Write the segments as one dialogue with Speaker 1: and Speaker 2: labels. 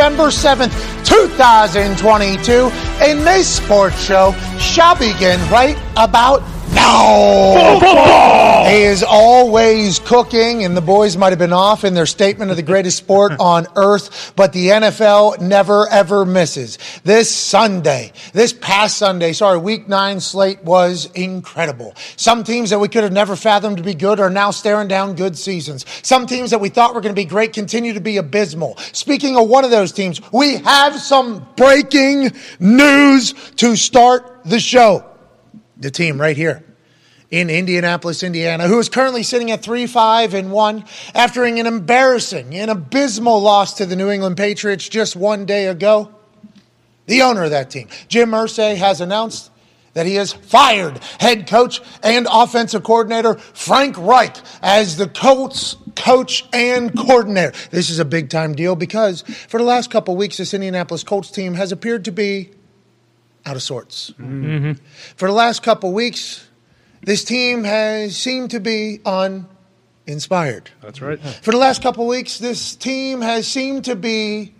Speaker 1: November 7th, 2022. And this sports show shall begin right about He is always cooking, and the boys might have been off in their statement of the greatest sport on earth, but the NFL never ever misses. This Sunday, this past Sunday, sorry, week nine slate was incredible. Some teams that we could have never fathomed to be good are now staring down good seasons. Some teams that we thought were going to be great continue to be abysmal. Speaking of one of those teams, we have some breaking news to start the show the team right here in Indianapolis, Indiana, who is currently sitting at 3 5 and 1 after an embarrassing and abysmal loss to the New England Patriots just one day ago. The owner of that team, Jim Irsay, has announced that he has fired head coach and offensive coordinator Frank Reich as the Colts coach and coordinator. This is a big time deal because for the last couple weeks, this Indianapolis Colts team has appeared to be out of sorts. Mm-hmm. For the last couple weeks, this team has seemed to be uninspired.
Speaker 2: That's right.
Speaker 1: For the last couple weeks, this team has seemed to be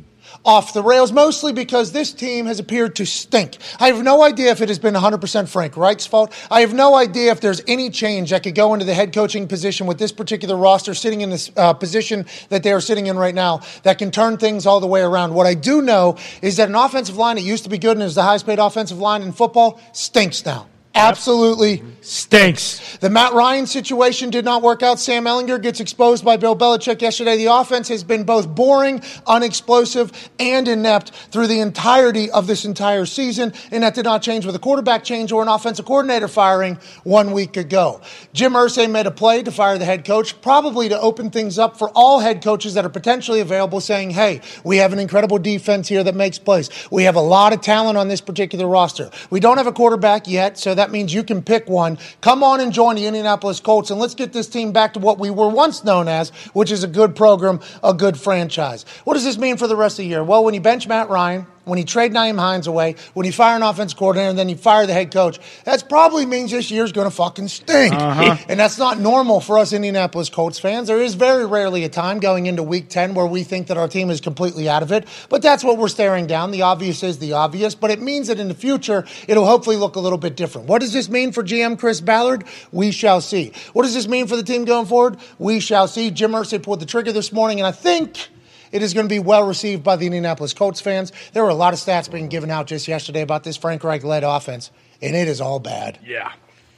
Speaker 1: off the rails, mostly because this team has appeared to stink. I have no idea if it has been 100% Frank Reich's fault. I have no idea if there's any change that could go into the head coaching position with this particular roster sitting in this uh, position that they are sitting in right now that can turn things all the way around. What I do know is that an offensive line that used to be good and is the highest paid offensive line in football stinks now. Absolutely stinks. The Matt Ryan situation did not work out. Sam Ehlinger gets exposed by Bill Belichick yesterday. The offense has been both boring, unexplosive, and inept through the entirety of this entire season, and that did not change with a quarterback change or an offensive coordinator firing one week ago. Jim Irsay made a play to fire the head coach, probably to open things up for all head coaches that are potentially available, saying, hey, we have an incredible defense here that makes plays. We have a lot of talent on this particular roster. We don't have a quarterback yet, so that means you can pick one. Come on and join the Indianapolis Colts, and let's get this team back to what we were once known as, which is a good program, a good franchise. What does this mean for the rest of the year? Well, when you bench Matt Ryan, when you trade Nyheim Hines away, when you fire an offense coordinator, and then you fire the head coach, that probably means this year's going to fucking stink. Uh-huh. And that's not normal for us Indianapolis Colts fans. There is very rarely a time going into week 10 where we think that our team is completely out of it, but that's what we're staring down. The obvious is the obvious, but it means that in the future, it'll hopefully look a little bit different. What does this mean for GM Chris Ballard? We shall see. What does this mean for the team going forward? We shall see. Jim Irsay pulled the trigger this morning, and I think it is going to be well received by the Indianapolis Colts fans. There were a lot of stats being given out just yesterday about this Frank Reich led offense, and it is all bad.
Speaker 2: Yeah.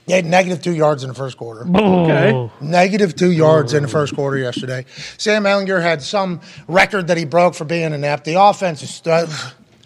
Speaker 1: They had negative two yards in the first quarter.
Speaker 2: Okay.
Speaker 1: Negative two yards in the first quarter yesterday. Sam Ehlinger had some record that he broke for being inept. The offense is. Uh,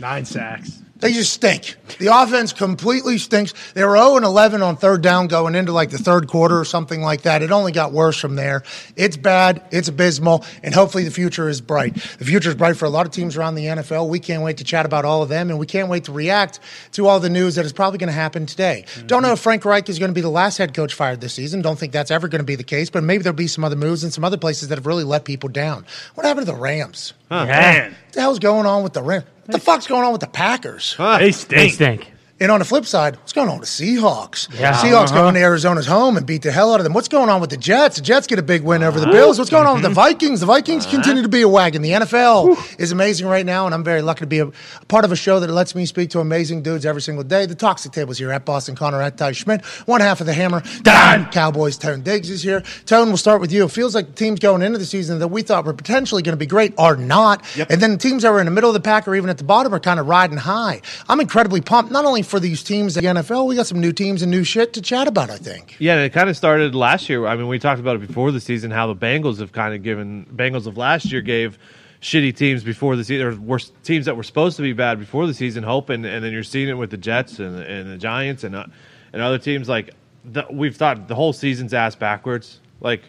Speaker 2: Nine sacks.
Speaker 1: They just stink. The offense completely stinks. They were 0 and 11 on third down going into like the third quarter or something like that. It only got worse from there. It's bad. It's abysmal. And hopefully the future is bright. The future is bright for a lot of teams around the NFL. We can't wait to chat about all of them. And we can't wait to react to all the news that is probably going to happen today. Mm-hmm. Don't know if Frank Reich is going to be the last head coach fired this season. Don't think that's ever going to be the case. But maybe there'll be some other moves and some other places that have really let people down. What happened to the Rams?
Speaker 2: Huh. Man.
Speaker 1: What the hell's going on with the Rams? What the fuck's going on with the Packers?
Speaker 2: Huh, they stink.
Speaker 3: They stink.
Speaker 1: And on the flip side, what's going on with the Seahawks?
Speaker 3: Yeah.
Speaker 1: Seahawks
Speaker 3: Uh-huh.
Speaker 1: go into Arizona's home and beat the hell out of them. What's going on with the Jets? The Jets get a big win over the Bills. What's going on with the Vikings? The Vikings continue to be a wagon. The NFL is amazing right now, and I'm very lucky to be a, a part of a show that lets me speak to amazing dudes every single day. The Toxic Tables here at Boston Connor, at Ty Schmidt. One half of the Hammer, Don Cowboys. Tone Digs is here. Tone, we'll start with you. It feels like the teams going into the season that we thought were potentially going to be great are not. And then the teams that were in the middle of the pack or even at the bottom are kind of riding high. I'm incredibly pumped, not only for these teams in the NFL, we got some new teams and new shit to chat about, I think.
Speaker 4: Yeah, and it kind of started last year. I mean, we talked about it before the season how the Bengals have kind of given Bengals of last year gave shitty teams before the season, or were teams that were supposed to be bad before the season hope, and, and then you're seeing it with the Jets and, and the Giants and uh, and other teams. Like the, we've thought the whole season's ass backwards. Like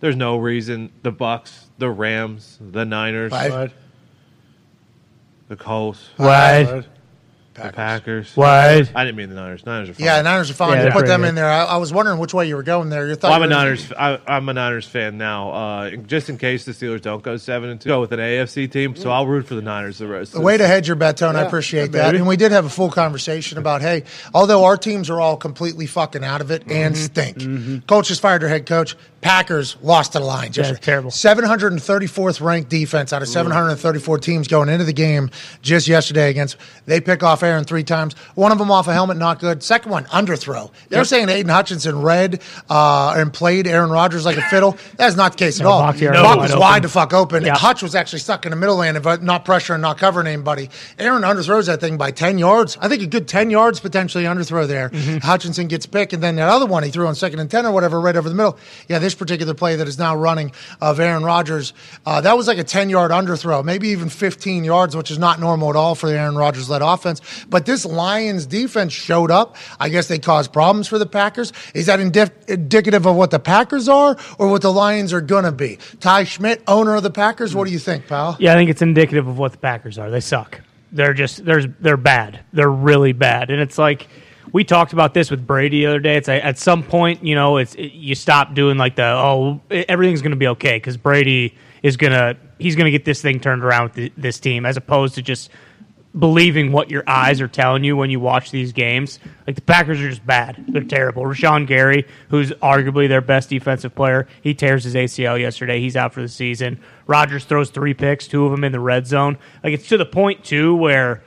Speaker 4: there's no reason the Bucks, the Rams, the Niners,
Speaker 1: Right.
Speaker 4: the Colts,
Speaker 3: Right.
Speaker 4: The Packers.
Speaker 3: What?
Speaker 4: I didn't mean the Niners. Niners are fine.
Speaker 1: Yeah, Niners are fine.
Speaker 3: Yeah,
Speaker 1: you
Speaker 3: they're
Speaker 1: put them
Speaker 3: pretty
Speaker 1: in there. I, I was wondering which way you were going there. You thought
Speaker 4: Well, I'm a
Speaker 1: you were-
Speaker 4: Niners. I, I'm a Niners fan now. Uh, just in case the Steelers don't go seven and two, go with an AFC team. So I'll root for the Niners the rest.
Speaker 1: The way to hedge your bet, Tone. I appreciate
Speaker 4: yeah,
Speaker 1: that.
Speaker 4: baby.
Speaker 1: And we did have a full conversation about, hey, although our teams are all completely fucking out of it and
Speaker 3: Mm-hmm.
Speaker 1: stink, coach has fired their head coach. Packers lost to the Lions.
Speaker 3: Yeah,
Speaker 1: yesterday.
Speaker 3: terrible.
Speaker 1: 734th ranked defense out of 734 teams going into the game just yesterday against. They pick off Aaron three times. One of them off a helmet, not good. Second one, underthrow. They're saying Aidan Hutchinson read uh, and played Aaron Rodgers like a fiddle. That's not the case at all.
Speaker 3: Bakhtiari
Speaker 1: Bach
Speaker 3: was wide open.
Speaker 1: the fuck open.
Speaker 3: Yeah.
Speaker 1: Hutch was actually stuck in the middle lane, but not pressuring, not covering anybody. Aaron underthrows that thing by 10 yards. I think a good 10 yards potentially underthrow there.
Speaker 3: Mm-hmm.
Speaker 1: Hutchinson gets picked, and then that other one he threw on second and 10 or whatever, right over the middle. Yeah, this particular play that is now running of Aaron Rodgers, uh, that was like a 10 yard underthrow, maybe even 15 yards, which is not normal at all for the Aaron Rodgers led offense. But this Lions defense showed up. I guess they caused problems for the Packers. Is that indif- indicative of what the Packers are or what the Lions are going to be? Ty Schmidt, owner of the Packers, what do you think, pal?
Speaker 3: Yeah, I think it's indicative of what the Packers are. They suck. They're just they're they're bad. They're really bad. And it's like we talked about this with Brady the other day. It's like at some point, you know, it's it, you stop doing like the oh everything's going to be okay because Brady is gonna he's gonna get this thing turned around with th- this team as opposed to just believing what your eyes are telling you when you watch these games. Like the Packers are just bad. They're terrible. Rashan Gary, who's arguably their best defensive player, he tears his ACL yesterday. He's out for the season. Rodgers throws three picks, two of them in the red zone. Like it's to the point too where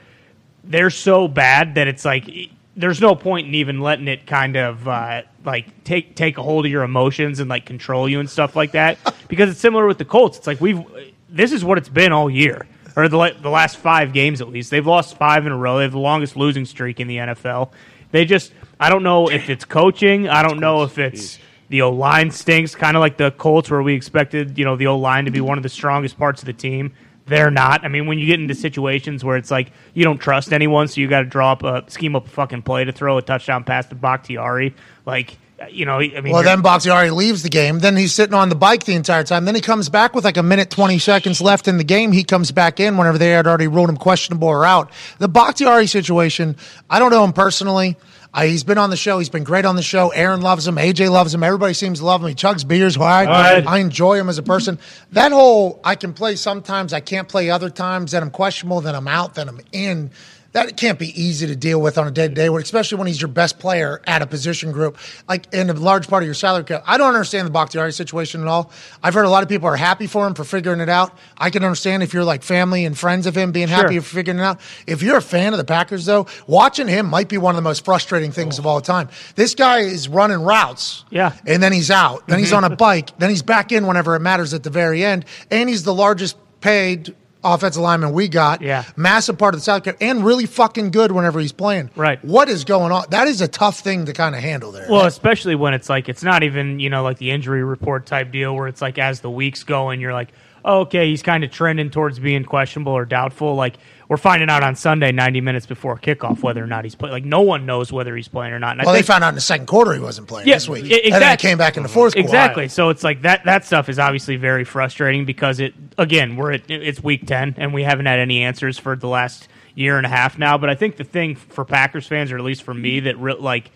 Speaker 3: they're so bad that it's like there's no point in even letting it kind of uh, like take take a hold of your emotions and like control you and stuff like that because it's similar with the Colts. It's like we've this is what it's been all year or the the last five games at least. They've lost five in a row. They have the longest losing streak in the NFL. They just I don't know if it's coaching. I don't know if it's the O line stinks, kind of like the Colts where we expected you know the O line to be one of the strongest parts of the team. They're not. I mean, when you get into situations where it's like you don't trust anyone, so you got to draw up a scheme up a fucking play to throw a touchdown pass to Bakhtiari, like you know, I mean,
Speaker 1: Well, then Bakhtiari leaves the game. Then he's sitting on the bike the entire time. Then he comes back with like a minute, 20 seconds left in the game. He comes back in whenever they had already ruled him questionable or out. The Bakhtiari situation, I don't know him personally. Uh, he's been on the show. He's been great on the show. Aaron loves him. AJ loves him. Everybody seems to love him. He chugs beers. Why?
Speaker 3: right.
Speaker 1: I enjoy him as a person. That whole I can play sometimes, I can't play other times, then I'm questionable, then I'm out, then I'm in. That can't be easy to deal with on a day to day, especially when he's your best player at a position group, like in a large part of your salary cap. I don't understand the Bakhtiari situation at all. I've heard a lot of people are happy for him for figuring it out. I can understand if you're like family and friends of him being happy
Speaker 3: Sure.
Speaker 1: for figuring it out. If you're a fan of the Packers, though, watching him might be one of the most frustrating things of all time. This guy is running routes,
Speaker 3: Yeah.
Speaker 1: and then he's out. Then he's mm-hmm. on a bike. Then he's back in whenever it matters at the very end. And he's the largest paid offensive lineman we got.
Speaker 3: Yeah.
Speaker 1: Massive part of the salary cap and really fucking good whenever he's playing.
Speaker 3: Right.
Speaker 1: What is going on? That is a tough thing to kind of handle there.
Speaker 3: Well, especially when it's like it's not even you know like the injury report type deal where it's like as the weeks go and you're like, oh, okay, he's kind of trending towards being questionable or doubtful. Like we're finding out on Sunday, 90 minutes before kickoff, whether or not he's playing. Like no one knows whether he's playing or not. And I
Speaker 1: well, they found out in the second quarter he wasn't playing
Speaker 3: Yeah,
Speaker 1: this week.
Speaker 3: e-
Speaker 1: And then came back in the fourth quarter.
Speaker 3: Exactly. So it's like that that stuff is obviously very frustrating because it again, we're at it's week 10 and we haven't had any answers for the last year and a half now, but I think the thing for Packers fans or at least for me that re- like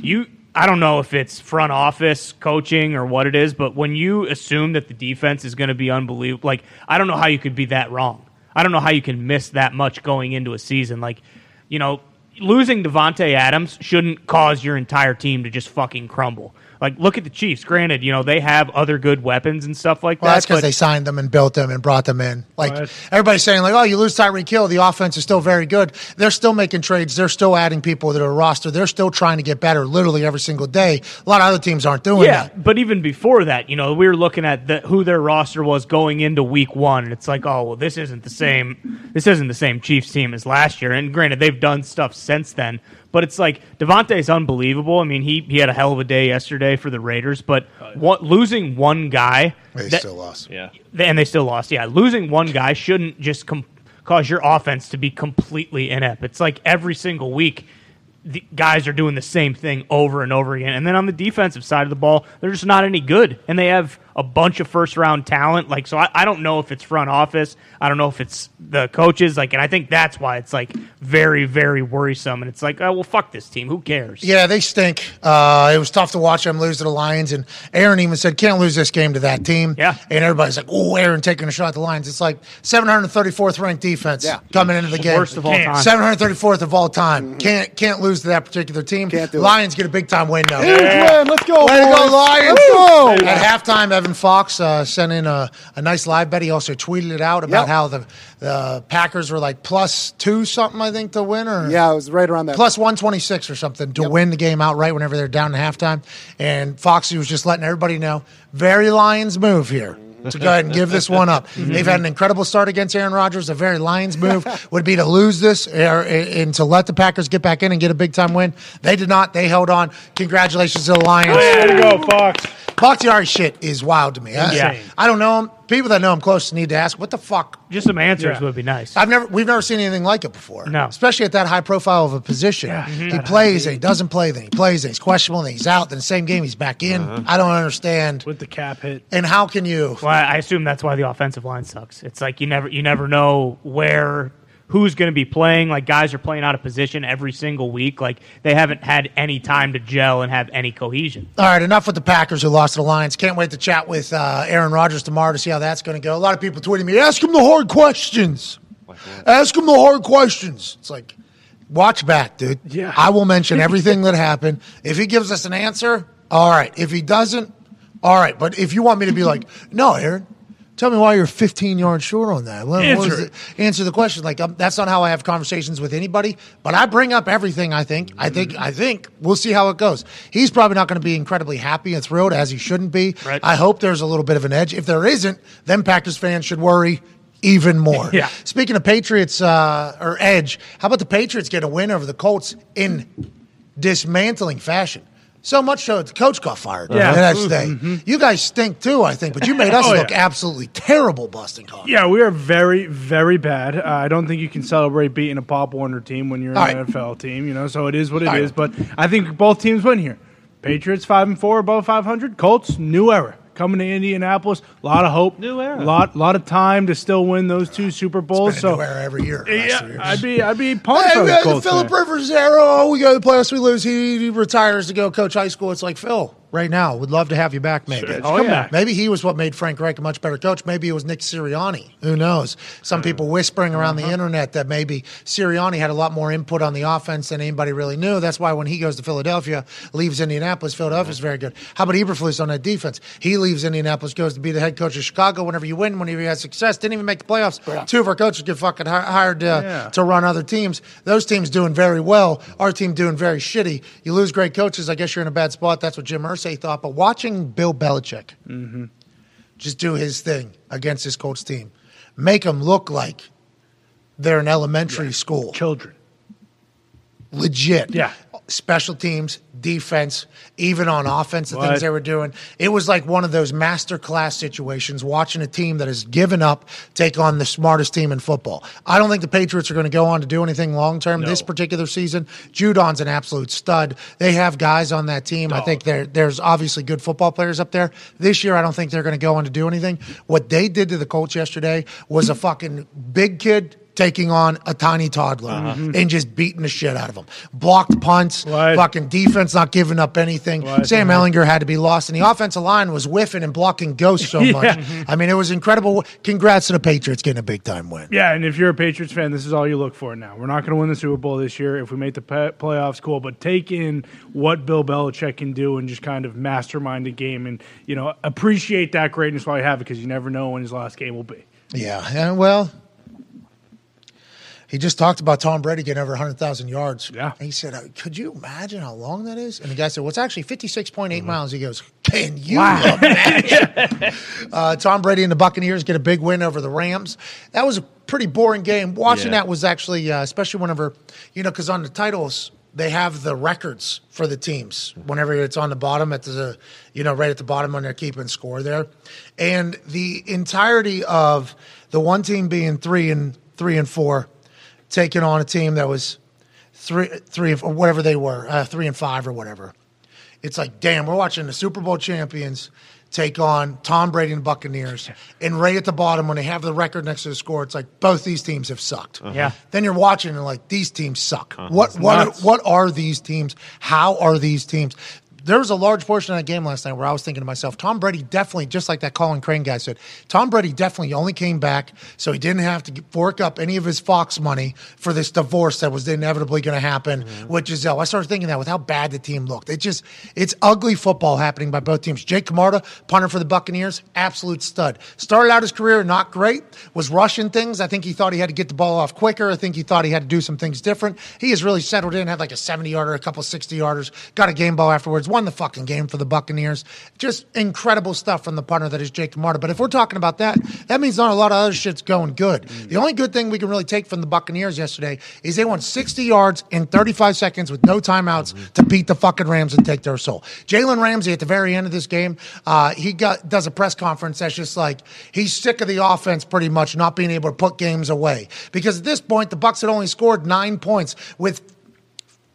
Speaker 3: you I don't know if it's front office coaching or what it is, but when you assume that the defense is going to be unbelievable, like I don't know how you could be that wrong. I don't know how you can miss that much going into a season. Like, you know, losing Davante Adams shouldn't cause your entire team to just fucking crumble. Like, look at the Chiefs. Granted, you know they have other good weapons and stuff like that.
Speaker 1: Well,
Speaker 3: that.
Speaker 1: that's because they signed them and built them and brought them in. Like
Speaker 2: Right.
Speaker 1: everybody's saying, like, oh, you lose Tyreek Hill, the offense is still very good. They're still making trades. They're still adding people to their roster. They're still trying to get better, literally every single day. A lot of other teams aren't doing
Speaker 3: Yeah,
Speaker 1: that.
Speaker 3: but even before that, you know, we were looking at the, who their roster was going into Week One, and it's like, oh, well, this isn't the same. This isn't the same Chiefs team as last year. And granted, they've done stuff since then, but it's like Davante's unbelievable. I mean, he he had a hell of a day yesterday for the Raiders, but what, losing one guy,
Speaker 1: They
Speaker 3: that-
Speaker 1: still lost.
Speaker 4: Yeah.
Speaker 3: and they still lost. Yeah, losing one guy shouldn't just com- cause your offense to be completely inept. It's like every single week, the guys are doing the same thing over and over again. And then on the defensive side of the ball, they're just not any good. And they have a bunch of first round talent. Like, so I, I don't know if it's front office. I don't know if it's the coaches. Like, and I think that's why it's like very, very worrisome. And it's like, oh well, fuck this team. Who cares?
Speaker 1: Yeah, they stink. Uh, it was tough to watch them lose to the Lions, and Aaron even said, "Can't lose this game to that team."
Speaker 3: Yeah.
Speaker 1: and everybody's like, "Oh, Aaron taking a shot at the Lions." It's like 734th ranked defense
Speaker 5: Yeah.
Speaker 1: coming into the game.
Speaker 3: Worst of all time.
Speaker 1: 734th of all time. Can't can't lose to that particular team.
Speaker 5: Mm-hmm. Can't do it.
Speaker 1: Lions get a big time win though.
Speaker 5: Huge win. Let's go.
Speaker 1: Way to go. Lions!
Speaker 5: Let's go.
Speaker 1: At halftime, Evan Fox uh, sent in a, a nice live bet. He also tweeted it out about
Speaker 5: Yep.
Speaker 1: how the, the Packers were like plus two something, I think, to win. Or
Speaker 5: Yeah, it was right around that.
Speaker 1: plus 126 or something to win the game outright whenever they're down in halftime. And Foxy was just letting everybody know very Lions move here. To go ahead and give this one up. They've had an incredible start against Aaron Rodgers. A very Lions move would be to lose this or, and to let the Packers get back in and get a big time win. They did not. They held on. Congratulations to the Lions.
Speaker 2: Way to go, Fox.
Speaker 1: Bakhtiari shit is wild to me. I,
Speaker 3: Yeah.
Speaker 1: I don't know him. People that know him close need to ask, what the fuck?
Speaker 3: Just some answers
Speaker 2: Yeah.
Speaker 3: would be nice.
Speaker 1: I've never, we've never seen anything like it before.
Speaker 3: No.
Speaker 1: especially at that high profile of a position. He mm-hmm. plays and he doesn't play, then he plays, then he's questionable, then he's out. Then the same game he's back in. Uh-huh. I don't understand.
Speaker 2: With the cap hit.
Speaker 1: And how can you?
Speaker 3: Well, I assume that's why the offensive line sucks. It's like you never you never know where who's going to be playing. Like guys are playing out of position every single week. Like they haven't had any time to gel and have any cohesion.
Speaker 1: All right, enough with the Packers who lost to the Lions. Can't wait to chat with uh, Aaron Rodgers tomorrow to see how that's going to go. A lot of people tweeting me, ask him the hard questions. Ask him the hard questions. It's like, watch back, dude.
Speaker 2: Yeah.
Speaker 1: I will mention everything that happened. If he gives us an answer, all right. If he doesn't, all right. But if you want me to be like, no, Aaron, tell me why you're 15 yards short on that. Well,
Speaker 2: Answer it.
Speaker 1: it? Answer the question. Like um, that's not how I have conversations with anybody. But I bring up everything. I think. I think. I think we'll see how it goes. He's probably not going to be incredibly happy and thrilled as he shouldn't be.
Speaker 3: Right.
Speaker 1: I hope there's a little bit of an edge. If there isn't, then Packers fans should worry even more.
Speaker 3: Yeah.
Speaker 1: Speaking of Patriots uh, or edge, how about the Patriots get a win over the Colts in dismantling fashion? So much so that the coach got fired
Speaker 2: Yeah.
Speaker 1: the next day. You guys stink too, I think, but you made us
Speaker 2: Oh,
Speaker 1: look
Speaker 2: yeah.
Speaker 1: absolutely terrible, Boston College.
Speaker 2: Yeah, we are very, very bad. Uh, I don't think you can celebrate beating a Pop Warner team when you're
Speaker 1: All
Speaker 2: an
Speaker 1: right.
Speaker 2: NFL team, you know. So it is what it is.
Speaker 1: All right.
Speaker 2: But I think both teams win here. Patriots five and four, above five hundred. Colts new era coming to Indianapolis. A lot of hope.
Speaker 4: New era.
Speaker 2: Lot, lot of time to still win those two Super Bowls.
Speaker 1: Been a
Speaker 2: So
Speaker 1: new era every year.
Speaker 2: yeah,
Speaker 1: years.
Speaker 2: I'd be, I'd be pumped
Speaker 1: Hey,
Speaker 2: for
Speaker 1: we
Speaker 2: the
Speaker 1: had. Philip
Speaker 2: fan.
Speaker 1: Rivers era. Oh, we go to the playoffs, we lose. He, he retires to go coach high school. It's like Phil right now. Would love to have you back, maybe.
Speaker 2: Sure. Oh, Come yeah. back.
Speaker 1: Maybe he was what made Frank Reich a much better coach. Maybe it was Nick Sirianni. Who knows? Some people mm-hmm. whispering around the mm-hmm. internet that maybe Sirianni had a lot more input on the offense than anybody really knew. That's why when he goes to Philadelphia, leaves Indianapolis, Philadelphia's mm-hmm. very good. How about Eberflus on that defense? He leaves Indianapolis, goes to be the head coach of Chicago. Whenever you win, whenever you have success, didn't even make the playoffs. Two of our coaches get fucking hired uh,
Speaker 2: Yeah.
Speaker 1: to run other teams. Those teams doing very well. Our team doing very shitty. You lose great coaches. I guess you're in a bad spot. That's what Jim Irsay thought. But watching Bill Belichick mm-hmm. just do his thing against his Colts team, make them look like they're an elementary school,
Speaker 2: Children.
Speaker 1: legit.
Speaker 2: Yeah.
Speaker 1: Special teams, defense, even on offense, the
Speaker 2: What?
Speaker 1: things they were doing. It was like one of those master class situations watching a team that has given up take on the smartest team in football. I don't think the Patriots are going to go on to do anything long term this particular season. Judon's an absolute stud. They have guys on that team. I think there's obviously good football players up there. This year, I don't think they're going to go on to do anything. What they did to the Colts yesterday was a fucking big kid taking on a tiny toddler uh-huh. and just beating the shit out of them. Blocked punts,
Speaker 2: What?
Speaker 1: fucking defense not giving up anything.
Speaker 2: What?
Speaker 1: Sam uh-huh. Ehlinger had to be lost, and the offensive line was whiffing and blocking ghosts so much. I mean, it was incredible. Congrats to the Patriots getting a big time win.
Speaker 2: Yeah, and if you're a Patriots fan, this is all you look for now. We're not going to win the Super Bowl this year. If we make the pa- playoffs, cool. But take in what Bill Belichick can do and just kind of mastermind the game, and you know appreciate that greatness while you have it, because you never know when his last game will be.
Speaker 1: Yeah, and well, he just talked about Tom Brady getting over 100,000 yards.
Speaker 2: Yeah.
Speaker 1: And he said, uh, Could you imagine how long that is? And the guy said, Well, it's actually 56.8
Speaker 2: Mm-hmm.
Speaker 1: miles. He goes, Can you imagine? uh, Tom Brady and the Buccaneers get a big win over the Rams. That was a pretty boring game. Watching
Speaker 4: Yeah.
Speaker 1: that was actually, uh, especially whenever, you know, because on the titles, they have the records for the teams whenever it's on the bottom at the you know right at the bottom when they're keeping score there and the entirety of the one team being three and three and four taking on a team that was three three or whatever they were uh, three and five or whatever it's like damn we're watching the super bowl champions take on Tom Brady and the Buccaneers, and right at the bottom when they have the record next to the score, it's like both these teams have sucked.
Speaker 3: Yeah.
Speaker 1: Then you're watching and like these teams suck. What what
Speaker 2: nuts.
Speaker 1: what are these teams? How are these teams? There was a large portion of that game last night where I was thinking to myself, Tom Brady definitely, just like that Colin Crane guy said, Tom Brady definitely only came back so he didn't have to fork up any of his Fox money for this divorce that was inevitably going to happen mm-hmm. with Gisele. Uh, I started thinking that with how bad the team looked. It just, it's ugly football happening by both teams. Jake Camarda, punter for the Buccaneers, absolute stud. Started out his career not great, was rushing things. I think he thought he had to get the ball off quicker. I think he thought he had to do some things different. He has really settled in, had like a 70 yarder, a couple 60 yarders, got a game ball afterwards, won the fucking game for the Buccaneers. Just incredible stuff from the punter that is Jake Camarda. But if we're talking about that, that means not a lot of other shit's going good. The only good thing we can really take from the Buccaneers yesterday is they won 60 yards in 35 seconds with no timeouts to beat the fucking Rams and take their soul. Jalen Ramsey at the very end of this game, uh, he got does a press conference that's just like he's sick of the offense pretty much not being able to put games away because at this point the Bucks had only scored nine points with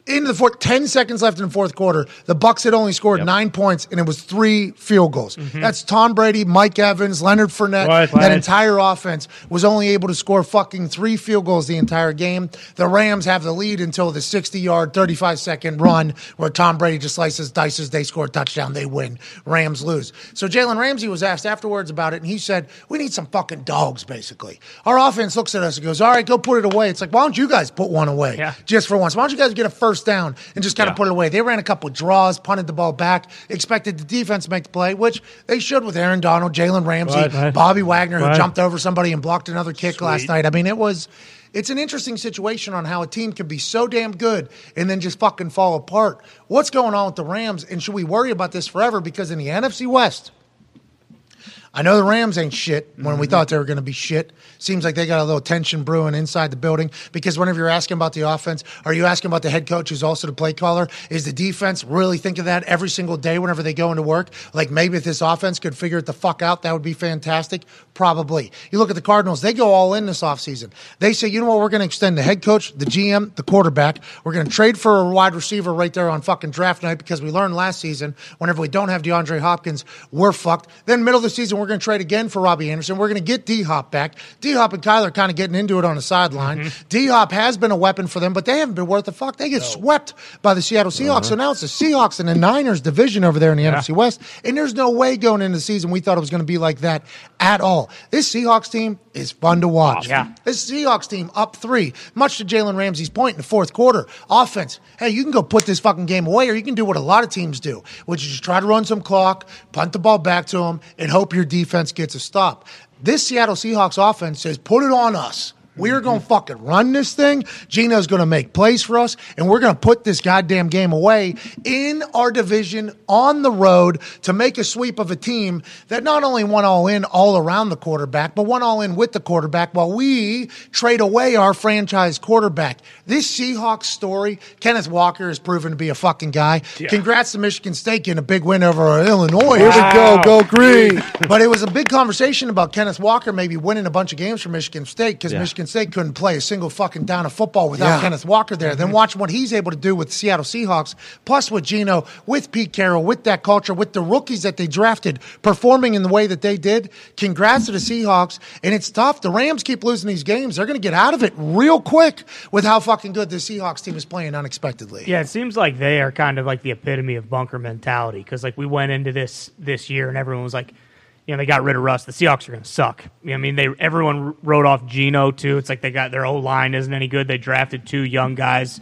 Speaker 1: into the fourth, 10 seconds left in the fourth quarter. The Bucks had only scored nine points, and it was three field goals. Mm-hmm. That's Tom Brady, Mike Evans, Leonard Fournette.
Speaker 2: Right,
Speaker 1: that
Speaker 2: right.
Speaker 1: entire offense was only able to score fucking three field goals the entire game. The Rams have the lead until the 60 yard, 35 second run where Tom Brady just slices, dices, they score a touchdown, they win. Rams lose. So Jalen Ramsey was asked afterwards about it, and he said, We need some fucking dogs, basically. Our offense looks at us and goes, All right, go put it away. It's like, Why don't you guys put one away
Speaker 3: Yeah.
Speaker 1: just for once? Why don't you guys get a first down and just kind of put it away? They ran a couple draws, punted the ball back, expected the defense to make the play, which they should with Aaron Donald, Jalen Ramsey,
Speaker 2: Right, right.
Speaker 1: Bobby Wagner, who
Speaker 2: Right.
Speaker 1: jumped over somebody and blocked another kick last night. I mean, it was. It's an interesting situation on how a team can be so damn good and then just fucking fall apart. What's going on with the Rams? And should we worry about this forever? Because in the NFC West, I know the Rams ain't shit when
Speaker 2: Mm-hmm.
Speaker 1: we thought they were going to be shit. Seems like they got a little tension brewing inside the building because whenever you're asking about the offense, are you asking about the head coach who's also the play caller? Is the defense really think of that every single day whenever they go into work? Like maybe if this offense could figure it the fuck out, that would be fantastic. Probably. You look at the Cardinals, they go all in this offseason. They say, you know what, we're going to extend the head coach, the GM, the quarterback. We're going to trade for a wide receiver right there on fucking draft night because we learned last season whenever we don't have DeAndre Hopkins, we're fucked. Then middle of the season, we're going to trade again for Robbie Anderson. We're going to get D Hop back. D Hop and Kyler kind of getting into it on the sideline. Mm-hmm. D Hop has been a weapon for them, but they haven't been worth the fuck. They get swept by the Seattle Seahawks. Uh-huh. So now it's the Seahawks and the Niners division over there in the NFC West. And there's no way going into the season we thought it was going to be like that at all. This Seahawks team is fun to watch.
Speaker 3: Yeah.
Speaker 1: This Seahawks team up three, much to Jalen Ramsey's point in the fourth quarter. Offense, hey, you can go put this fucking game away, or you can do what a lot of teams do, which is just try to run some clock, punt the ball back to them, and hope your defense gets a stop. This Seattle Seahawks offense says, put it on us. We're going to fucking run this thing. Geno's going to make plays for us, and we're going to put this goddamn game away in our division on the road to make a sweep of a team that not only won all in all around the quarterback, but won all in with the quarterback while we trade away our franchise quarterback. This Seahawks story, Kenneth Walker has proven to be a fucking guy. Congrats to Michigan State getting a big win over Illinois.
Speaker 5: Here we go, go green.
Speaker 1: But it was a big conversation about Kenneth Walker maybe winning a bunch of games for Michigan State because
Speaker 4: Yeah.
Speaker 1: Michigan State couldn't play a single fucking down of football without
Speaker 5: Yeah.
Speaker 1: Kenneth Walker there. Then mm-hmm. watch what he's able to do with the Seattle Seahawks, plus with Geno, with Pete Carroll, with that culture, with the rookies that they drafted performing in the way that they did. Congrats to the Seahawks. And it's tough. The Rams keep losing these games. They're going to get out of it real quick with how fucking good the Seahawks team is playing unexpectedly.
Speaker 3: Yeah, it seems like they are kind of like the epitome of bunker mentality because like we went into this this year and everyone was like, you know, they got rid of Russ. The Seahawks are going to suck. I mean, they everyone wrote off Geno too. It's like they got their whole line isn't any good. They drafted two young guys.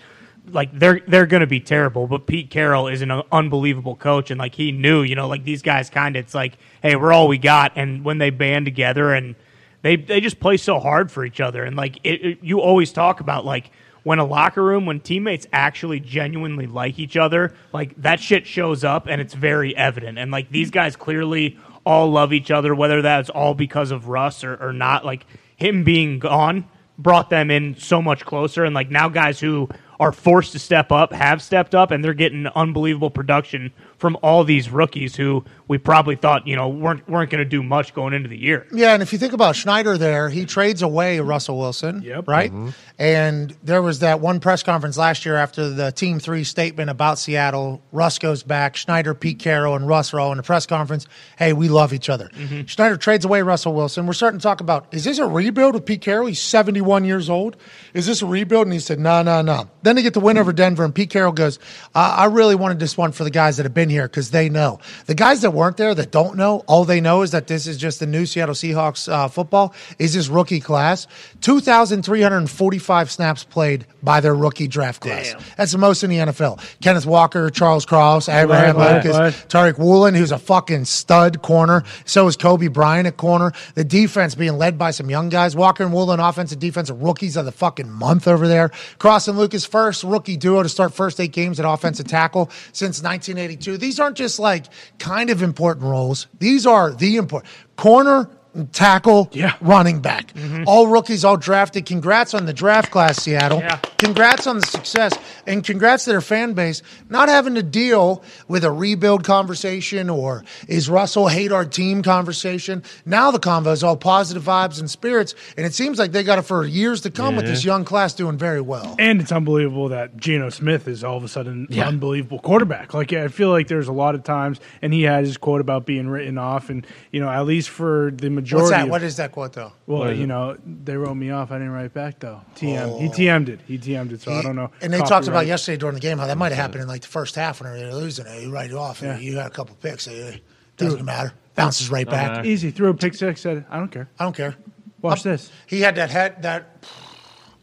Speaker 3: Like they're they're going to be terrible. But Pete Carroll is an unbelievable coach, and like he knew, you know, like these guys kind of. It's like, hey, we're all we got. And when they band together and they they just play so hard for each other, and like it, it- you always talk about like when a locker room, when teammates actually genuinely like each other, like that shit shows up and it's very evident. And like these guys clearly all love each other, whether that's all because of Russ or, or not. Like him being gone brought them in so much closer. And like now guys who are forced to step up, have stepped up, and they're getting unbelievable production from all these rookies who we probably thought you know weren't weren't going to do much going into the year.
Speaker 1: Yeah, and if you think about Schneider there, he trades away Russell Wilson.
Speaker 2: Yep.
Speaker 1: Right? And there was that one press conference last year after the Team 3 statement about Seattle. Russ goes back. Schneider, Pete Carroll, and Russ are all in a press conference. Hey, we love each other. Schneider trades away Russell Wilson. We're starting to talk about is this a rebuild with Pete Carroll? He's 71 years old. Is this a rebuild? And he said, no, no, no. Then they get the win over Denver, and Pete Carroll goes, uh, I really wanted this one for the guys that have been here because they know. The guys that weren't there that don't know, all they know is that this is just the new Seattle Seahawks uh, football, is this rookie class. 2,345 snaps played by their rookie draft class. That's the most in the NFL. Kenneth Walker, Charles Cross, Abraham
Speaker 2: Right,
Speaker 1: Lucas,
Speaker 2: right.
Speaker 1: Tariq Woolen, who's a fucking stud corner. So is Coby Bryant at corner. The defense being led by some young guys. Walker and Woolen, offensive defensive rookies of the fucking month over there. Cross and Lucas, first rookie duo to start first eight games at offensive tackle since 1982. These aren't just like kind of important roles. These are the important corner. Tackle,
Speaker 2: Yeah.
Speaker 1: running back. Mm-hmm. All rookies, all drafted. Congrats on the draft class, Seattle.
Speaker 3: Yeah.
Speaker 1: Congrats on the success and congrats to their fan base not having to deal with a rebuild conversation or is Russell hate our team conversation. Now the convo is all positive vibes and spirits, and it seems like they got it for years to come with this young class doing very well.
Speaker 2: And it's unbelievable that Geno Smith is all of a sudden an unbelievable quarterback. Like I feel like there's a lot of times, and he had his quote about being written off, and you know at least for the majority.
Speaker 1: What's that?
Speaker 2: of-
Speaker 1: What is that quote though?
Speaker 2: well, you know they wrote me off. I didn't write back though. TM. He oh. TM'd it. He TM'd it. So I don't know.
Speaker 1: And they talked about yesterday during the game how that might have happened in like the first half when they were losing it. You write it off, and
Speaker 2: Yeah.
Speaker 1: you got a couple picks. It doesn't matter. Bounces right back.
Speaker 2: Easy. Threw a pick six. Said I don't care.
Speaker 1: I don't care.
Speaker 2: Watch
Speaker 1: Up-
Speaker 2: this.
Speaker 1: He had that head that,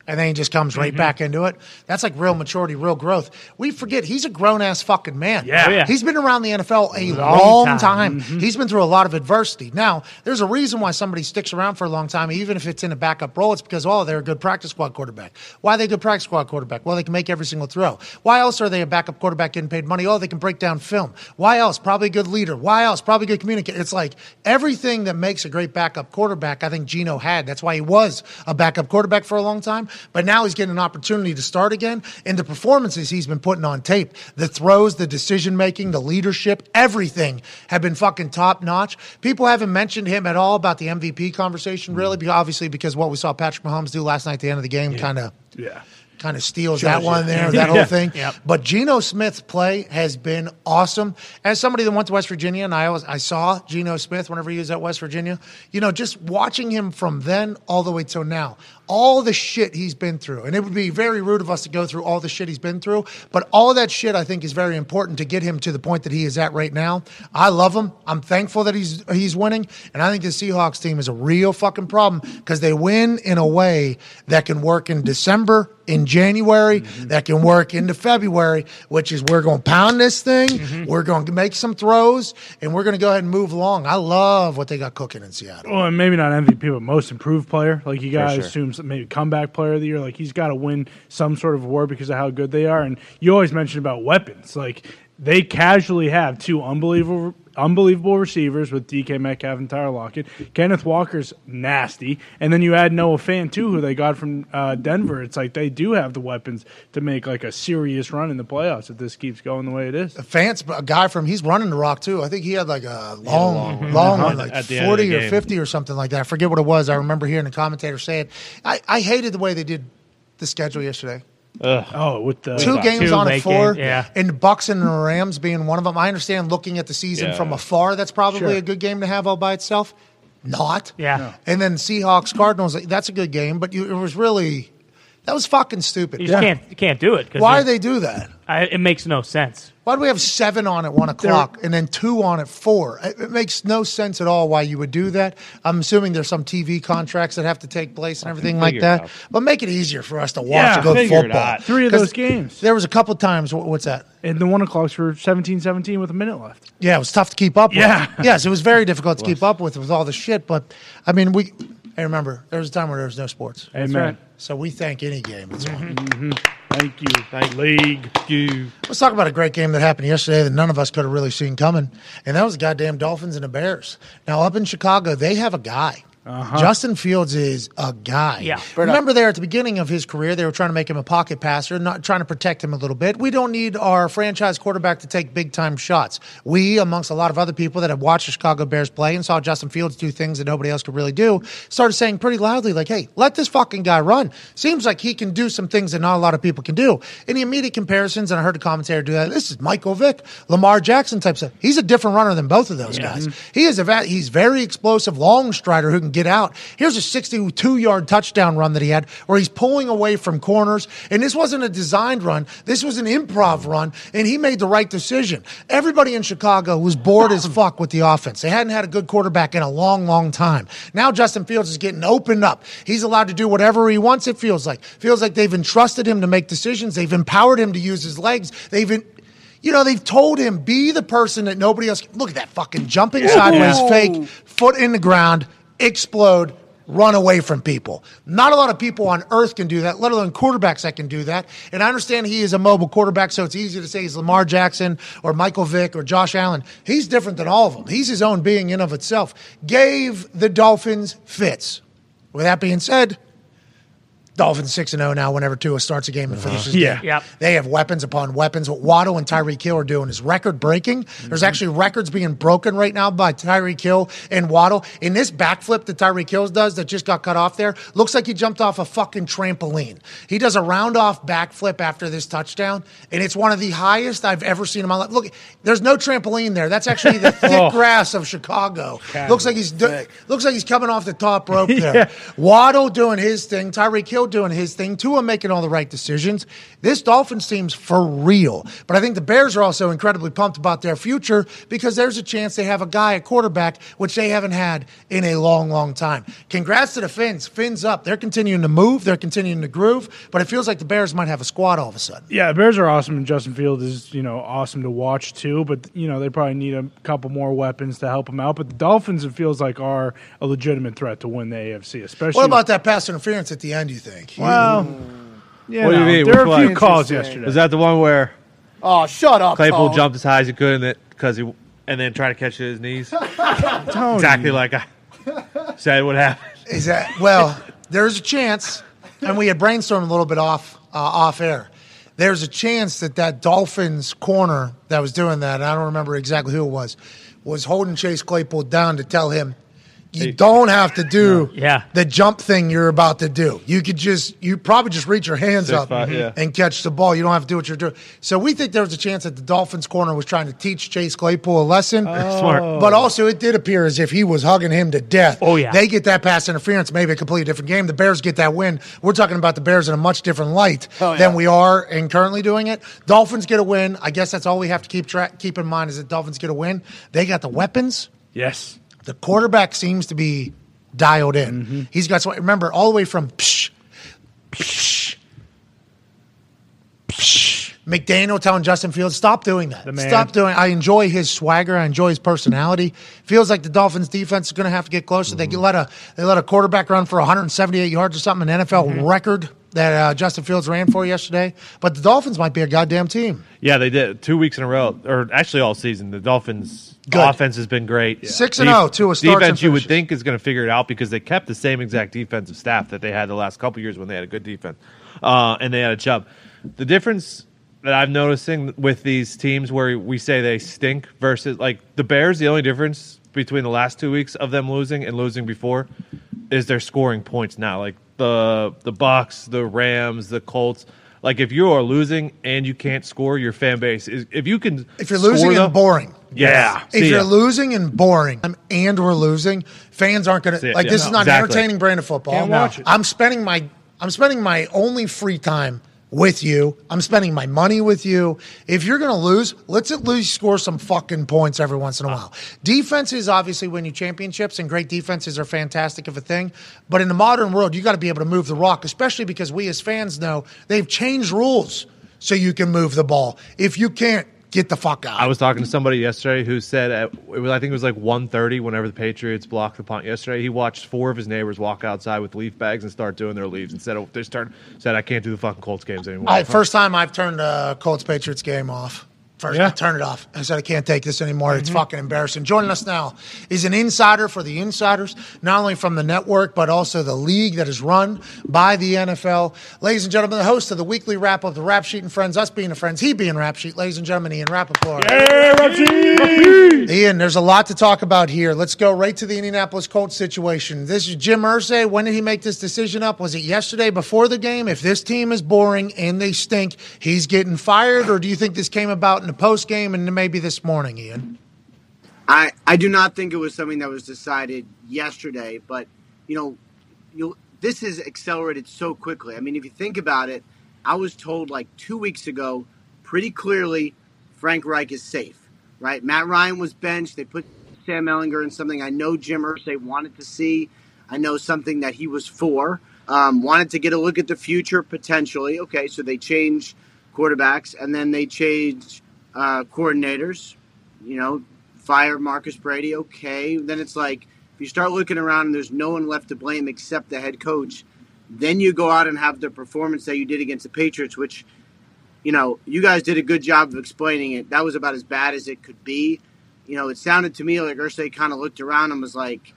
Speaker 1: and then he just comes
Speaker 2: Mm-hmm.
Speaker 1: right back into it. That's like real maturity, real growth. We forget he's a grown ass fucking man.
Speaker 2: Yeah. Oh,
Speaker 3: yeah.
Speaker 1: He's been around the NFL a
Speaker 3: Long
Speaker 1: long,
Speaker 3: time.
Speaker 1: time.
Speaker 2: Mm-hmm.
Speaker 1: He's been through a lot of adversity. Now, there's a reason why somebody sticks around for a long time, even if it's in a backup role. It's because, oh, they're a good practice squad quarterback. Why are they a good practice squad quarterback? Well, they can make every single throw. Why else are they a backup quarterback getting paid money? Oh, they can break down film. Why else? Probably a good leader. Why else? Probably a good communicator. It's like everything that makes a great backup quarterback, I think Geno had. That's why he was a backup quarterback for a long time. But now he's getting an opportunity to start again. And the performances he's been putting on tape, the throws, the decision making, the leadership, everything have been fucking top notch. People haven't mentioned him at all about the MVP conversation, really, mm. because obviously because what we saw Patrick Mahomes do last night at the end of the game kind of
Speaker 2: Yeah.
Speaker 1: kind of steals that one there, that whole thing. But Geno Smith's play has been awesome. As somebody that went to West Virginia, and I always, I saw Geno Smith whenever he was at West Virginia, you know, just watching him from then all the way till now, all the shit he's been through, and it would be very rude of us to go through all the shit he's been through, but all that shit I think is very important to get him to the point that he is at right now. I love him. I'm thankful that he's he's winning, and I think the Seahawks team is a real fucking problem because they win in a way that can work in December in January mm-hmm. that can work into February, which is we're going to pound this thing, mm-hmm. we're going to make some throws, and we're going to go ahead and move along. I love what they got cooking in Seattle.
Speaker 2: Well, and maybe not MVP, but most improved player. Like you guys
Speaker 4: sure.
Speaker 2: assume maybe comeback player of the year. Like he's got to win some sort of award because of how good they are. And you always mention about weapons. Like they casually have two unbelievable, unbelievable receivers with DK Metcalf and Tyler Lockett. Kenneth Walker's nasty, and then you add Noah Fant too, who they got from uh, Denver. It's like they do have the weapons to make like a serious run in the playoffs if this keeps going the way it is.
Speaker 1: Fance, a guy from he's running the rock too. I think he had like a long, long, one, like
Speaker 4: At the end of the
Speaker 1: forty or
Speaker 4: game.
Speaker 1: fifty or something like that. I forget what it was. I remember hearing the commentator say it. I, I hated the way they did the schedule yesterday.
Speaker 2: Oh, with the
Speaker 1: two games
Speaker 3: Two
Speaker 1: on at
Speaker 3: late
Speaker 1: four,
Speaker 3: games, yeah.
Speaker 1: and Bucks and Rams being one of them. I understand looking at the season
Speaker 4: Yeah.
Speaker 1: from afar, that's probably
Speaker 2: Sure.
Speaker 1: a good game to have all by itself. Not,
Speaker 3: Yeah. No.
Speaker 1: And then Seahawks Cardinals, that's a good game, but you, it was really that was fucking stupid.
Speaker 3: You just can't you can't do it.
Speaker 1: Why do they do that?
Speaker 3: I, it makes no sense.
Speaker 1: Why do we have seven on at one o'clock and then two on at four? It, it makes no sense at all why you would do that. I'm assuming there's some TV contracts that have to take place and everything like that.
Speaker 4: out.
Speaker 1: But make it easier for us to watch
Speaker 2: Yeah,
Speaker 1: a good
Speaker 4: figure it
Speaker 1: football.
Speaker 4: out.
Speaker 2: Three of those games.
Speaker 1: There was a couple times. wh- What's that?
Speaker 2: and the one o'clocks were 17-17 with a minute left.
Speaker 1: Yeah, it was tough to keep up with.
Speaker 2: Yeah.
Speaker 1: Yes, it was very difficult to keep up with with all the shit. But I mean, we. Hey, remember, there was a time where there was no sports.
Speaker 2: Amen.
Speaker 3: right.
Speaker 1: So we thank any game that's on. Mm-hmm.
Speaker 2: Thank you. Thank league.
Speaker 4: You
Speaker 1: Let's talk about a great game that happened yesterday that none of us could have really seen coming, and that was the goddamn Dolphins and the Bears. Now, up in Chicago, they have a guy Uh-huh. Justin Fields is a guy.
Speaker 3: Yeah.
Speaker 1: Remember there at the beginning of his career, they were trying to make him a pocket passer, not trying to protect him a little bit. We don't need our franchise quarterback to take big time shots. We, amongst a lot of other people that have watched the Chicago Bears play and saw Justin Fields do things that nobody else could really do, started saying pretty loudly, like, hey, let this fucking guy run. Seems like he can do some things that not a lot of people can do. In the immediate comparisons, and I heard a commentator do that, this is Michael Vick, Lamar Jackson type stuff. He's a different runner than both of those guys. He is a va- he's very explosive, long strider who can get out. Here's a 62 yard touchdown run that he had where he's pulling away from corners. And this wasn't a designed run. This was an improv run. And he made the right decision. Everybody in Chicago was bored as fuck with the offense. They hadn't had a good quarterback in a long, long time. Now Justin Fields is getting opened up. He's allowed to do whatever he wants, it feels like. Feels like they've entrusted him to make decisions. They've empowered him to use his legs. They've en- you know, they've told him, be the person that nobody else can. Look at that fucking jumping sideways fake, foot in the ground, explode, run away from people. Not a lot of people on earth can do that, let alone quarterbacks that can do that. And I understand he is a mobile quarterback, so it's easy to say he's Lamar Jackson or Michael Vick or Josh Allen. He's different than all of them. He's his own being in of itself. Gave the Dolphins fits. With that being said, Dolphins six and zero now. Whenever Tua starts a game and finishes, the uh-huh.
Speaker 2: Yeah.
Speaker 1: game.
Speaker 3: Yep.
Speaker 1: they have weapons upon weapons. What Waddle and Tyreek Hill are doing is record breaking. There's mm-hmm. actually records being broken right now by Tyreek Hill and Waddle. In this backflip that Tyreek Hill does that just got cut off there, looks like he jumped off a fucking trampoline. He does a round off backflip after this touchdown, and it's one of the highest I've ever seen in my life. Look, there's no trampoline there. That's actually the thick oh. grass of Chicago. Looks like he's do- looks like he's coming off the top rope there. Waddle doing his thing, Tyreek Hill doing his thing, Tua making all the right decisions. This Dolphins team's for real. But I think the Bears are also incredibly pumped about their future because there's a chance they have a guy at quarterback, which they haven't had in a long, long time. Congrats to the Finns. Fins up. They're continuing to move, they're continuing to groove, but it feels like the Bears might have a squad all of a sudden.
Speaker 2: Yeah, the Bears are awesome, and Justin Field is you know awesome to watch too. But you know they probably need a couple more weapons to help them out. But the Dolphins, it feels like, are a legitimate threat to win the AFC, especially.
Speaker 1: What about that pass interference at the end, you think?
Speaker 2: Well, you
Speaker 4: What do you
Speaker 2: know,
Speaker 4: mean?
Speaker 2: There
Speaker 4: Which
Speaker 2: were a few
Speaker 4: one?
Speaker 2: calls
Speaker 5: Interesting.
Speaker 2: yesterday.
Speaker 4: Was that the one where
Speaker 5: Oh, shut up,
Speaker 4: Claypool
Speaker 5: Tone.
Speaker 4: jumped as high as he could and because he and then tried to catch it at his knees? exactly like I said would happen.
Speaker 1: Is that well? There's a chance, and we had brainstormed a little bit off uh, off air. There's a chance that that Dolphins corner that was doing that, and I don't remember exactly who it was, was holding Chase Claypool down to tell him, you don't have to do
Speaker 3: Yeah.
Speaker 1: the jump thing you're about to do. You could just, you probably just reach your hands
Speaker 4: Six,
Speaker 1: up
Speaker 4: five, yeah.
Speaker 1: and catch the ball. You don't have to do what you're doing. So we think there was a chance that the Dolphins corner was trying to teach Chase Claypool a lesson. Oh.
Speaker 4: Smart.
Speaker 1: But also, it did appear as if he was hugging him to death.
Speaker 3: Oh, yeah.
Speaker 1: They get that pass interference, maybe a completely different game. The Bears get that win. We're talking about the Bears in a much different light
Speaker 5: Oh, yeah.
Speaker 1: than we are and currently doing it. Dolphins get a win. I guess that's all we have to keep track, keep in mind is that Dolphins get a win. They got the weapons.
Speaker 2: yes.
Speaker 1: The quarterback seems to be dialed in.
Speaker 3: Mm-hmm.
Speaker 1: He's got some, remember all the way from psh, psh, psh, McDaniel telling Justin Fields, stop doing that. Stop doing I enjoy his swagger. I enjoy his personality. Feels like the Dolphins defense is going to have to get closer. They let a they let a quarterback run for 178 yards or something, an NFL
Speaker 3: Mm-hmm.
Speaker 1: record that uh, Justin Fields ran for yesterday. But the Dolphins might be a goddamn team.
Speaker 4: Yeah, they did two weeks in a row, or actually all season. The Dolphins'
Speaker 1: Good.
Speaker 4: offense has been great.
Speaker 1: Six and oh, Tua starts and
Speaker 4: defense. You would think is going to figure it out because they kept the same exact defensive staff that they had the last couple years when they had a good defense, uh, and they had a Chubb. The difference that I'm noticing with these teams where we say they stink versus like the Bears, the only difference between the last two weeks of them losing and losing before is they're scoring points now. Like the the Bucks, the Rams, the Colts. Like if you are losing and you can't score, your fan base is. If you can,
Speaker 1: If you're
Speaker 4: score
Speaker 1: losing
Speaker 4: them-
Speaker 1: and boring.
Speaker 4: yeah.
Speaker 1: If
Speaker 4: See
Speaker 1: you're
Speaker 4: ya.
Speaker 1: losing and boring um, and we're losing, fans aren't going to like.
Speaker 4: yeah.
Speaker 1: This
Speaker 4: No,
Speaker 1: is not
Speaker 4: exactly.
Speaker 1: an entertaining brand of football.
Speaker 2: Can't watch it.
Speaker 1: I'm spending my I'm spending my only free time with you. I'm spending my money with you. If you're going to lose, let's at least score some fucking points every once in a while. Defenses obviously win you championships, and great defenses are fantastic of a thing. But in the modern world, you got to be able to move the rock, especially because we as fans know they've changed rules so you can move the ball. If you can't, get the fuck out.
Speaker 4: I was talking to somebody yesterday who said at, it was, I think it was like 1.30 whenever the Patriots blocked the punt yesterday. He watched four of his neighbors walk outside with leaf bags and start doing their leaves instead of they start said I can't do the fucking Colts games anymore.
Speaker 1: I, first time I've turned a Colts Patriots game off. First,
Speaker 2: Yeah.
Speaker 1: turn it off. I said, I can't take this anymore. It's mm-hmm. fucking embarrassing. Joining us now is an insider for the insiders, not only from the network, but also the league that is run by the NFL. Ladies and gentlemen, the host of the weekly wrap of the Rap Sheet and Friends, us being the friends, he being Rap Sheet. Ladies and gentlemen, Ian Rapoport. Ian, there's a lot to talk about here. Let's go right to the Indianapolis Colts situation. This is Jim Irsay. When did he make this decision up? Was it yesterday before the game? If this team is boring and they stink, he's getting fired, or do you think this came about in the post game and maybe this morning, Ian?
Speaker 5: I, I do not think it was something that was decided yesterday, but you know, you this is accelerated so quickly. I mean, if you think about it, I was told like two weeks ago, pretty clearly, Frank Reich is safe. Right? Matt Ryan was benched. They put Sam Ehlinger in something I know Jim Irsay wanted to see. I know something that he was for. Um, wanted to get a look at the future potentially. Okay, so they change quarterbacks and then they change uh, coordinators. You know, fire Marcus Brady. Okay, then it's like if you start looking around and there's no one left to blame except the head coach, then you go out and have the performance that you did against the Patriots, which you know, you guys did a good job of explaining it. That was about as bad as it could be. You know, it sounded to me like Irsay kind of looked around and was like,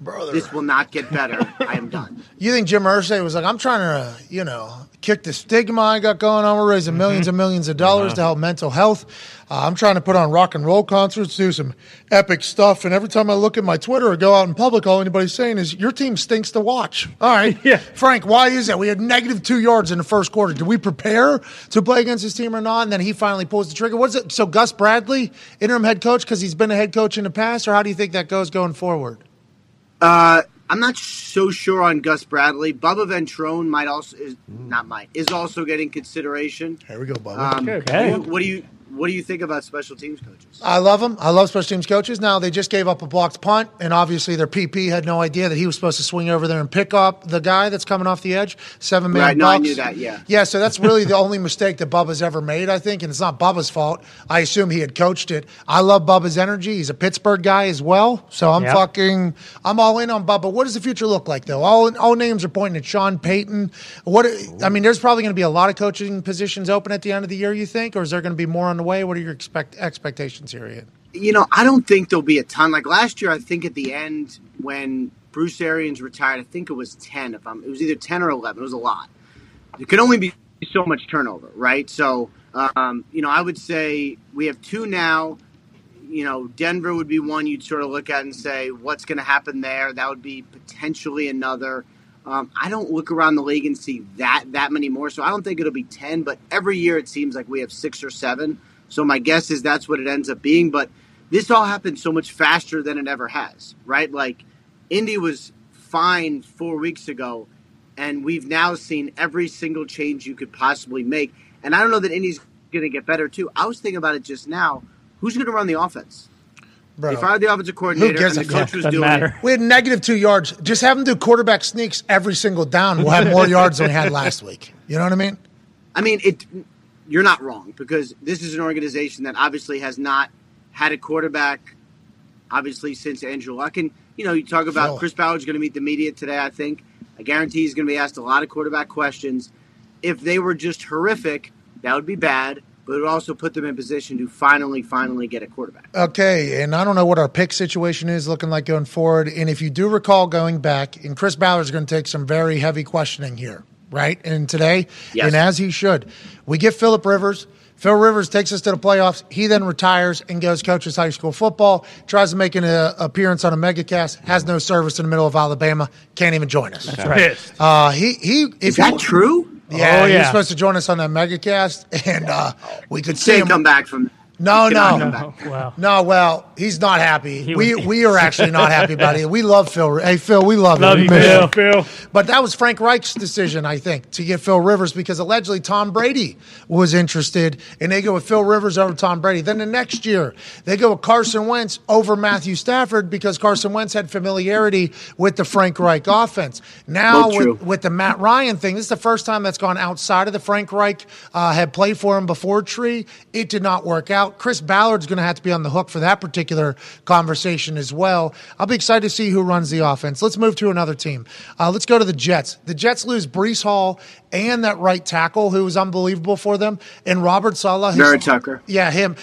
Speaker 1: Brother.
Speaker 5: "This will not get better. I am done."
Speaker 1: You think Jim Irsay was like, I'm trying to, you know, kick the stigma I got going on. We're raising 1000000s and millions of dollars to help mental health. Uh, I'm trying to put on rock and roll concerts, do some epic stuff. And every time I look at my Twitter or go out in public, all anybody's saying is, Your team stinks to watch. All right.
Speaker 2: Yeah.
Speaker 1: Frank, why is that? We had negative two yards in the first quarter. Did we prepare to play against this team or not? And then he finally pulls the trigger. What's it? So, Gus Bradley, interim head coach, because he's been a head coach in the past, or how do you think that goes going forward?
Speaker 5: Uh, I'm not so sure on Gus Bradley. Bubba Ventrone might also is not might is also getting consideration.
Speaker 1: Here we go, Bubba.
Speaker 5: Um,
Speaker 3: Okay.
Speaker 5: What, what do you what do you think about special teams coaches?
Speaker 1: I love them. I love special teams coaches. Now they just gave up a blocked punt, and obviously their PP had no idea that he was supposed to swing over there and pick up the guy that's coming off the edge. Seven man
Speaker 5: Right, no, I
Speaker 1: bucks.
Speaker 5: knew that, yeah.
Speaker 1: yeah. So that's really the only mistake that Bubba's ever made, I think, and it's not Bubba's fault. I assume he had coached it. I love Bubba's energy. He's a Pittsburgh guy as well, so I'm
Speaker 3: Yep.
Speaker 1: fucking. I'm all in on Bubba. What does the future look like though? All all names are pointing at Sean Payton. What I mean, there's probably going to be a lot of coaching positions open at the end of the year. You think, or is there going to be more on the way? What are your expect expectations here, Ian?
Speaker 5: You know, I don't think there'll be a ton. Like last year, I think at the end when Bruce Arians retired, I think it was ten. If I'm, it was either ten or eleven. It was a lot. There could only be so much turnover, right? So, um, you know, I would say we have two now. You know, Denver would be one you'd sort of look at and say, what's going to happen there? That would be potentially another. Um, I don't look around the league and see that that many more, so I don't think it'll be ten. But every year it seems like we have six or seven. So my guess is that's what it ends up being. But this all happened so much faster than it ever has, right? Like Indy was fine four weeks ago, and we've now seen every single change you could possibly make. And I don't know that Indy's going to get better too. I was thinking about it just now. Who's going to run the offense?
Speaker 1: Bro.
Speaker 5: They fired the offensive coordinator,
Speaker 1: gives
Speaker 5: and the coach was
Speaker 3: Doesn't
Speaker 5: doing
Speaker 3: matter.
Speaker 5: it.
Speaker 1: We had negative two yards. Just have them do quarterback sneaks every single down. We'll have more yards than we had last week. You know what I mean?
Speaker 5: I mean, it. You're not wrong because this is an organization that obviously has not had a quarterback, obviously since Andrew Luck. And you know, you talk about. Chris Ballard's going to meet the media today. I think I guarantee he's going to be asked a lot of quarterback questions. If they were just horrific, that would be bad, but it would also put them in position to finally, finally get a quarterback.
Speaker 1: Okay, and I don't know what our pick situation is looking like going forward. And if you do recall going back, and Chris Ballard's going to take some very heavy questioning here, right? And today,
Speaker 5: Yes.
Speaker 1: and as he should, we get Philip Rivers. Phil Rivers takes us to the playoffs. He then retires and goes coaches high school football. Tries to make an uh, appearance on a megacast. Has no service in the middle of Alabama. Can't even join us.
Speaker 2: Pissed.
Speaker 1: Uh, he he. If
Speaker 5: Is
Speaker 1: you-
Speaker 5: that true?
Speaker 1: Yeah,
Speaker 3: Oh,
Speaker 1: he was supposed to join us on that megacast, and uh, we could see
Speaker 5: Can't
Speaker 1: him.
Speaker 5: come back from.
Speaker 1: No,
Speaker 5: he cannot
Speaker 1: no.
Speaker 5: come.
Speaker 3: Wow.
Speaker 1: No, well, he's not happy.
Speaker 3: He
Speaker 1: we we are actually not happy about it. We love Phil. Hey, Phil, we love,
Speaker 3: Love
Speaker 1: you.
Speaker 3: you, Phil.
Speaker 2: Phil.
Speaker 1: But that was Frank Reich's decision, I think, to get Phil Rivers because allegedly Tom Brady was interested, and they go with Phil Rivers over Tom Brady. Then the next year, they go with Carson Wentz over Matthew Stafford because Carson Wentz had familiarity with the Frank Reich offense. Now, with, with the Matt Ryan thing, this is the first time that's gone outside of the Frank Reich, uh, had played for him before Tree. It did not work out. Out. Chris Ballard's going to have to be on the hook for that particular conversation as well. I'll be excited to see who runs the offense. Let's move to another team. Uh, let's go to the Jets. The Jets lose Breece Hall and that right tackle who was unbelievable for them, and Robert Saleh.
Speaker 5: Vera Tucker.
Speaker 1: Yeah, him.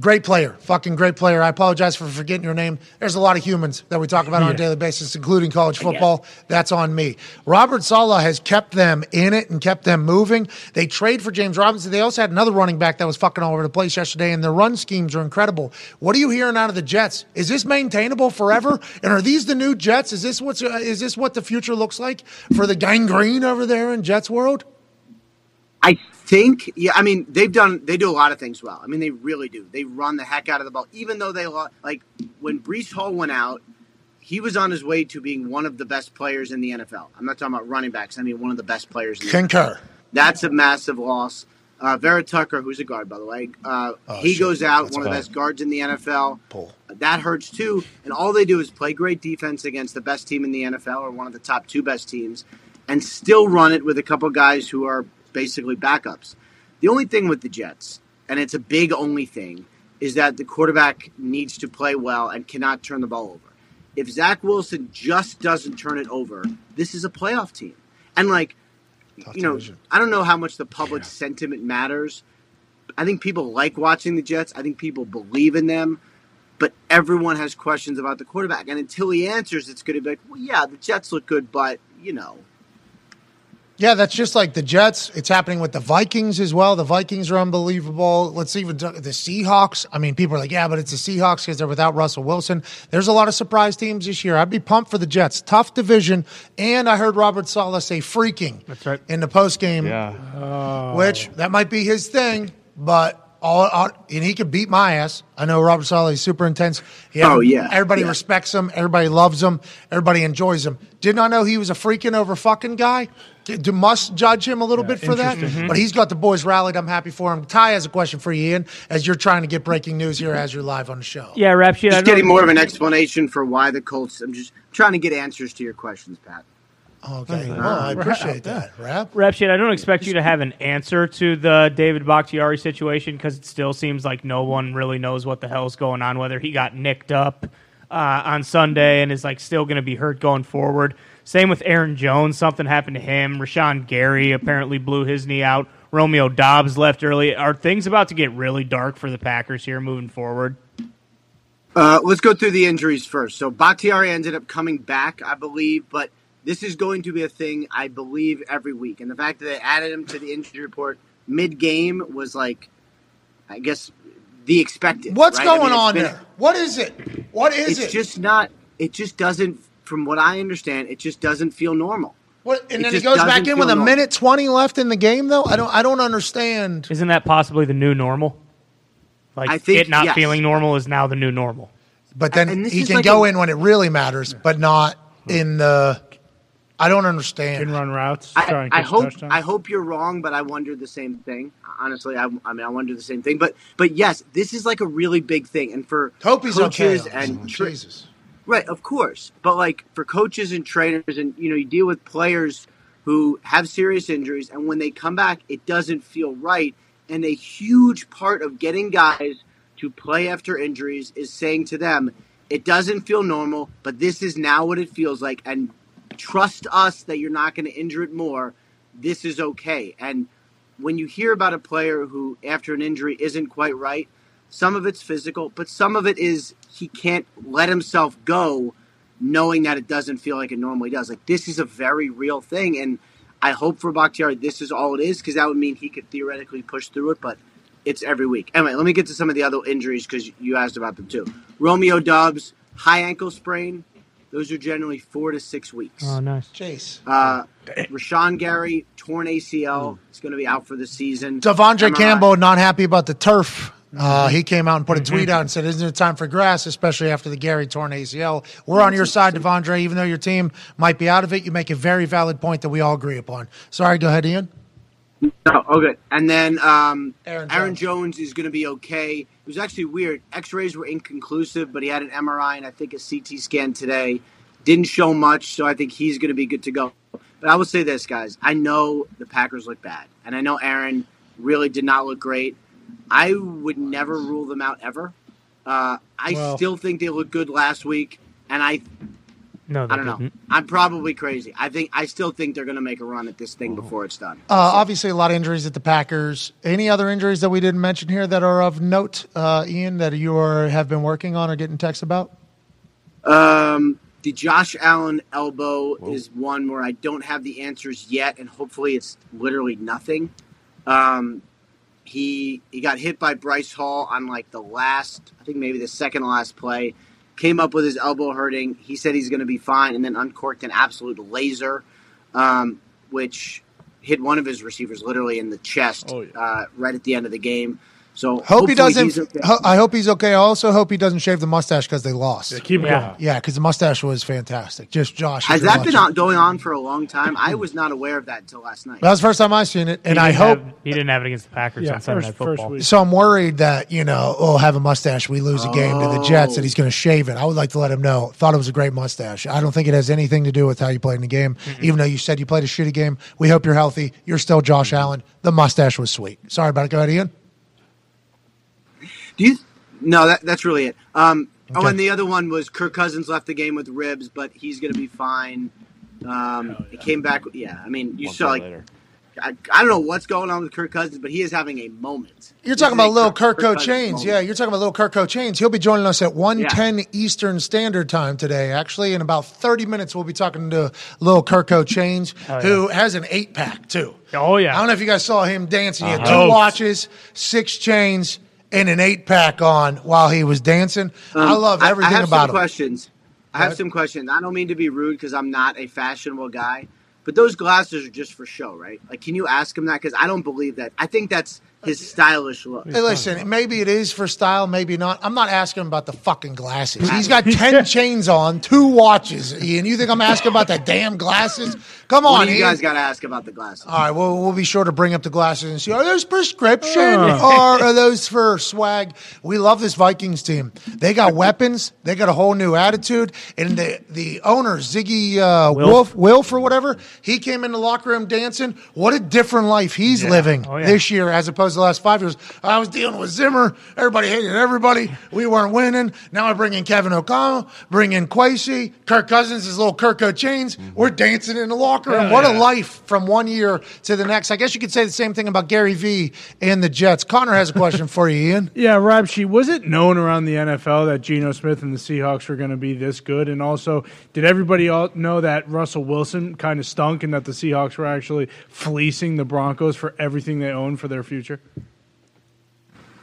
Speaker 1: Great player, fucking great player. I apologize for forgetting your name. There's a lot of humans that we talk about on a daily basis, including college football. That's on me. Robert Saleh has kept them in it and kept them moving. They trade for James Robinson. They also had another running back that was fucking all over the place yesterday, and their run schemes are incredible. What are you hearing out of the Jets? Is this maintainable forever? And are these the new Jets? Is this what's uh, is this what the future looks like for the gangrene over there in Jets world?
Speaker 5: I think, yeah, I mean, they've done, they do a lot of things well. I mean, they really do. They run the heck out of the ball, even though they, lost. like, when Breece Hall went out, he was on his way to being one of the best players in the NFL. I'm not talking about running backs. I mean, one of the best players. In the
Speaker 1: Concur.
Speaker 5: NFL. That's a massive loss. Uh, Vera Tucker, who's a guard, by the way, uh,
Speaker 1: Oh,
Speaker 5: he
Speaker 1: shit.
Speaker 5: goes out,
Speaker 1: That's
Speaker 5: one of the best guards in the NFL.
Speaker 1: Pull.
Speaker 5: That hurts too. And all they do is play great defense against the best team in the NFL or one of the top two best teams and still run it with a couple guys who are basically backups. The only thing with the Jets, and it's a big only thing, is that the quarterback needs to play well and cannot turn the ball over. If Zach Wilson just doesn't turn it over, this is a playoff team. And like, you know,
Speaker 1: division.
Speaker 5: I don't know how much the public sentiment matters. I think people like watching the Jets. I think people believe in them. But everyone has questions about the quarterback. And until he answers, it's going to be like, well, yeah, the Jets look good, but, you know.
Speaker 1: Yeah, that's just like the Jets. It's happening with the Vikings as well. The Vikings are unbelievable. Let's even talk, the Seahawks. I mean, people are like, yeah, but it's the Seahawks because they're without Russell Wilson. There's a lot of surprise teams this year. I'd be pumped for the Jets. Tough division, and I heard Robert Saleh say "freaking"
Speaker 3: That's right.
Speaker 1: in the post game,
Speaker 4: Yeah.
Speaker 1: which that might be his thing, but. All, all, and he could beat my ass. I know Robert Saleh is super intense. He
Speaker 5: Oh, yeah.
Speaker 1: Everybody
Speaker 5: Yeah.
Speaker 1: respects him. Everybody loves him. Everybody enjoys him. Did not know he was a freaking over fucking guy. D- d- must judge him a little bit for that. But he's got the boys rallied. I'm happy for him. Ty has a question for you, Ian, as you're trying to get breaking news here as you're live on the show.
Speaker 3: Yeah, rap sheet. I
Speaker 5: Just getting more of an explanation for why the Colts. I'm just trying to get answers to your questions, Pat.
Speaker 1: Okay. Well, I appreciate that. Rap.
Speaker 3: Rap shit, I don't expect you to have an answer to the David Bakhtiari situation because it still seems like no one really knows what the hell's going on, whether he got nicked up uh, on Sunday and is like still going to be hurt going forward. Same with Aaron Jones. Something happened to him. Rashan Gary apparently blew his knee out. Romeo Doubs left early. Are things about to get really dark for the Packers here moving forward?
Speaker 5: Uh, let's go through the injuries first. So Bakhtiari ended up coming back, I believe, but this is going to be a thing, I believe, every week. And the fact that they added him to the injury report mid game was like, I guess, the expected.
Speaker 1: What's
Speaker 5: right? I mean,
Speaker 1: going on
Speaker 5: been-
Speaker 1: there? What is it? What is
Speaker 5: It's
Speaker 1: it?
Speaker 5: It's just not. It just doesn't. From what I understand, it just doesn't feel normal.
Speaker 1: what, and
Speaker 5: it
Speaker 1: then he goes back in with a minute twenty left in the game, though. I don't. I don't understand.
Speaker 3: Isn't that possibly the new normal? Like
Speaker 5: I think-
Speaker 3: it not
Speaker 5: yes.
Speaker 3: feeling normal is now the new normal.
Speaker 1: But then he can
Speaker 5: like
Speaker 1: go
Speaker 5: a-
Speaker 1: in when it really matters, but not hmm. in the. I don't understand.
Speaker 2: Can run routes. try
Speaker 5: I,
Speaker 2: and
Speaker 5: I hope
Speaker 2: touchdowns.
Speaker 5: I hope you're wrong, but I wonder the same thing. Honestly, I, I mean, I wonder the same thing. But but yes, this is like a really big thing, and for
Speaker 1: Hope he's okay.
Speaker 5: coaches and mm-hmm. tra-
Speaker 1: Jesus.
Speaker 5: right, of course. But like for coaches and trainers, and you know, you deal with players who have serious injuries, and when they come back, it doesn't feel right. And a huge part of getting guys to play after injuries is saying to them, "It doesn't feel normal, but this is now what it feels like." And trust us that you're not going to injure it more. This is okay. And when you hear about a player who, after an injury, isn't quite right, some of it's physical, but some of it is he can't let himself go knowing that it doesn't feel like it normally does. Like, this is a very real thing. And I hope for Bakhtiari this is all it is because that would mean he could theoretically push through it, but it's every week. Anyway, let me get to some of the other injuries because you asked about them too. Romeo Doubs, high ankle sprain. Those are generally four to six weeks.
Speaker 3: Oh, nice.
Speaker 1: Chase.
Speaker 5: Uh, Rashan Gary, torn ACL, is going to be out for the season.
Speaker 1: De'Vondre
Speaker 5: MRI.
Speaker 1: Campbell not happy about the turf. Uh, he came out and put a tweet out and said, "Isn't it time for grass?" Especially after the Gary torn ACL. We're on your side, De'Vondre. Even though your team might be out of it, you make a very valid point that we all agree upon. Sorry, go ahead, Ian.
Speaker 5: Oh, okay. And then um,
Speaker 1: Aaron
Speaker 5: Aaron,
Speaker 1: Jones.
Speaker 5: Jones. is going to be okay. It was actually weird. X-rays were inconclusive, but he had an MRI and I think a CT scan today. Didn't show much, so I think he's going to be good to go. But I will say this, guys. I know the Packers look bad, and I know Aaron really did not look great. I would never rule them out ever. Uh, I
Speaker 2: Well-
Speaker 5: still think they looked good last week, and I
Speaker 3: No, they
Speaker 5: I don't know.
Speaker 3: didn't.
Speaker 5: I'm probably crazy. I think I still think they're going to make a run at this thing before it's done.
Speaker 1: Uh, obviously, a lot of injuries at the Packers. Any other injuries that we didn't mention here that are of note, uh, Ian, that you are, have been working on or getting texts about?
Speaker 5: Um, the Josh Allen elbow is one where I don't have the answers yet, and hopefully it's literally nothing. Um, he he got hit by Bryce Hall on like the last, I think maybe the second last play. Came up with his elbow hurting. He said he's going to be fine, and then uncorked an absolute laser, um, which hit one of his receivers literally in the chest
Speaker 4: Oh, yeah.
Speaker 5: uh, right at the end of the game. So
Speaker 1: Hope he doesn't.
Speaker 5: okay.
Speaker 1: ho- I hope he's okay. I also hope he doesn't shave the mustache because they lost.
Speaker 2: Yeah, keep it
Speaker 3: Yeah.
Speaker 2: going.
Speaker 1: Yeah, because the mustache was fantastic. Just Josh. if
Speaker 5: Has that been
Speaker 1: watching.
Speaker 5: on, going on for a long time? I was not aware of that until last night.
Speaker 1: That was the first time I seen it, and I hope.
Speaker 3: have- he didn't have it against the Packers
Speaker 2: Yeah,
Speaker 3: on Sunday
Speaker 2: first,
Speaker 3: Night Football.
Speaker 2: week.
Speaker 1: So I'm worried that you know, oh, have a mustache, we lose a game to the Jets, and he's oh. going to shave it. I would like to let him know. Thought it was a great mustache. I don't think it has anything to do with how you played in the game. Even though you said you played a shitty game, we hope you're healthy. You're still Josh Allen. The mustache was sweet. Sorry about it. Go ahead, Ian.
Speaker 5: Do you? No, that, that's really it. Um, Oh, and the other one was Kirk Cousins left the game with ribs, but he's going to be fine. Um, He came back. Yeah, I mean, you
Speaker 4: One
Speaker 5: saw like
Speaker 4: later.
Speaker 5: I, I don't know what's going on with Kirk Cousins, but he is having a moment.
Speaker 1: You're
Speaker 5: This
Speaker 1: talking about little
Speaker 5: Kirk-
Speaker 1: Kirko
Speaker 5: Kirk
Speaker 1: Chains.
Speaker 5: moment.
Speaker 1: Yeah, you're talking about little Kirko Chains. He'll be joining us at 110 Eastern Standard Time today. Actually, in about 30 minutes, we'll be talking to little Kirko Chains,
Speaker 3: Oh, yeah.
Speaker 1: who has an eight pack, too.
Speaker 3: Oh yeah,
Speaker 1: I don't know if you guys saw him dancing. He had
Speaker 3: Uh-huh.
Speaker 1: two watches, six chains, and an eight pack on while he was dancing. I
Speaker 5: Um,
Speaker 1: love everything
Speaker 5: I, have
Speaker 1: about
Speaker 5: some
Speaker 1: him.
Speaker 5: questions. I have some questions. I don't mean to be rude because I'm not a fashionable guy, but those glasses are just for show, right? Like, can you ask him that? Because I don't believe that. I think that's his stylish look.
Speaker 1: Hey, listen, maybe it is for style, maybe not. I'm not asking him about the fucking glasses. He's got 10 chains on, two watches, Ian. You think I'm asking about the damn glasses? Come
Speaker 5: One
Speaker 1: on,
Speaker 5: of you
Speaker 1: Ian.
Speaker 5: guys got to ask about the glasses.
Speaker 1: All right, well, we'll be sure to bring up the glasses and see are those prescription
Speaker 2: Uh.
Speaker 1: or are those for swag? We love this Vikings team. They got weapons. They got a whole new attitude. And the the owner Zygi uh, Wolf. Wilf or whatever, he came in the locker room dancing. What a different life he's living
Speaker 3: Oh, yeah.
Speaker 1: this year as opposed to the last five years. I was dealing with Zimmer. Everybody hated everybody. We weren't winning. Now I bring in Kevin O'Connell, bring in Kwesi, Kirk Cousins, his little Kirko chains. Mm-hmm. We're dancing in the locker room. what a life from one year to the next. I guess you could say the same thing about Gary Vee and the Jets. Connor has a question for you, Ian.
Speaker 2: Yeah, Rob, she was it known around the NFL that Geno Smith and the Seahawks were going to be this good? And also, did everybody all know that Russell Wilson kind of stunk and that the Seahawks were actually fleecing the Broncos for everything they own for their future?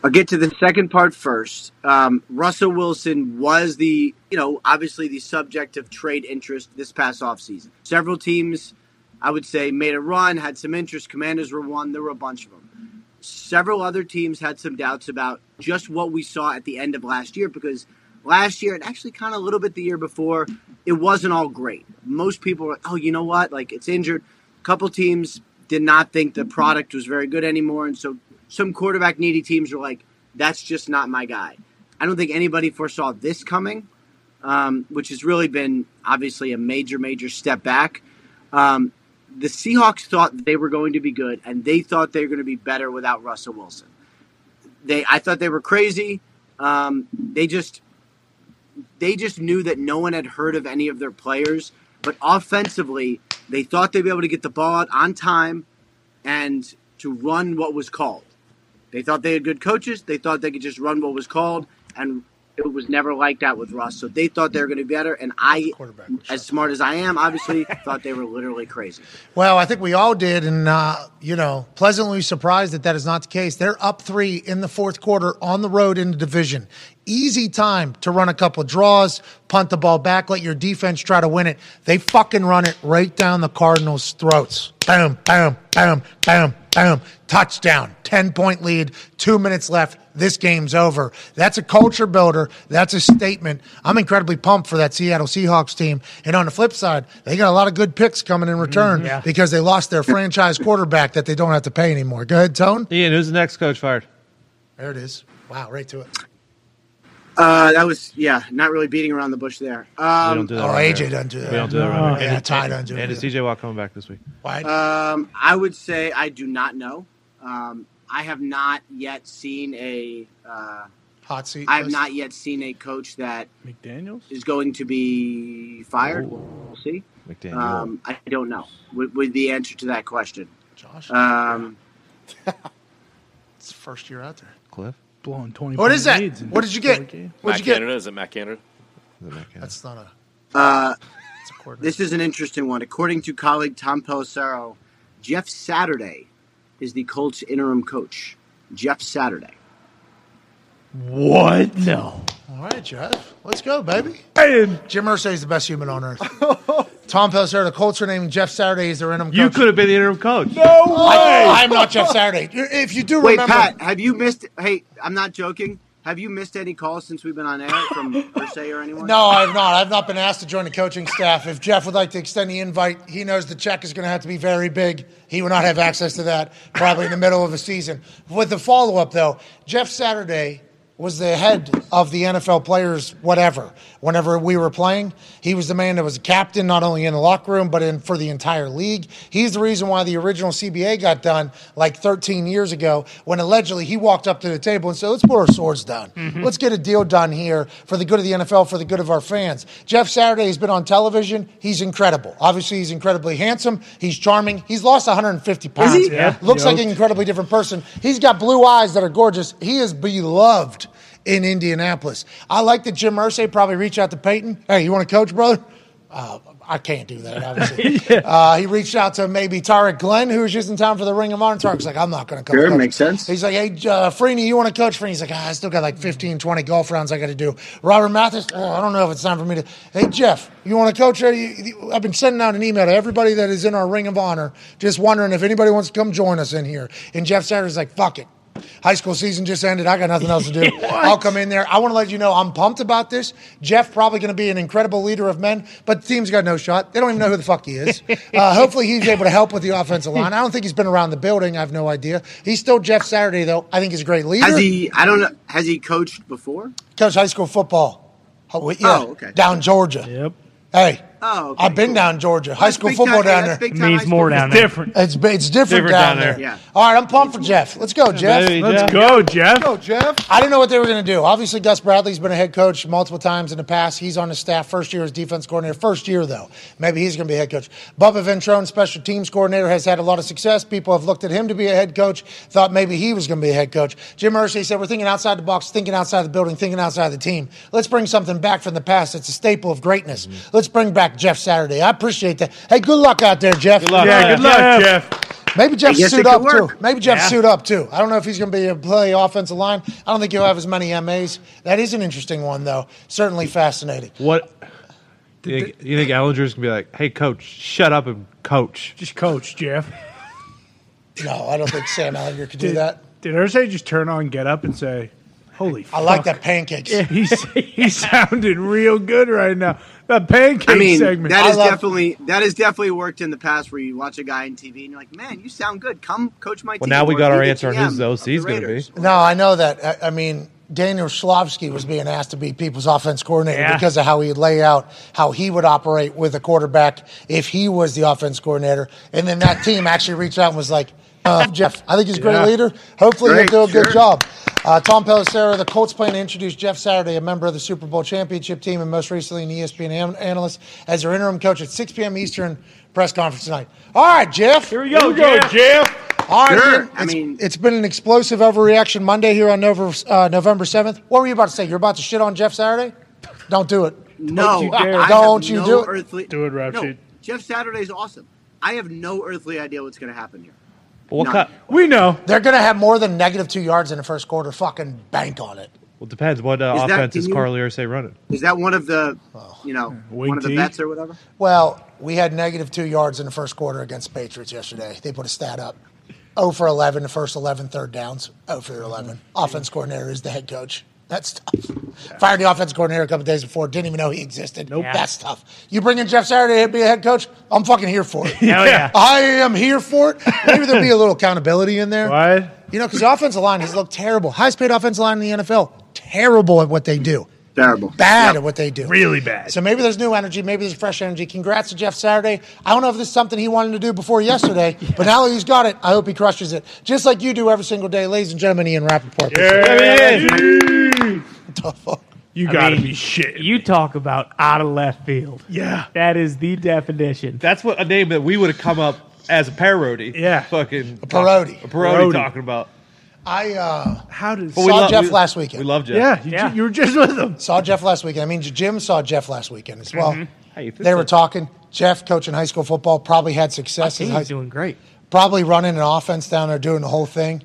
Speaker 5: I'll get to the second part first. Um, Russell Wilson was the, you know, obviously the subject of trade interest this past offseason. Several teams, I would say, made a run, had some interest. Commanders were one. There were a bunch of them. Several other teams had some doubts about just what we saw at the end of last year because last year, and actually kind of a little bit the year before, it wasn't all great. Most people were, like, oh, you know what? Like, it's injured. A couple teams did not think the product was very good anymore. And so some quarterback needy teams were like, that's just not my guy. I don't think anybody foresaw this coming, um, which has really been obviously a major, major step back. Um, the Seahawks thought they were going to be good, and they thought they were going to be better without Russell Wilson. They, I thought they were crazy. Um, they just, they just knew that no one had heard of any of their players. But offensively, they thought they'd be able to get the ball out on time and to run what was called. They thought they had good coaches. They thought they could just run what was called, and it was never like that with Russ. So they thought they were going to be better, and I, as smart as I am, obviously thought they were literally crazy.
Speaker 1: Well, I think we all did, and uh, you know, pleasantly surprised that that is not the case. They're up three in the fourth quarter on the road in the division. Easy time to run a couple of draws, punt the ball back, let your defense try to win it. They fucking run it right down the Cardinals' throats. Boom, boom, boom, boom, boom. Touchdown. 10 point lead, two minutes left. This game's over. That's a culture builder. That's a statement. I'm incredibly pumped for that Seattle Seahawks team. And on the flip side, they got a lot of good picks coming in return mm-hmm.
Speaker 3: yeah.
Speaker 1: because they lost their franchise quarterback that they don't have to pay anymore. Go ahead, Tone.
Speaker 4: Ian, who's the next coach fired?
Speaker 1: There it is. Wow, right to it.
Speaker 5: Uh, that was yeah, not really beating around the bush there.
Speaker 4: we
Speaker 5: Um,
Speaker 4: don't do that.
Speaker 1: Oh,
Speaker 4: around
Speaker 1: AJ
Speaker 4: here.
Speaker 1: doesn't do that.
Speaker 4: We don't do that. around here.
Speaker 1: Yeah,
Speaker 4: And-
Speaker 1: Ty doesn't do
Speaker 4: And
Speaker 1: it.
Speaker 4: is TJ Watt coming back this week?
Speaker 1: Why?
Speaker 5: um, I would say I do not know. Um, I have not yet seen a. Uh,
Speaker 1: Hot seat.
Speaker 5: I have
Speaker 1: list.
Speaker 5: not yet seen a coach that
Speaker 2: McDaniels.
Speaker 5: is going to be fired. We'll, we'll see.
Speaker 4: McDaniel.
Speaker 5: Um, I don't know. Would, would the answer to that question?
Speaker 1: Josh,
Speaker 5: Um,
Speaker 1: it's the first year out there.
Speaker 4: Cliff.
Speaker 2: Blowing twenty.
Speaker 1: What is that? What did you get?
Speaker 2: games.
Speaker 1: What did you get?
Speaker 6: Canada is it Matt Canada?
Speaker 4: Is it Matt Canada?
Speaker 1: That's not a.
Speaker 5: uh,
Speaker 1: It's a
Speaker 5: this is an interesting one. According to colleague Tom Pelissero, Jeff Saturday is the Colts interim coach. Jeff Saturday.
Speaker 3: What? No.
Speaker 1: All right, Jeff. Let's go, baby.
Speaker 2: Hey,
Speaker 1: Jim Irsay is the best human on earth. Tom Pelissero, the Colts are naming Jeff Saturday as their interim coach.
Speaker 4: You could have been the interim coach. No.
Speaker 1: I, I'm not Jeff Saturday. If you do
Speaker 5: Wait,
Speaker 1: remember,
Speaker 5: Pat, have you missed? Hey, I'm not joking. Have you missed any calls since we've been on air from Irsay or anyone?
Speaker 1: No, I have not. I've not been asked to join the coaching staff. If Jeff would like to extend the invite, he knows the check is going to have to be very big. He would not have access to that probably in the middle of the season. With the follow up, though, Jeff Saturday was the head of the NFL players, whatever. Whenever we were playing, he was the man that was a captain, not only in the locker room, but in for the entire league. He's the reason why the original CBA got done like 13 years ago when allegedly he walked up to the table and said, let's put our swords down. Let's get a deal done here for the good of the NFL, for the good of our fans. Jeff Saturday has been on television. He's incredible. Obviously, he's incredibly handsome. He's charming. He's lost 150 pounds.
Speaker 2: Yeah.
Speaker 1: Looks like an incredibly different person. He's got blue eyes that are gorgeous. He is beloved in Indianapolis. I like that Jim Irsay probably reached out to Peyton. Hey, you want to coach, brother? Uh, I can't do that, obviously. uh, he reached out to maybe Tarik Glenn, who was just in town for the Ring of Honor. Tarik's like, I'm not going to come.
Speaker 5: Sure,
Speaker 1: coach.
Speaker 5: makes sense.
Speaker 1: He's like, hey, uh, Freeney, you want to coach? Freeney's like, ah, I still got like 15, 20 golf rounds I got to do. Robert Mathis, oh, I don't know if it's time for me to. Hey, Jeff, you want to coach? You- you- I've been sending out an email to everybody that is in our Ring of Honor, just wondering if anybody wants to come join us in here. And Jeff Saturday's like, fuck it. High school season just ended. I got nothing else to do. I'll come in there. I want to let you know I'm pumped about this. Jeff probably going to be an incredible leader of men, but the team's got no shot. They don't even know who the fuck he is. Uh, hopefully he's able to help with the offensive line. I don't think he's been around the building. I have no idea. He's still Jeff Saturday though. I think he's a great leader.
Speaker 5: Has he? I don't know. Has he coached before?
Speaker 1: Coach high school football. Oh, yeah,
Speaker 5: Oh, okay.
Speaker 1: down Georgia.
Speaker 2: Yep.
Speaker 1: Hey,
Speaker 5: Oh, okay,
Speaker 1: I've been
Speaker 5: cool.
Speaker 1: down Georgia. High
Speaker 5: That's
Speaker 1: school football
Speaker 5: time-
Speaker 1: down
Speaker 5: that's
Speaker 1: there.
Speaker 5: big time
Speaker 3: Means more
Speaker 5: school
Speaker 3: down
Speaker 5: football.
Speaker 3: there.
Speaker 2: Different.
Speaker 1: It's it's different,
Speaker 4: Different
Speaker 1: down,
Speaker 4: down
Speaker 1: there.
Speaker 4: there.
Speaker 5: Yeah.
Speaker 1: All right, I'm pumped for Jeff. Let's go, Jeff.
Speaker 4: Baby,
Speaker 2: Let's
Speaker 4: Jeff.
Speaker 2: go, Jeff.
Speaker 1: Go, Jeff. I didn't know what they were going to do. Obviously, Gus Bradley's been a head coach multiple times in the past. He's on the staff first year as defense coordinator. First year, though. Maybe he's going to be head coach. Bubba Ventrone, special teams coordinator, has had a lot of success. People have looked at him to be a head coach, thought maybe he was going to be a head coach. Jim Irsay said, We're thinking outside the box, thinking outside the building, thinking outside the team. Let's bring something back from the past. It's a staple of greatness. Mm-hmm. Let's bring back Jeff Saturday. I appreciate that. Hey, good luck out there, Jeff.
Speaker 4: Good luck.
Speaker 2: Yeah, good luck, Jeff. Jeff.
Speaker 1: Maybe Jeff suit
Speaker 5: could
Speaker 1: up too. Maybe Jeff
Speaker 3: Yeah.
Speaker 1: suit up too. I don't know if he's going to be a play offensive line. I don't think he'll have as many MAs. That is an interesting one, though. Certainly fascinating.
Speaker 4: What? You think, you think Ehlinger's gonna be like, "Hey, coach, shut up and coach"?
Speaker 2: Just coach, Jeff.
Speaker 1: No, I don't think Sam Ehlinger could do
Speaker 2: Did,
Speaker 1: that.
Speaker 2: did Irsay just turn on, get up, and say, "Holy"?
Speaker 1: I like that pancakes.
Speaker 2: He's he's sounding real good right now. The pancake
Speaker 5: I mean,
Speaker 2: segment.
Speaker 5: that
Speaker 1: I
Speaker 5: is
Speaker 1: love-
Speaker 5: definitely that has definitely worked in the past where you watch a guy on TV and you're like, man, you sound good. Come coach my team.
Speaker 4: Well, now we got our answer on
Speaker 5: GM
Speaker 4: who's the
Speaker 5: of
Speaker 4: OC
Speaker 5: the
Speaker 4: is gonna be.
Speaker 1: No, I know that. I, I mean, Dan Orlovsky was being asked to be people's offense coordinator
Speaker 3: Yeah.
Speaker 1: because of how he'd lay out how he would operate with a quarterback if he was the offense coordinator. And then that team actually reached out and was like, uh, Jeff, I think he's a great
Speaker 2: Yeah.
Speaker 1: leader. Hopefully
Speaker 5: Great,
Speaker 1: he'll do a good
Speaker 5: sure.
Speaker 1: job. Uh, Tom Pelissero, the Colts plan to introduce Jeff Saturday, a member of the Super Bowl championship team and most recently an ESPN an- analyst, as their interim coach at 6 p.m. Eastern press conference tonight. All right, Jeff.
Speaker 3: Here we go,
Speaker 2: Here we go,
Speaker 3: Jeff.
Speaker 2: Jeff.
Speaker 1: All right,
Speaker 5: Sure.
Speaker 1: Ian,
Speaker 5: I mean-
Speaker 1: it's been an explosive overreaction Monday here on November, uh, November 7th. What were you about to say? You're about to shit on Jeff Saturday? Don't do it.
Speaker 5: No,
Speaker 2: you dare.
Speaker 5: I
Speaker 1: Don't you
Speaker 5: no
Speaker 1: do it.
Speaker 5: Earthly,
Speaker 2: Do it, rap
Speaker 5: no,
Speaker 2: sheet.
Speaker 5: Jeff Saturday's awesome. I have no earthly idea what's going to happen here.
Speaker 4: But what
Speaker 5: No.
Speaker 4: kind?
Speaker 2: We know.
Speaker 1: They're going to have more than negative two yards in the first quarter. Fucking bank on it.
Speaker 4: Well, it depends. What uh,
Speaker 5: Is that-
Speaker 4: offense
Speaker 5: can
Speaker 4: is
Speaker 5: you-
Speaker 4: Carlie Irsay running?
Speaker 5: Is that one of the, you know,
Speaker 2: Wing
Speaker 5: one of the
Speaker 2: T?
Speaker 5: bets or whatever?
Speaker 1: Well, we had negative two yards in the first quarter against Patriots yesterday. They put a stat up. 0 for 11, the first 11 third downs. 0 for 11. Offense coordinator is the head coach. That's tough. Fired the offensive coordinator a couple days before. Didn't even know he existed. Nope.
Speaker 3: Yeah.
Speaker 1: That's tough. You bring in Jeff Saturday to be a head coach? I'm fucking here for it.
Speaker 3: Hell yeah.
Speaker 1: I am here for it. Maybe there'll be a little accountability in there.
Speaker 2: What?
Speaker 1: You know, because the offensive line has looked terrible. Highest paid offensive line in the NFL. Terrible at what they do.
Speaker 5: Terrible.
Speaker 1: bad
Speaker 5: Yep.
Speaker 1: at what they do.
Speaker 2: Really bad.
Speaker 1: So maybe there's new energy, maybe there's fresh energy. Congrats to Jeff Saturday. I don't know if this is something he wanted to do before yesterday, but now that he's got it, I hope he crushes it. Just like you do every single day, ladies and gentlemen, Ian Rapoport. The fuck?
Speaker 2: You
Speaker 3: I
Speaker 2: got to
Speaker 3: mean,
Speaker 2: be shit.
Speaker 3: You talk about out of left field.
Speaker 2: yeah.
Speaker 3: That is the definition.
Speaker 4: That's what a name that we would have come up as a parody.
Speaker 2: Yeah.
Speaker 4: fucking a
Speaker 1: parody.
Speaker 4: A parody,
Speaker 2: Parody.
Speaker 4: talking about.
Speaker 1: I uh,
Speaker 2: How does?
Speaker 4: But we
Speaker 1: Saw
Speaker 4: love-
Speaker 1: Jeff
Speaker 4: we-
Speaker 1: last weekend.
Speaker 4: We love Jeff.
Speaker 2: yeah, you,
Speaker 3: Yeah.
Speaker 2: you were just with him.
Speaker 1: saw Jeff last weekend. I mean, Jim saw Jeff last weekend as well.
Speaker 4: Hey, if it's
Speaker 1: They were talking. Jeff, coaching high school football, probably had success. in high-
Speaker 3: He's doing great.
Speaker 1: probably running an offense down there, doing the whole thing.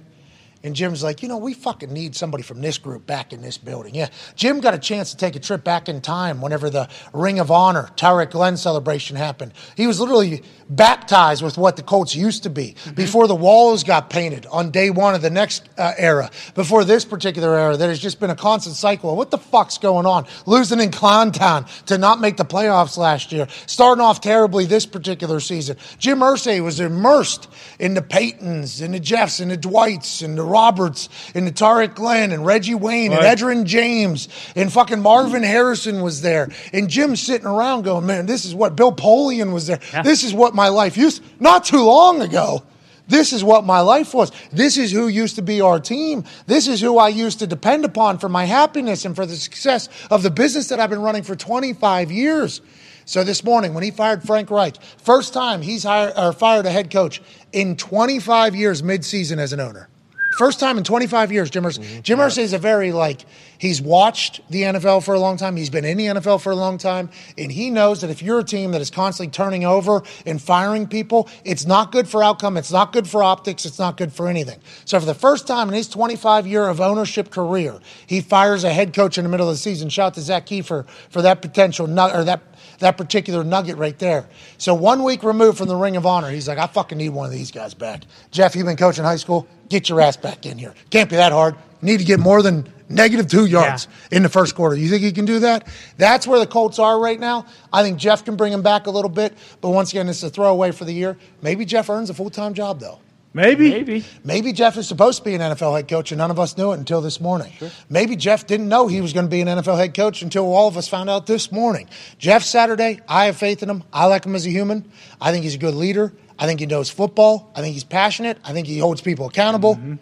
Speaker 1: And Jim's like, you know, we fucking need somebody from this group back in this building. Yeah. Jim got a chance to take a trip back in time whenever the Ring of Honor, Tarik Glenn celebration happened. He was literally baptized with what the Colts used to be before the walls got painted on day one of the next uh, era, before this particular era. That has just been a constant cycle of what the fuck's going on? Losing in Clowntown to not make the playoffs last year, starting off terribly this particular season. Jim Irsay was immersed in the Paytons and the Jeffs and the Dwights and the Roberts and Tarik Glenn and Reggie Wayne and Edgerrin James and fucking Marvin Harrison was there. And Jim's sitting around going, man, this is what Bill Polian was there. This is what my life used not too long ago. This is what my life was. This is who used to be our team. This is who I used to depend upon for my happiness and for the success of the business that I've been running for 25 years. So this morning, when he fired Frank Reich, first time he's hired or fired a head coach in 25 years midseason as an owner. First time in 25 years, Jim Irsay. Mm-hmm. Jim Irsay is a very like he's watched the NFL for a long time. He's been in the NFL for a long time, and he knows that if you're a team that is constantly turning over and firing people, it's not good for outcome. It's not good for optics. It's not good for anything. So for the first time in his 25 year of ownership career, he fires a head coach in the middle of the season. Shout out to Zak Keefer for that potential nut or that that particular nugget right there. So one week removed from the Ring of Honor, he's like, I fucking need one of these guys back. Jeff, you've been coaching high school. Get your ass back in here. Can't be that hard. Need to get more than negative two yards in the first quarter. You think he can do that? That's where the Colts are right now. I think Jeff can bring him back a little bit, but once again, it's a throwaway for the year. Maybe Jeff earns a full time job though.
Speaker 2: Maybe.
Speaker 3: Maybe.
Speaker 1: Maybe Jeff is supposed to be an NFL head coach, and none of us knew it until this morning. Maybe Jeff didn't know he was going to be an NFL head coach until all of us found out this morning. Jeff Saturday, I have faith in him. I like him as a human. I think he's a good leader. I think he knows football. I think he's passionate. I think he holds people accountable. Mm-hmm.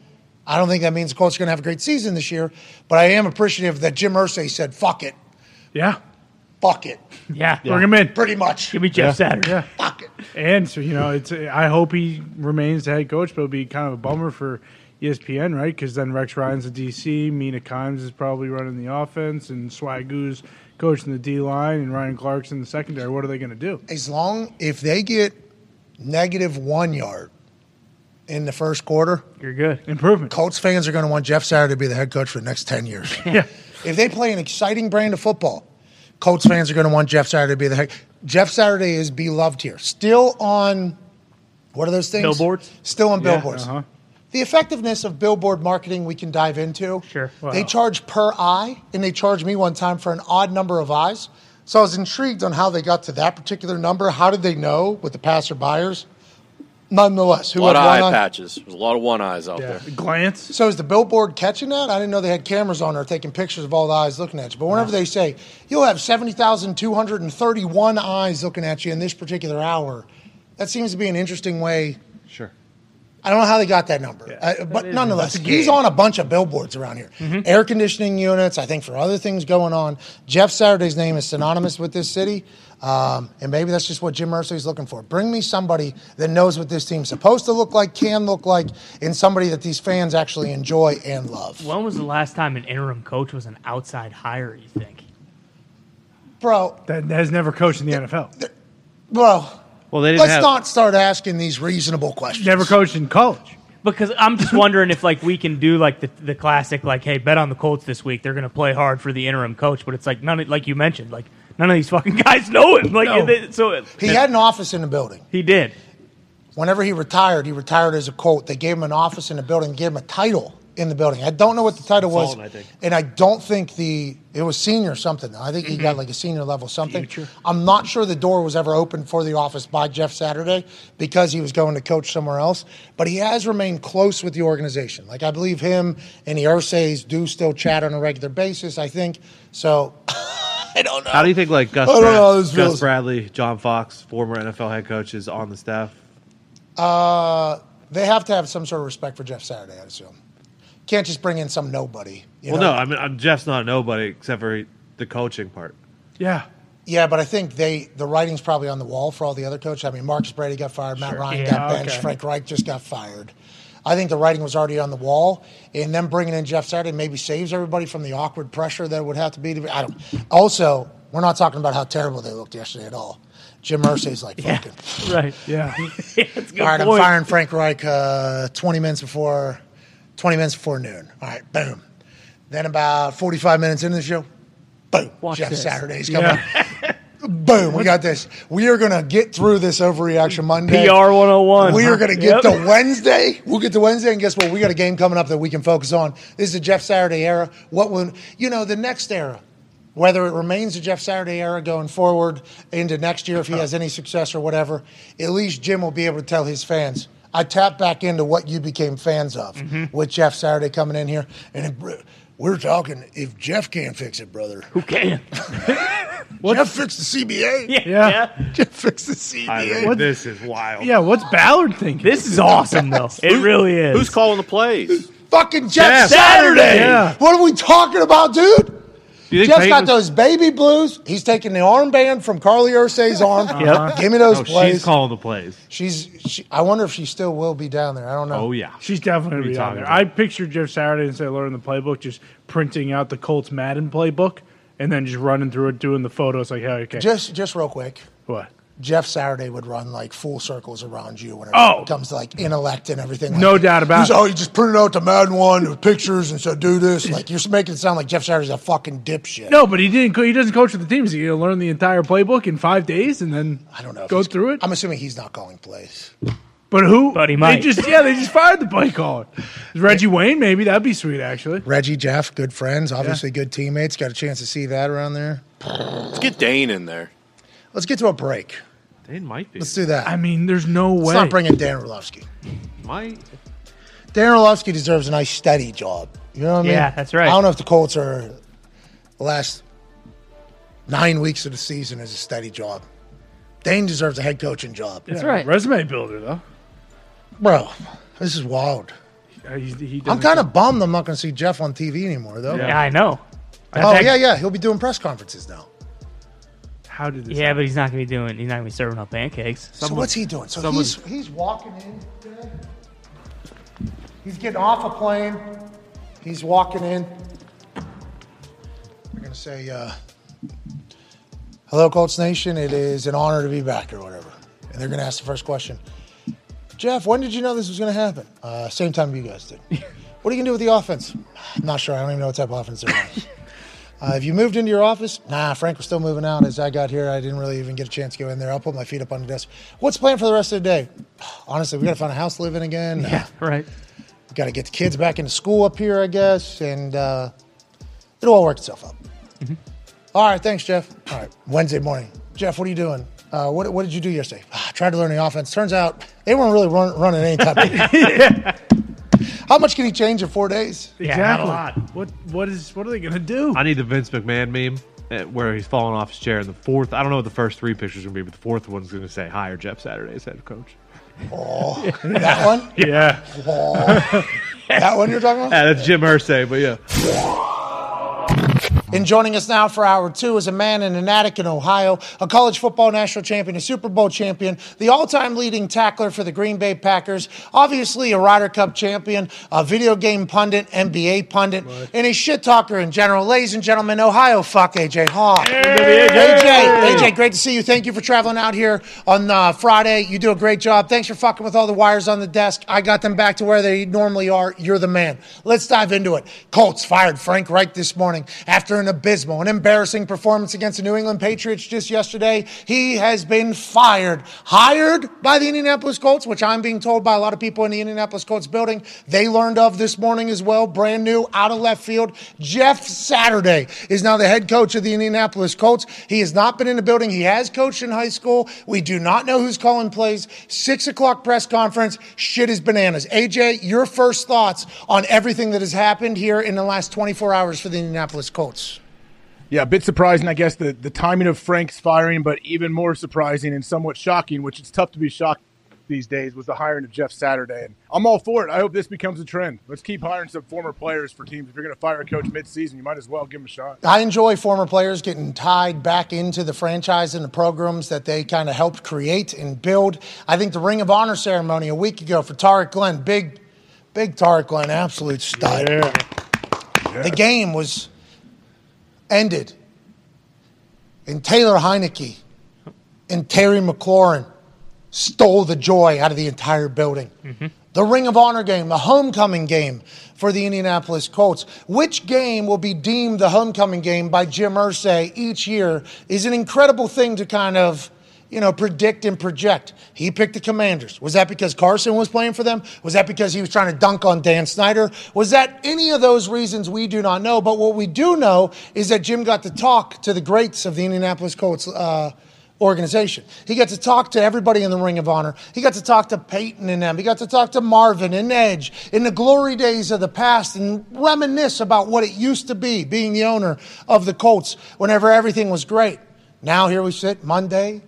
Speaker 1: I don't think that means the Colts are going to have a great season this year, but I am appreciative that Jim Irsay said, fuck it.
Speaker 2: Yeah.
Speaker 1: Fuck it.
Speaker 3: Yeah.
Speaker 2: Bring him in.
Speaker 1: Pretty much.
Speaker 3: Give me Jeff Saturday.
Speaker 2: Yeah.
Speaker 1: Fuck it.
Speaker 2: And so you know, it's I hope he remains the head coach, but it'll be kind of a bummer for ESPN, right? Because then Rex Ryan's the DC, Mina Kimes is probably running the offense, and Swagu's coaching the D line, and Ryan Clark's in the secondary. What are they going to do?
Speaker 1: as long if they get negative one yard in the first quarter,
Speaker 3: You're good.
Speaker 2: Improvement.
Speaker 1: Colts fans are going to want Jeff Saturday to be the head coach for the next 10 years.
Speaker 2: Yeah.
Speaker 1: if they play an exciting brand of football, Colts fans are going to want Jeff Saturday to be the head. Jeff Saturday is beloved here. Still on, what are those things?
Speaker 3: Billboards?
Speaker 1: Still on
Speaker 2: Yeah,
Speaker 1: billboards.
Speaker 2: uh-huh.
Speaker 1: The effectiveness of billboard marketing we can dive into.
Speaker 3: Sure.
Speaker 1: They charge per eye, and they charged me one time for an odd number of eyes. So I was intrigued on how they got to that particular number. How did they know with the passer buyers? Nonetheless,
Speaker 6: A
Speaker 1: who
Speaker 6: lot of
Speaker 1: had one
Speaker 6: eye
Speaker 1: eye?
Speaker 6: patches. There's a lot of one eyes out
Speaker 2: Yeah.
Speaker 6: there.
Speaker 2: Glance.
Speaker 1: So is the billboard catching that? I didn't know they had cameras on there taking pictures of all the eyes looking at you. But whenever they say you'll have seventy thousand two hundred and thirty-one eyes looking at you in this particular hour, that seems to be an interesting way.
Speaker 4: Sure.
Speaker 1: I don't know how they got that number, Uh, but nonetheless, he's on a bunch of billboards around here. Air conditioning units, I think, for other things going on. Jeff Saturday's name is synonymous with this city, um, and maybe that's just what Jim Irsay's looking for. Bring me somebody that knows what this team's supposed to look like, can look like, and somebody that these fans actually enjoy and love.
Speaker 3: When was the last time an interim coach was an outside hire, you think?
Speaker 1: Bro,
Speaker 2: That has never coached in the NFL.
Speaker 1: bro,
Speaker 4: Well, they didn't
Speaker 1: let's
Speaker 4: have.
Speaker 1: not start asking these reasonable questions.
Speaker 2: Never coached in college.
Speaker 3: Because I'm just wondering if like we can do like the the classic like hey bet on the Colts this week they're gonna play hard for the interim coach but it's like none of, like you mentioned like none of these fucking guys know him like
Speaker 2: No.
Speaker 3: they- so
Speaker 1: He had an office in the building.
Speaker 3: he did
Speaker 1: Whenever he retired, he retired as a Colt. They gave him an office in the building, gave him a title in the building. I don't know what the title was,
Speaker 4: I think.
Speaker 1: and I don't think the it was senior something. I think he
Speaker 4: Mm-hmm.
Speaker 1: got like a senior level something. I'm not sure the door was ever opened for the office by Jeff Saturday because he was going to coach somewhere else. But he has remained close with the organization. Like I believe him and the Irsays do still chat on a regular basis. I think so. I don't know.
Speaker 4: How do you think like Gus,
Speaker 1: I don't
Speaker 4: Brad-
Speaker 1: know this
Speaker 4: Gus
Speaker 1: feels.
Speaker 4: Bradley, John Fox, former NFL head coaches on the staff?
Speaker 1: Uh, they have to have some sort of respect for Jeff Saturday. I assume. Can't just bring in some nobody. you
Speaker 4: well,
Speaker 1: know?
Speaker 4: no, I mean I'm, Jeff's not a nobody except for the coaching part.
Speaker 2: Yeah.
Speaker 1: Yeah, but I think they the writing's probably on the wall for all the other coaches. I mean, Marcus Brady got fired, Matt Ryan
Speaker 3: Yeah,
Speaker 1: got benched,
Speaker 2: okay.
Speaker 1: Frank Reich just got fired. I think the writing was already on the wall, and them bringing in Jeff Saturday maybe saves everybody from the awkward pressure that it would have to be. To, be I don't. Also, we're not talking about how terrible they looked yesterday at all. Jim Irsay's like fucking.
Speaker 3: Right.
Speaker 2: Yeah.
Speaker 3: yeah, that's a good
Speaker 1: All right, I'm firing Frank Reich uh, 20 minutes before 20 minutes before noon. All right, boom. Then about 45 minutes into the show, boom.
Speaker 3: Watch
Speaker 1: Jeff
Speaker 3: this.
Speaker 1: Saturday's coming. boom, we got this. We are going to get through this overreaction Monday.
Speaker 3: PR 101.
Speaker 1: We are going to get
Speaker 3: Yep.
Speaker 1: to Wednesday. We'll get to Wednesday, and guess what? We got a game coming up that we can focus on. This is the Jeff Saturday era. What will you know? The next era, whether it remains the Jeff Saturday era going forward into next year, if he uh-huh. has any success or whatever, at least Jim will be able to tell his fans. I tap back into what you became fans of
Speaker 3: Mm-hmm.
Speaker 1: with Jeff Saturday coming in here, and it, we're talking. If Jeff can't fix it, brother,
Speaker 3: Who can?
Speaker 1: Jeff fixed the CBA.
Speaker 3: Yeah.
Speaker 2: Yeah.
Speaker 1: Jeff fixed the CBA.
Speaker 4: I mean,
Speaker 2: What-
Speaker 4: this is wild.
Speaker 2: Yeah. What's Ballard thinking?
Speaker 3: This is awesome, though. It really is.
Speaker 6: Who's calling the plays?
Speaker 1: Fucking Jeff
Speaker 4: Jeff
Speaker 1: Saturday.
Speaker 2: Yeah.
Speaker 1: What are we talking about, dude?
Speaker 4: Do you think
Speaker 1: Jeff's got those baby blues. He's taking the armband from Carlie Irsay's arm.
Speaker 3: Yep.
Speaker 1: Give me those
Speaker 4: Oh,
Speaker 1: plays.
Speaker 4: she's calling the plays.
Speaker 1: She's. She, I wonder if she still will be down there. I don't know.
Speaker 4: Oh yeah.
Speaker 2: She's definitely
Speaker 4: What are
Speaker 2: gonna
Speaker 4: you
Speaker 2: be down
Speaker 4: talking
Speaker 2: there.
Speaker 4: about?
Speaker 2: I pictured Jeff Saturday instead of learning the playbook, just printing out the Colts Madden playbook and then just running through it, doing the photos. Like, hey, okay,
Speaker 1: Just, just real quick.
Speaker 2: what?
Speaker 1: Jeff Saturday would run like full circles around you whenever
Speaker 2: Oh.
Speaker 1: it comes to like intellect and everything. Like,
Speaker 2: No doubt about
Speaker 1: he's,
Speaker 2: it.
Speaker 1: Oh, you just printed out the Madden one with pictures and said, "Do this." Like you're making it sound like Jeff Saturday's a fucking dipshit.
Speaker 2: No, but he didn't. co- He doesn't coach with the team. Is he going to learn the entire playbook in five days and then
Speaker 1: I don't know.
Speaker 2: go through it?
Speaker 1: I'm assuming he's not calling plays.
Speaker 2: but who?
Speaker 3: But he
Speaker 2: They
Speaker 3: might.
Speaker 2: just yeah, they just fired the play caller. Is Reggie Wayne? Maybe that'd be sweet. Actually,
Speaker 1: Reggie, Jeff, good friends, obviously good teammates. Got a chance to see that around there.
Speaker 6: Let's get Dane in there.
Speaker 1: Let's get to a break.
Speaker 4: Dane might be.
Speaker 1: Let's do that.
Speaker 2: I mean, there's no
Speaker 1: Let's
Speaker 2: way.
Speaker 1: not bring in Dan Orlovsky.
Speaker 4: Might.
Speaker 1: Dan Orlovsky deserves a nice steady job. You know what I mean?
Speaker 3: Yeah, that's right.
Speaker 1: I don't know if the Colts are the last nine weeks of the season is a steady job. Dane deserves a head coaching job.
Speaker 3: That's
Speaker 2: Yeah,
Speaker 3: right.
Speaker 2: Resume builder though.
Speaker 1: Bro, this is wild.
Speaker 2: He's- he
Speaker 1: I'm kind of bummed I'm not going to see Jeff on TV anymore, though.
Speaker 3: Yeah, I know.
Speaker 1: Oh,
Speaker 3: That-
Speaker 1: yeah, yeah. He'll be doing press conferences now.
Speaker 2: How did this?
Speaker 3: Yeah, but he's not going to be doing. He's not going to be serving up pancakes.
Speaker 1: so what's he doing? So
Speaker 4: someone-
Speaker 1: he's he's walking in today. He's getting off a plane. He's walking in. We're gonna say, uh, "Hello, Colts Nation. It is an honor to be back, or whatever." And they're gonna ask the first question. Jeff, when did you know this was gonna happen? Uh, same time you guys did. what are you gonna do with the offense? I'm not sure. I don't even know what type of offense they're running. Uh, have you moved into your office? Nah, Frank was still moving out. As I got here, I didn't really even get a chance to go in there. I'll put my feet up on the desk. What's planned for the rest of the day? Honestly, we got to find a house to live in again.
Speaker 3: Yeah, right.
Speaker 1: got to get the kids back into school up here, I guess, and uh, it'll all work itself out. All right, thanks, Jeff. All right, Wednesday morning. Jeff, what are you doing? Uh, what, what did you do yesterday? Ah, I tried to learn the offense. Turns out they weren't really run, running any type of. How much can he change in four days?
Speaker 3: Yeah, not a
Speaker 2: Exactly.
Speaker 3: lot.
Speaker 2: What what is what are they gonna do?
Speaker 4: I need the Vince McMahon meme uh, where he's falling off his chair. in the fourth, I don't know what the first three pictures are going to be, but the fourth one's going to say hire Jeff Saturday as head coach.
Speaker 1: Oh, That one?
Speaker 2: Yeah,
Speaker 1: That one you're talking about?
Speaker 4: Yeah, that's Jim Irsay, but yeah.
Speaker 1: And joining us now for hour two is a man in an attic in Ohio, a college football national champion, a Super Bowl champion, the all time leading tackler for the Green Bay Packers, obviously a Ryder Cup champion, a video game pundit, NBA pundit, and a shit talker in general. Ladies and gentlemen, Ohio fuck AJ Hawk. AJ, AJ, great to see you. Thank you for traveling out here on uh, Friday. You do a great job. Thanks for fucking with all the wires on the desk. I got them back to where they normally are. You're the man. Let's dive into it. Colts fired Frank Reich this morning after an an abysmal, an embarrassing performance against the New England Patriots just yesterday. He has been fired, hired by the Indianapolis Colts, which I'm being told by a lot of people in the Indianapolis Colts building. They learned of this morning as well, brand new, out of left field. Jeff Saturday is now the head coach of the Indianapolis Colts. He has not been in the building. He has coached in high school. We do not know who's calling plays. Six o'clock press conference. Shit is bananas. AJ, your first thoughts on everything that has happened here in the last 24 hours for the Indianapolis Colts?
Speaker 7: Yeah, a bit surprising, I guess, the, the timing of Frank's firing, but even more surprising and somewhat shocking, which it's tough to be shocked these days, was the hiring of Jeff Saturday. And I'm all for it. I hope this becomes a trend. Let's keep hiring some former players for teams. If you're going to fire a coach midseason, you might as well give him a shot.
Speaker 1: I enjoy former players getting tied back into the franchise and the programs that they kind of helped create and build. I think the Ring of Honor ceremony a week ago for Tarik Glenn, big, big Tarik Glenn, absolute stud.
Speaker 7: Yeah.
Speaker 1: The game was ended. And Taylor Heinicke and Terry McLaurin stole the joy out of the entire building. Mm-hmm. The Ring of Honor game, the homecoming game for the Indianapolis Colts. Which game will be deemed the homecoming game by Jim Irsay each year is an incredible thing to kind of you know, predict and project. He picked the Commanders. Was that because Carson was playing for them? Was that because he was trying to dunk on Dan Snyder? Was that any of those reasons? We do not know. But what we do know is that Jim got to talk to the greats of the Indianapolis Colts. Uh, organization. He got to talk to everybody in the Ring of Honor. He got to talk to Peyton and them. He got to talk to Marvin and Edge in the glory days of the past and reminisce about what it used to be being the owner of the Colts whenever everything was great. Now here we sit Monday,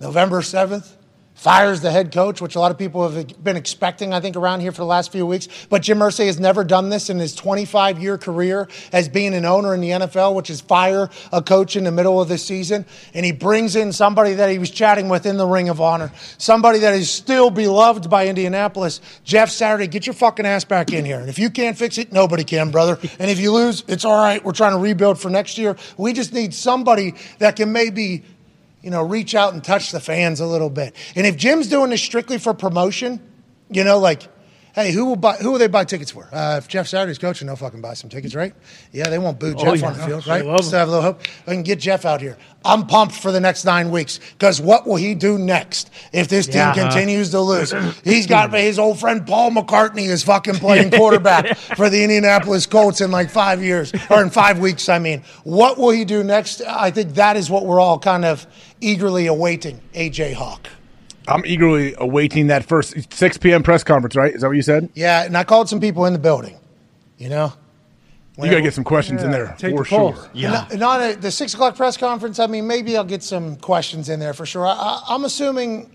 Speaker 1: November 7th, fires the head coach, which a lot of people have been expecting, I think, around here for the last few weeks. But Jim Irsay has never done this in his 25 year career as being an owner in the NFL, which is fire a coach in the middle of the season. And he brings in somebody that he was chatting with in the Ring of Honor, somebody that is still beloved by Indianapolis. Jeff Saturday, get your fucking ass back in here. And if you can't fix it, nobody can, brother. And if you lose, it's all right. We're trying to rebuild for next year. We just need somebody that can maybe you know, reach out and touch the fans a little bit. And if Jim's doing this strictly for promotion, you know, like, hey, who will buy? Who will they buy tickets for? Uh, if Jeff Saturday's coaching, they'll fucking buy some tickets, right? Yeah, they won't boo Jeff
Speaker 2: yeah.
Speaker 1: on the field, right? Still have a little hope. I can get Jeff out here. I'm pumped for the next nine weeks because what will he do next if this team
Speaker 3: Yeah.
Speaker 1: continues to lose? He's got his old friend Paul McCartney is fucking playing quarterback for the Indianapolis Colts in like five years or in five weeks. I mean, what will he do next? I think that is what we're all kind of eagerly awaiting. AJ Hawk.
Speaker 7: I'm eagerly awaiting that first 6 p.m. press conference, right? Is that what you said?
Speaker 1: Yeah, and I called some people in the building. You know,
Speaker 7: You got to get some questions in there
Speaker 2: take
Speaker 7: for
Speaker 2: the
Speaker 7: sure.
Speaker 3: Yeah.
Speaker 1: Not, not at the six o'clock press conference. I mean, maybe I'll get some questions in there for sure. I, I, I'm assuming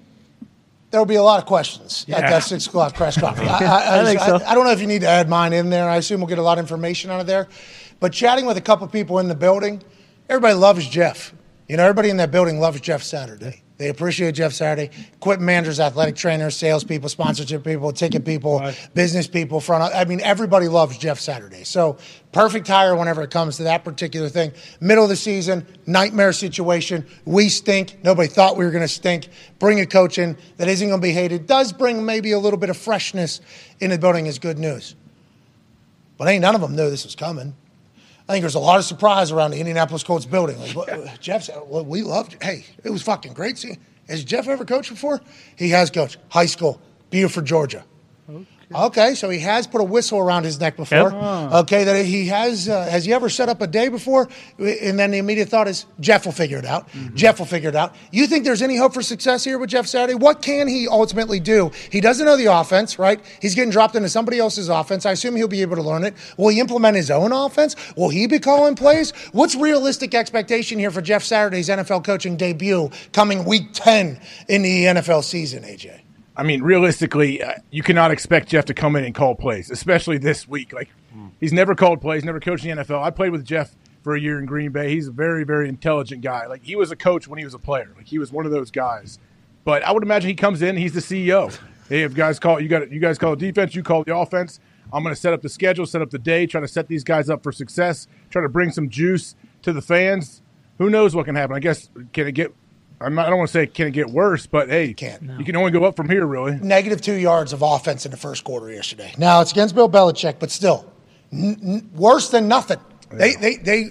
Speaker 1: there'll be a lot of questions at that six o'clock press conference. I, I,
Speaker 3: I think so.
Speaker 1: I, don't know if you need to add mine in there. I assume we'll get a lot of information out of there. But chatting with a couple of people in the building, everybody loves Jeff. You know, everybody in that building loves Jeff Saturday. They appreciate Jeff Saturday. Equipment managers, athletic trainers, salespeople, sponsorship people, ticket people, business people, front. I mean, everybody loves Jeff Saturday. So perfect hire whenever it comes to that particular thing. Middle of the season, nightmare situation. We stink. Nobody thought we were going to stink. Bring a coach in that isn't going to be hated. Does bring maybe a little bit of freshness in the building is good news. But ain't none of them knew this was coming. I think there's a lot of surprise around the Indianapolis Colts building. Like what, Jeff said, well, we loved. Hey, it was fucking great. See, has Jeff ever coached before? He has coached high school, Beaufort, Georgia. Okay, so he has put a whistle around his neck before. Okay, that he has. Uh, has he ever set up a day before? And then the immediate thought is Jeff will figure it out. Jeff will figure it out. You think there's any hope for success here with Jeff Saturday? What can he ultimately do? He doesn't know the offense, right? He's getting dropped into somebody else's offense. I assume he'll be able to learn it. Will he implement his own offense? Will he be calling plays? What's realistic expectation here for Jeff Saturday's NFL coaching debut coming week 10 in the NFL season, AJ?
Speaker 7: I mean, realistically, uh, you cannot expect Jeff to come in and call plays, especially this week. Like, he's never called plays, never coached in the NFL. I played with Jeff for a year in Green Bay. He's a very, very intelligent guy. Like, he was a coach when he was a player. Like, he was one of those guys. But I would imagine he comes in, he's the CEO. Hey, if guys call you got you guys call the defense, you call the offense. I'm going to set up the schedule, set up the day, try to set these guys up for success, try to bring some juice to the fans. Who knows what can happen? I guess can it get? I'm not, I don't want to say can it get worse, but hey, you
Speaker 1: can't.
Speaker 7: you can only go up from here, really.
Speaker 1: negative two yards of offense in the first quarter yesterday. Now it's against Bill Belichick, but still n- n- worse than nothing. They, they, they,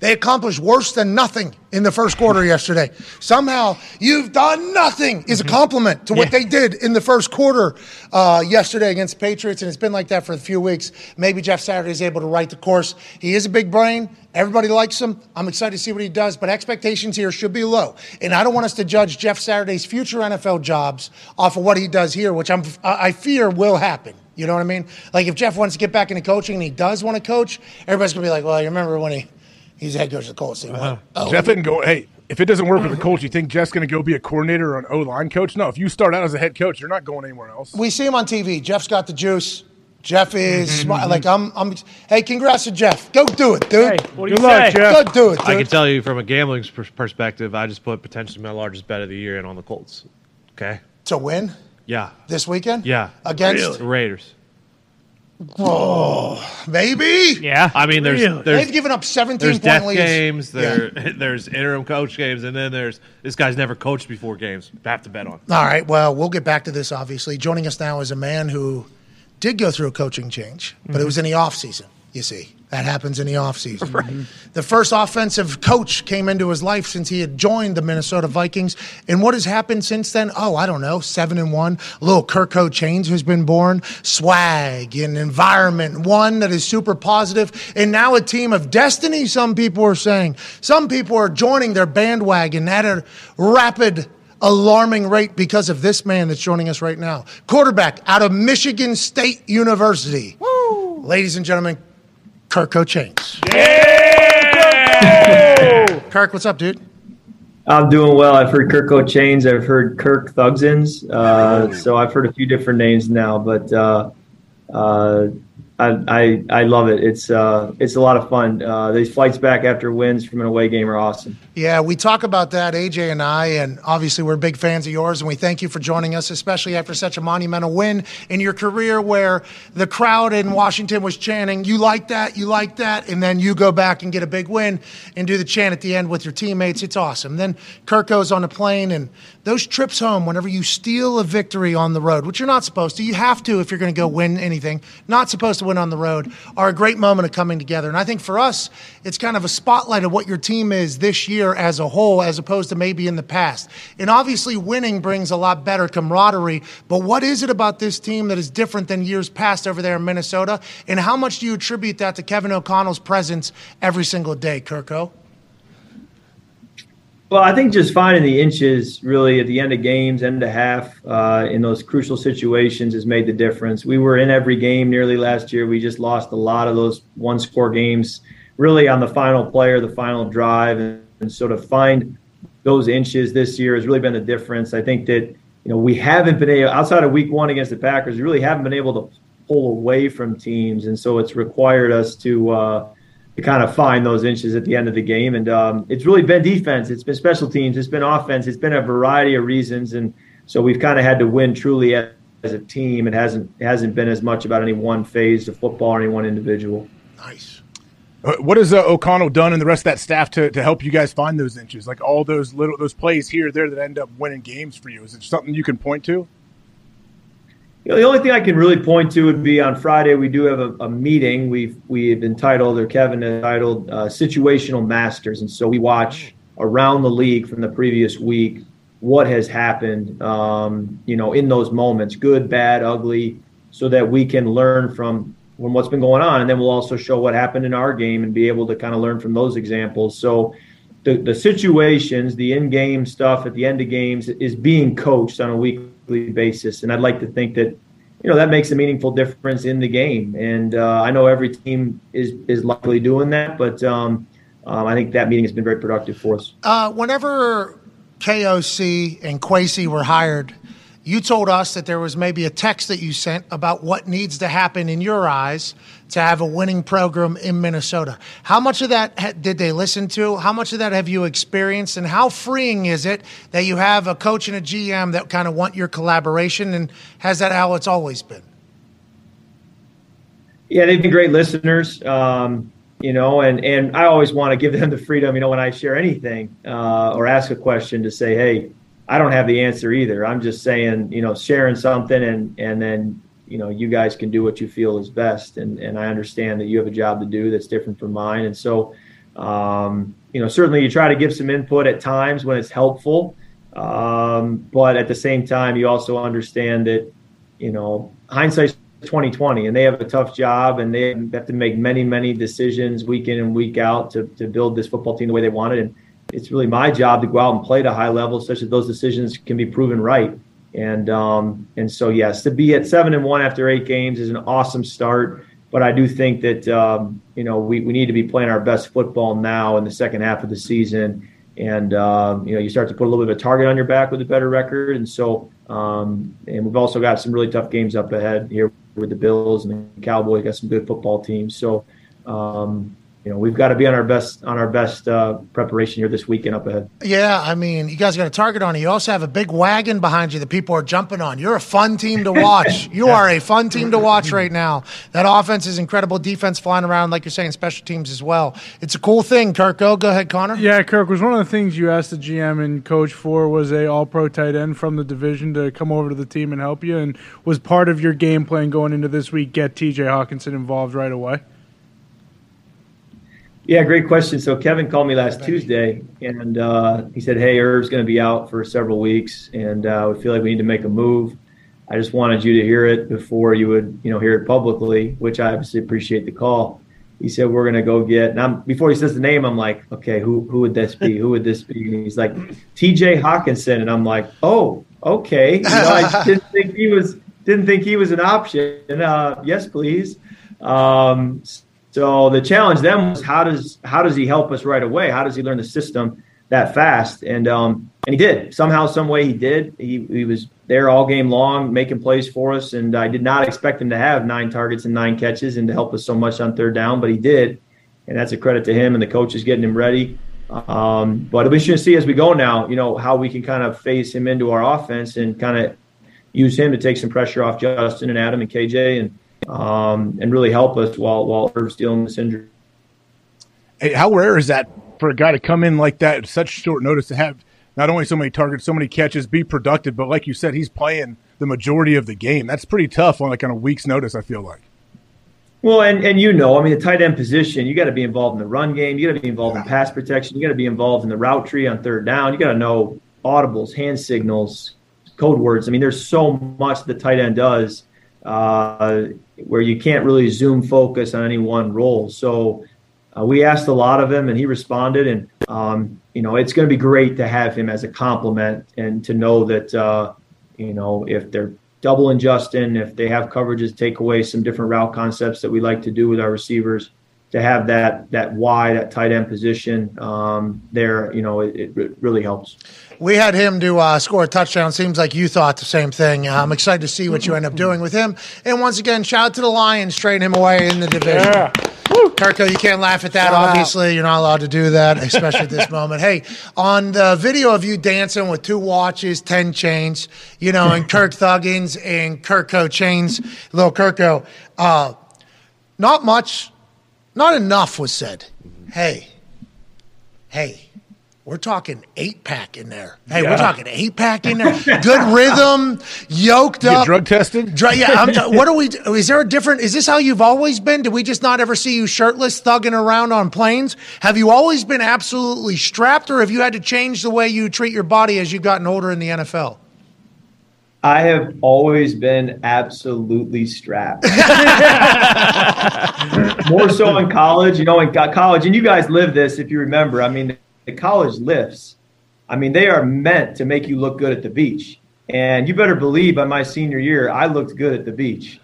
Speaker 1: They accomplished worse than nothing in the first quarter yesterday. Somehow, you've done nothing is a compliment to what
Speaker 3: Yeah.
Speaker 1: they did in the first quarter uh, yesterday against the Patriots, and it's been like that for a few weeks. Maybe Jeff Saturday is able to write the course. He is a big brain. Everybody likes him. I'm excited to see what he does, but expectations here should be low. And I don't want us to judge Jeff Saturday's future NFL jobs off of what he does here, which I'm, I I fear will happen. You know what I mean? Like if Jeff wants to get back into coaching and he does want to coach, everybody's gonna be like, "Well, you remember when he he's the head coach of the Colts? He won. Oh,
Speaker 7: Jeff didn't go. Hey, if it doesn't work with the Colts, you think Jeff's going to go be a coordinator or an O line coach? No. If you start out as a head coach, you're not going anywhere else.
Speaker 1: we see him on TV. Jeff's got the juice. Jeff is mm-hmm. smart. Like I'm, I'm. Hey, congrats to Jeff. Go do it, dude.
Speaker 3: Hey, what do
Speaker 2: Good
Speaker 3: you
Speaker 2: luck,
Speaker 3: say?
Speaker 2: Jeff.
Speaker 1: Go do it,
Speaker 4: I can tell you from a gambling pers- perspective, I just put potentially my largest bet of the year in on the Colts. Okay.
Speaker 1: To win
Speaker 4: Yeah.
Speaker 1: this weekend.
Speaker 4: Yeah.
Speaker 1: Against
Speaker 4: The Raiders.
Speaker 1: Oh, maybe.
Speaker 3: Yeah.
Speaker 4: I mean, there's
Speaker 2: Really?
Speaker 4: there's
Speaker 1: They've given up 17
Speaker 4: there's
Speaker 1: point
Speaker 4: death
Speaker 1: leads.
Speaker 4: games.
Speaker 1: Yeah.
Speaker 4: There there's interim coach games, and then there's this guy's never coached before games. Have to bet on.
Speaker 1: All right. Well, we'll get back to this. Obviously, joining us now is a man who did go through a coaching change, but it was in the off season. You see, that happens in the off season. Mm-hmm. The first offensive coach came into his life since he had joined the Minnesota Vikings. And what has happened since then? Oh, I don't know. Seven and one. Little Kirko Chains has been born. Swag and environment. One that is super positive. And now a team of destiny. Some people are saying. Some people are joining their bandwagon at a rapid alarming rate because of this man that's joining us right now. Quarterback out of Michigan State University. Ladies and gentlemen, Kirko Chains. Kirk, what's up, dude?
Speaker 8: I'm doing well. I've heard Kirk Chains. I've heard Kirk Thugsins. Uh, so I've heard a few different names now, but uh, uh, I, I love it. It's uh, it's a lot of fun. Uh, these flights back after wins from an away game are awesome.
Speaker 1: Yeah, we talk about that, AJ and I, and obviously we're big fans of yours, and we thank you for joining us, especially after such a monumental win in your career where the crowd in Washington was chanting, You like that, you like that, and then you go back and get a big win and do the chant at the end with your teammates. It's awesome. Then Kirk goes on a plane, and those trips home, whenever you steal a victory on the road, which you're not supposed to, you have to if you're going to go win anything, not supposed to win on the road, are a great moment of coming together. And I think for us, it's kind of a spotlight of what your team is this year as a whole, as opposed to maybe in the past. And obviously, winning brings a lot better camaraderie. But what is it about this team that is different than years past over there in Minnesota? And how much do you attribute that to Kevin O'Connell's presence every single day, Kirko?
Speaker 8: Well, I think just finding the inches really at the end of games, end of half, uh, in those crucial situations has made the difference. We were in every game nearly last year. We just lost a lot of those one score games really on the final player, the final drive. And, and sort of find those inches this year has really been the difference. I think that, you know, we haven't been able, outside of week one against the Packers, we really haven't been able to pull away from teams. And so it's required us to, uh, to kind of find those inches at the end of the game. And um, it's really been defense. It's been special teams. It's been offense. It's been a variety of reasons. And so we've kind of had to win truly as a team. It hasn't it hasn't been as much about any one phase of football or any one individual.
Speaker 1: Nice.
Speaker 7: Uh, What has uh, O'Connell done and the rest of that staff to, to help you guys find those inches? Like all those little those plays here, there that end up winning games for you. Is it something you can point to?
Speaker 8: You know, the only thing I can really point to would be on Friday. We do have a, a meeting. We've we've entitled, or Kevin entitled, uh, "Situational Masters," and so we watch around the league from the previous week what has happened. Um, you know, in those moments, good, bad, ugly, so that we can learn from from what's been going on, and then we'll also show what happened in our game and be able to kind of learn from those examples. So. The, the situations, the in-game stuff at the end of games is being coached on a weekly basis, and I'd like to think that you know that makes a meaningful difference in the game. And uh, I know every team is is likely doing that, but um, um, I think that meeting has been very productive for us.
Speaker 1: Uh, whenever KOC and Kwesi were hired, you told us that there was maybe a text that you sent about what needs to happen in your eyes to have a winning program in Minnesota. How much of that ha- did they listen to? How much of that have you experienced? And how freeing is it that you have a coach and a GM that kind of want your collaboration? And has that how it's always been?
Speaker 8: Yeah, they've been great listeners. Um, you know, and and I always want to give them the freedom. You know, when I share anything uh, or ask a question, to say, hey. I don't have the answer either. I'm just saying, you know, sharing something and and then you know you guys can do what you feel is best and and I understand that you have a job to do that's different from mine and so Um, you know, certainly you try to give some input at times when it's helpful, um, but at the same time, you also understand that you know hindsight's 2020, and they have a tough job, and they have to make many many decisions week in and week out to to build this football team the way they want it. And it's really my job to go out and play at a high level, such that those decisions can be proven right. And um, and so yes, to be at seven and one after eight games is an awesome start. But I do think that um, you know we, we need to be playing our best football now in the second half of the season, and um, you know you start to put a little bit of a target on your back with a better record, and so um, and we've also got some really tough games up ahead here with the Bills and the Cowboys. Got some good football teams, so um, you know we've got to be on our best on our best uh, preparation here this weekend up ahead.
Speaker 1: Yeah, I mean, you guys got a target on you. You also have a big wagon behind you that people are jumping on. You're a fun team to watch. you are a fun team to watch right now. That offense is incredible. Defense flying around, like you're saying, special teams as well. It's a cool thing. Kirk, go go ahead, Connor.
Speaker 2: Yeah, Kirk was one of the things you asked the GM and coach for was a All Pro tight end from the division to come over to the team and help you, and was part of your game plan going into this week. Get T.J. Hockenson involved right away.
Speaker 8: Yeah, great question. So Kevin called me last Tuesday, and uh, he said, "Hey, Irv's going to be out for several weeks, and uh, we feel like we need to make a move. I just wanted you to hear it before you would, you know, hear it publicly, which I obviously appreciate the call." He said, "We're going to go get." And I'm, before he says the name, I'm like, "Okay, who who would this be? Who would this be?" And he's like, "T.J. Hockenson," and I'm like, "Oh, okay." You know, I didn't think he was didn't think he was an option. Uh, yes, please. Um, so the challenge then was how does how does he help us right away? How does he learn the system that fast? And um, and he did somehow, some way he did. He he was there all game long, making plays for us. And I did not expect him to have nine targets and nine catches and to help us so much on third down, but he did. And that's a credit to him and the coaches getting him ready. Um, but interesting to see as we go now, you know, how we can kind of phase him into our offense and kind of use him to take some pressure off Justin and Adam and KJ and um, and really help us while while Irv's dealing this injury.
Speaker 7: Hey, how rare is that for a guy to come in like that at such short notice to have not only so many targets, so many catches, be productive, but like you said, he's playing the majority of the game. That's pretty tough on like on a week's notice. I feel like.
Speaker 8: Well, and, and you know, I mean, the tight end position, you got to be involved in the run game. You got to be involved in pass protection. You got to be involved in the route tree on third down. You got to know audibles, hand signals, code words. I mean, there's so much the tight end does uh, where you can't really zoom focus on any one role. So uh, we asked a lot of him, and he responded. And um, you know, it's going to be great to have him as a compliment, and to know that uh, you know if they're doubling Justin, if they have coverages, take away some different route concepts that we like to do with our receivers. To have that that wide, that tight end position um, there, you know, it, it really helps.
Speaker 1: We had him to uh, score a touchdown. Seems like you thought the same thing. I'm excited to see what you end up doing with him. And once again, shout out to the Lions trading him away in the division.
Speaker 2: Yeah.
Speaker 1: Kirko, you can't laugh at that. Obviously, you're not allowed to do that, especially at this moment. Hey, on the video of you dancing with two watches, ten chains, you know, and Kirk Thuggins and Kirko chains, little Kirko, uh, not much, not enough was said. Hey, hey. We're talking eight pack in there. Hey, we're talking eight pack in there. Good rhythm, yoked
Speaker 7: Get
Speaker 1: up.
Speaker 7: drug tested.
Speaker 1: Dr- yeah, I'm t- what are we? Is there a different? Is this how you've always been? Did we just not ever see you shirtless, thugging around on planes? Have you always been absolutely strapped, or have you had to change the way you treat your body as you've gotten older in the NFL?
Speaker 8: I have always been absolutely strapped. More so in college, you know, in college, and you guys live this if you remember. I mean, the college lifts, I mean, they are meant to make you look good at the beach. And you better believe by my senior year, I looked good at the beach.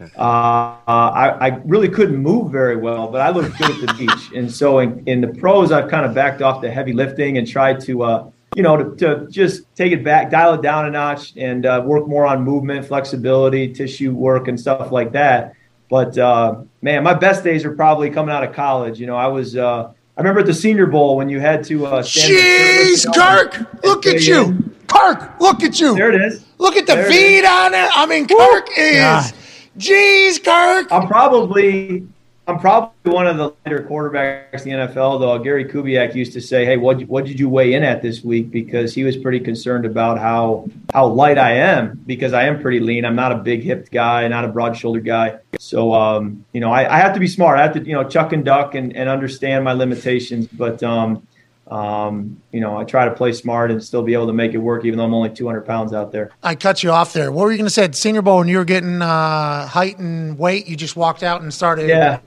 Speaker 8: Uh, I, I, really couldn't move very well, but I looked good at the beach. And so in, in the pros, I've kind of backed off the heavy lifting and tried to, uh, you know, to, to, just take it back, dial it down a notch, and uh, work more on movement, flexibility, tissue work, and stuff like that. But uh, man, my best days are probably coming out of college. You know, I was. Uh, I remember at the Senior Bowl when you had to. Uh, stand
Speaker 1: Jeez, Kirk, look at you, Kirk, look at you.
Speaker 8: There it is.
Speaker 1: Look at the
Speaker 8: There it
Speaker 1: feet on it. I mean, Kirk is.
Speaker 3: God.
Speaker 1: Jeez, Kirk.
Speaker 8: I'm probably I'm probably one of the lighter quarterbacks in the NFL, though. Gary Kubiak used to say, "Hey, what what did you weigh in at this week?" Because he was pretty concerned about how how light I am because I am pretty lean. I'm not a big hipped guy, not a broad shouldered guy. So, um, you know, I, I, have to be smart. I have to, you know, chuck and duck and, and understand my limitations. But um, um, you know, I try to play smart and still be able to make it work, even though I'm only 200 pounds out there.
Speaker 1: I cut you off there. What were you going to say at Senior Bowl when you were getting uh, height and weight? You just walked out and started.
Speaker 8: Yeah.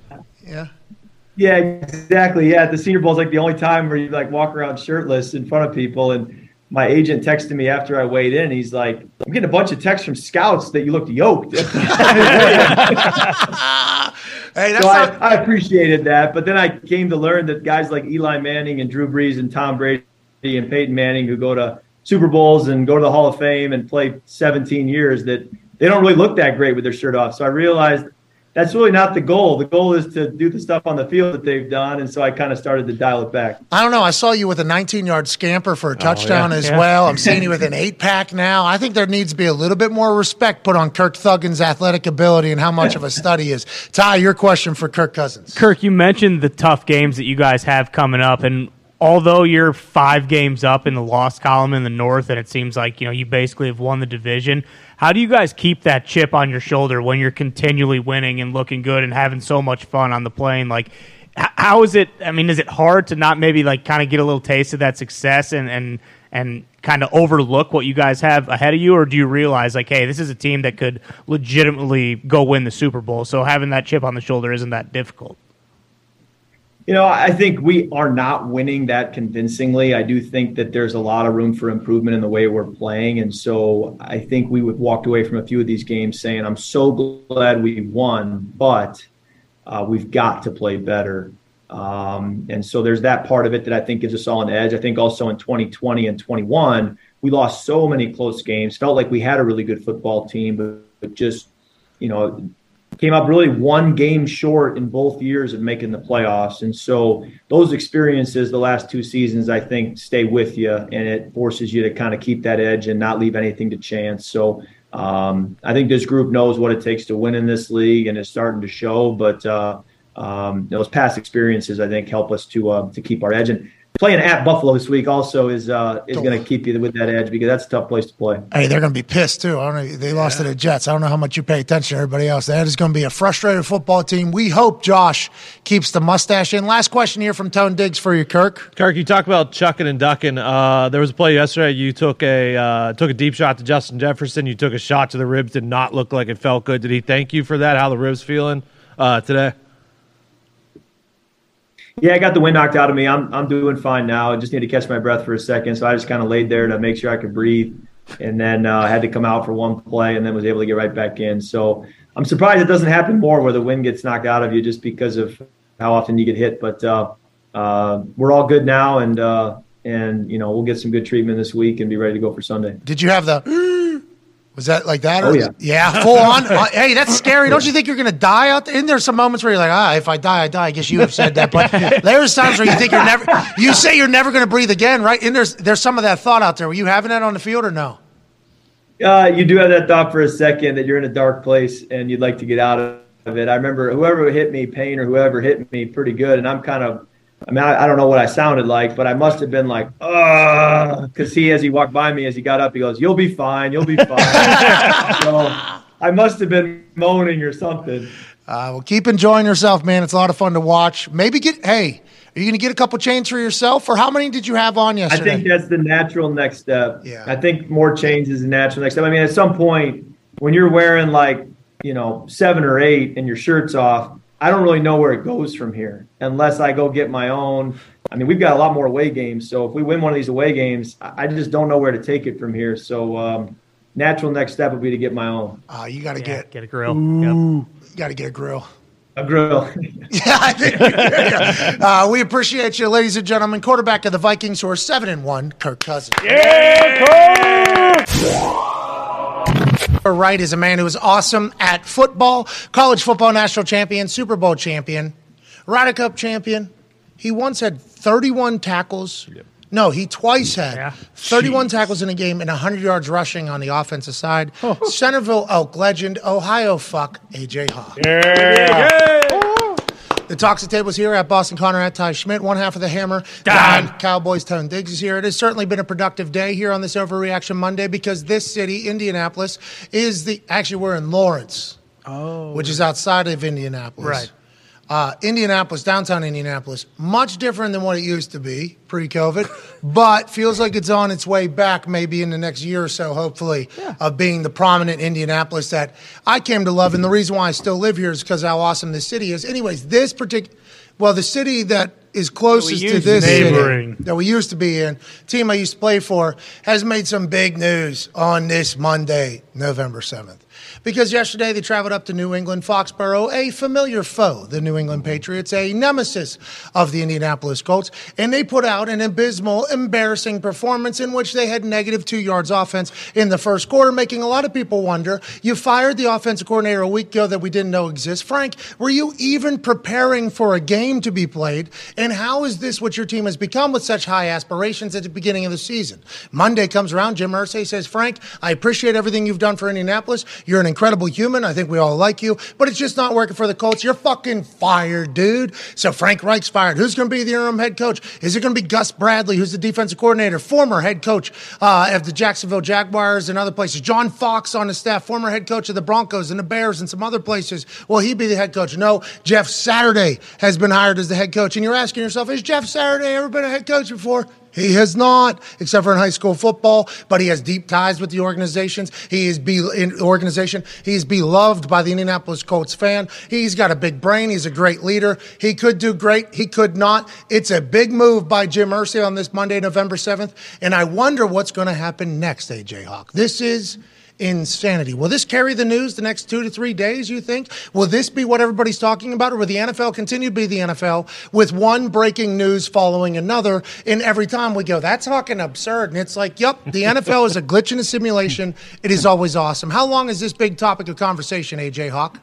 Speaker 1: Yeah.
Speaker 8: Yeah, exactly. Yeah, the Senior Bowl is like the only time where you like walk around shirtless in front of people. And my agent texted me after I weighed in. He's like, "I'm getting a bunch of texts from scouts that you looked yoked." hey, so I, I appreciated that, but then I came to learn that guys like Eli Manning and Drew Brees and Tom Brady and Peyton Manning, who go to Super Bowls and go to the Hall of Fame and play 17 years, that they don't really look that great with their shirt off. So I realized that's really not the goal. The goal is to do the stuff on the field that they've done, and so I kind of started to dial it back.
Speaker 1: I don't know. I saw you with a 19-yard scamper for a oh, touchdown oh, yeah. as yeah. well. I'm seeing you with an eight-pack now. I think there needs to be a little bit more respect put on Kirk Thuggin's athletic ability and how much of a study is. Ty, your question for Kirk Cousins.
Speaker 3: Kirk, you mentioned the tough games that you guys have coming up, and although you're five games up in the loss column in the North, and it seems like you know you basically have won the division. How do you guys keep that chip on your shoulder when you're continually winning and looking good and having so much fun on the plane? Like, how is it? I mean, is it hard to not maybe like kind of get a little taste of that success and and and kind of overlook what you guys have ahead of you, or do you realize like, hey, this is a team that could legitimately go win the Super Bowl, so having that chip on the shoulder isn't that difficult?
Speaker 8: You know, I think we are not winning that convincingly. I do think that there's a lot of room for improvement in the way we're playing. And so I think we would walked away from a few of these games saying, I'm so glad we won, but uh, we've got to play better. Um, and so there's that part of it that I think gives us all an edge. I think also in 2020 and 21, we lost so many close games, felt like we had a really good football team, but, but just, you know, came up really one game short in both years of making the playoffs. And so those experiences the last two seasons, I think, stay with you and it forces you to kind of keep that edge and not leave anything to chance. So um, I think this group knows what it takes to win in this league and it's starting to show. But uh, um, those past experiences, I think, help us to uh, to keep our edge. And playing at Buffalo this week also is uh, is going to keep you with that edge because that's a tough place to play.
Speaker 1: Hey, they're going to be pissed too. I don't know. They lost yeah. to the Jets. I don't know how much you pay attention to everybody else. That is going to be a frustrated football team. We hope Josh keeps the mustache in. Last question here from Tone Digs for you, Kirk.
Speaker 4: Kirk, you talk about chucking and ducking. Uh, there was a play yesterday. You took a uh, took a deep shot to Justin Jefferson. You took a shot to the ribs. Did not look like it felt good. Did he thank you for that? How the ribs feeling uh, today?
Speaker 8: Yeah, I got the wind knocked out of me. I'm I'm doing fine now. I just need to catch my breath for a second. So I just kind of laid there to make sure I could breathe, and then uh, had to come out for one play, and then was able to get right back in. So I'm surprised it doesn't happen more where the wind gets knocked out of you just because of how often you get hit. But uh, uh, we're all good now, and uh, and you know we'll get some good treatment this week and be ready to go for Sunday.
Speaker 1: Did you have the? Was that like that?
Speaker 8: Or, oh yeah,
Speaker 1: yeah, full on. Uh, hey, that's scary. Don't you think you're going to die out there? And there's some moments where you're like, ah, if I die, I die. I guess you have said that, but there's times where you think you're never. You say you're never going to breathe again, right? And there's there's some of that thought out there. Were you having that on the field or no?
Speaker 8: Uh, you do have that thought for a second that you're in a dark place and you'd like to get out of it. I remember whoever hit me, Payne or whoever hit me, pretty good, and I'm kind of I mean, I, I, don't know what I sounded like, but I must have been like, ah, because he, as he walked by me, as he got up, he goes, "You'll be fine, you'll be fine." so I must have been moaning or something.
Speaker 1: Uh, well, keep enjoying yourself, man. It's a lot of fun to watch. Maybe get, hey, are you going to get a couple chains for yourself, or how many did you have on yesterday?
Speaker 8: I think that's the natural next step.
Speaker 1: Yeah.
Speaker 8: I think more chains is the natural next step. I mean, at some point, when you're wearing like you know seven or eight and your shirt's off I don't really know where it goes from here unless I go get my own. I mean, we've got a lot more away games. So if we win one of these away games, I just don't know where to take it from here. So um, natural next step would be to get my own.
Speaker 1: Uh, you got to
Speaker 3: yeah,
Speaker 1: get
Speaker 3: get a grill.
Speaker 1: Ooh, yep. You got to get a grill.
Speaker 8: A grill.
Speaker 1: yeah, I think. Uh, we appreciate you, ladies and gentlemen. Quarterback of the Vikings, who are seven and one, Kirk Cousins.
Speaker 2: Yeah, Kirk!
Speaker 1: Right is a man who is awesome at football, college football national champion, Super Bowl champion, Ryder Cup champion. He once had 31 tackles. Yep. No, he twice had yeah. 31 Jeez. tackles in a game and 100 yards rushing on the offensive side. Oh. Centerville Elk legend, Ohio fuck, AJ Hawk.
Speaker 2: Yeah. yeah.
Speaker 1: The tables here at Boston Connor at Ty Schmidt. One half of the hammer.
Speaker 3: Don.
Speaker 1: Don Cowboys Tone Digs is here. It has certainly been a productive day here on this Overreaction Monday because this city, Indianapolis, is the actually we're in Lawrence, oh. which is outside of Indianapolis.
Speaker 3: Right.
Speaker 1: Uh, Indianapolis, downtown Indianapolis, much different than what it used to be pre-COVID, but feels like it's on its way back. Maybe in the next year or so, hopefully, of being the prominent Indianapolis that I came to love. And the reason why I still live here is because how awesome this city is. Anyways, this particular, well, the city that is closest to this city that we used to be in, team I used to play for, has made some big news on this Monday, November 7th. Because yesterday they traveled up to New England, Foxborough, a familiar foe, the New England Patriots, a nemesis of the Indianapolis Colts, and they put out an abysmal, embarrassing performance in which they had negative two yards offense in the first quarter, making a lot of people wonder. You fired the offensive coordinator a week ago that we didn't know exists. Frank, were you even preparing for a game to be played? And how is this what your team has become with such high aspirations at the beginning of the season? Monday comes around, Jim Irsay says, Frank, I appreciate everything you've done for Indianapolis. You're an incredible human. I think we all like you, but it's just not working for the Colts. You're fucking fired, dude. So Frank Reich's fired. Who's going to be the interim head coach? Is it going to be Gus Bradley, who's the defensive coordinator, former head coach uh, of the Jacksonville Jaguars and other places? John Fox on the staff, former head coach of the Broncos and the Bears and some other places. Will he be the head coach? No. Jeff Saturday has been hired as the head coach. And you're asking yourself, has Jeff Saturday ever been a head coach before? He has not, except for in high school football, but he has deep ties with the organizations. He is be in organization. He's beloved by the Indianapolis Colts fan. He's got a big brain. He's a great leader. He could do great. He could not. It's a big move by Jim Irsay on this Monday, November 7th. And I wonder what's going to happen next, AJ Hawk. This is insanity. Will this carry the news the next two to three days, you think? Will this be what everybody's talking about? Or will the NFL continue to be the NFL with one breaking news following another? And every time we go, that's fucking absurd. And it's like, yep, the NFL is a glitch in a simulation. It is always awesome. How long is this big topic of conversation, AJ Hawk?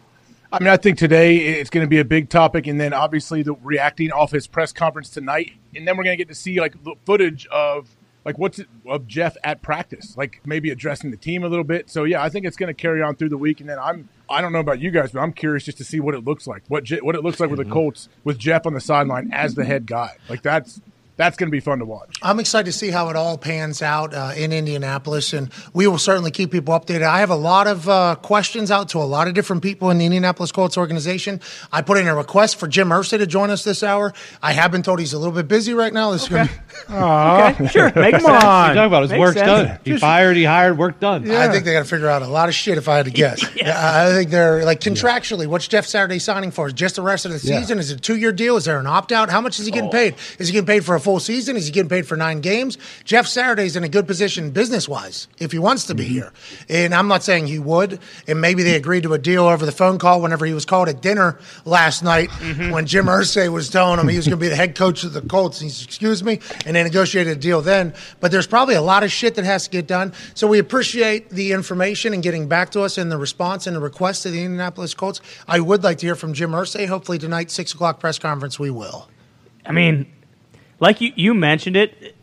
Speaker 7: I mean, I think today it's going to be a big topic, and then obviously the reacting off his press conference tonight, and then we're going to get to see like the footage of like what's it, of Jeff at practice, like maybe addressing the team a little bit. So yeah, I think it's going to carry on through the week, and then I'm I don't know about you guys, but I'm curious just to see what it looks like, what Je- what it looks like with the mm-hmm. Colts with Jeff on the sideline as the head guy. Like that's that's going to be fun to watch.
Speaker 1: I'm excited to see how it all pans out uh, in Indianapolis, and we will certainly keep people updated. I have a lot of uh, questions out to a lot of different people in the Indianapolis Colts organization. I put in a request for Jim Irsay to join us this hour. I have been told he's a little bit busy right now. This is gonna be-
Speaker 3: Okay, sure. Make
Speaker 4: Come
Speaker 3: sense.
Speaker 4: on. talking about his
Speaker 3: Makes
Speaker 4: work's
Speaker 3: sense.
Speaker 4: done. He fired, he hired, work done.
Speaker 1: I think they got to figure out a lot of shit if I had to guess. yeah. I think they're like contractually, what's Jeff Saturday signing for? Is just the rest of the season? Is it a two year deal? Is there an opt out? How much is he getting paid? Is he getting paid for a full season? Is he getting paid for nine games? Jeff Saturday's in a good position business wise if he wants to be mm-hmm. here. And I'm not saying he would. And maybe they agreed to a deal over the phone call whenever he was called at dinner last night mm-hmm. when Jim Irsay was telling him he was going to be the head coach of the Colts. He's, excuse me, and they negotiated a deal then. But there's probably a lot of shit that has to get done. So we appreciate the information and getting back to us and the response and the request to the Indianapolis Colts. I would like to hear from Jim Irsay. Hopefully tonight, six o'clock press conference, we will.
Speaker 3: I mean, like you, you mentioned it.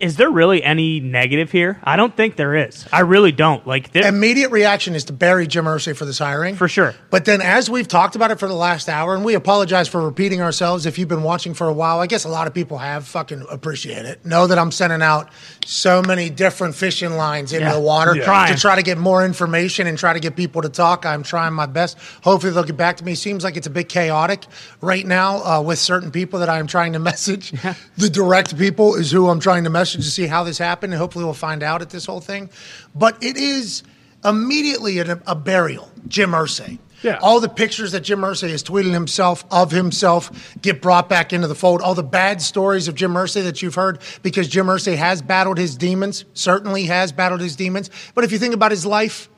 Speaker 3: Is there really any negative here? I don't think there is. I really don't. Like, there,
Speaker 1: Immediate reaction is to bury Jim Irsay for this hiring.
Speaker 3: for sure.
Speaker 1: But then, as we've talked about it for the last hour, and we apologize for repeating ourselves if you've been watching for a while, I guess a lot of people have fucking appreciate it. Know that I'm sending out so many different fishing lines into
Speaker 3: Yeah.
Speaker 1: the water
Speaker 3: Yeah.
Speaker 1: To try to get more information and try to get people to talk. I'm trying my best. Hopefully, they'll get back to me. Seems like it's a bit chaotic right now uh, with certain people that I'm trying to message. The direct people is who I'm trying to message to see how this happened, and hopefully, we'll find out at this whole thing. But it is immediately a, a burial, Jim Irsay.
Speaker 2: Yeah.
Speaker 1: All the pictures that Jim Irsay has tweeted himself of himself get brought back into the fold. All the bad stories of Jim Irsay that you've heard because Jim Irsay has battled his demons, certainly has battled his demons. But if you think about his life,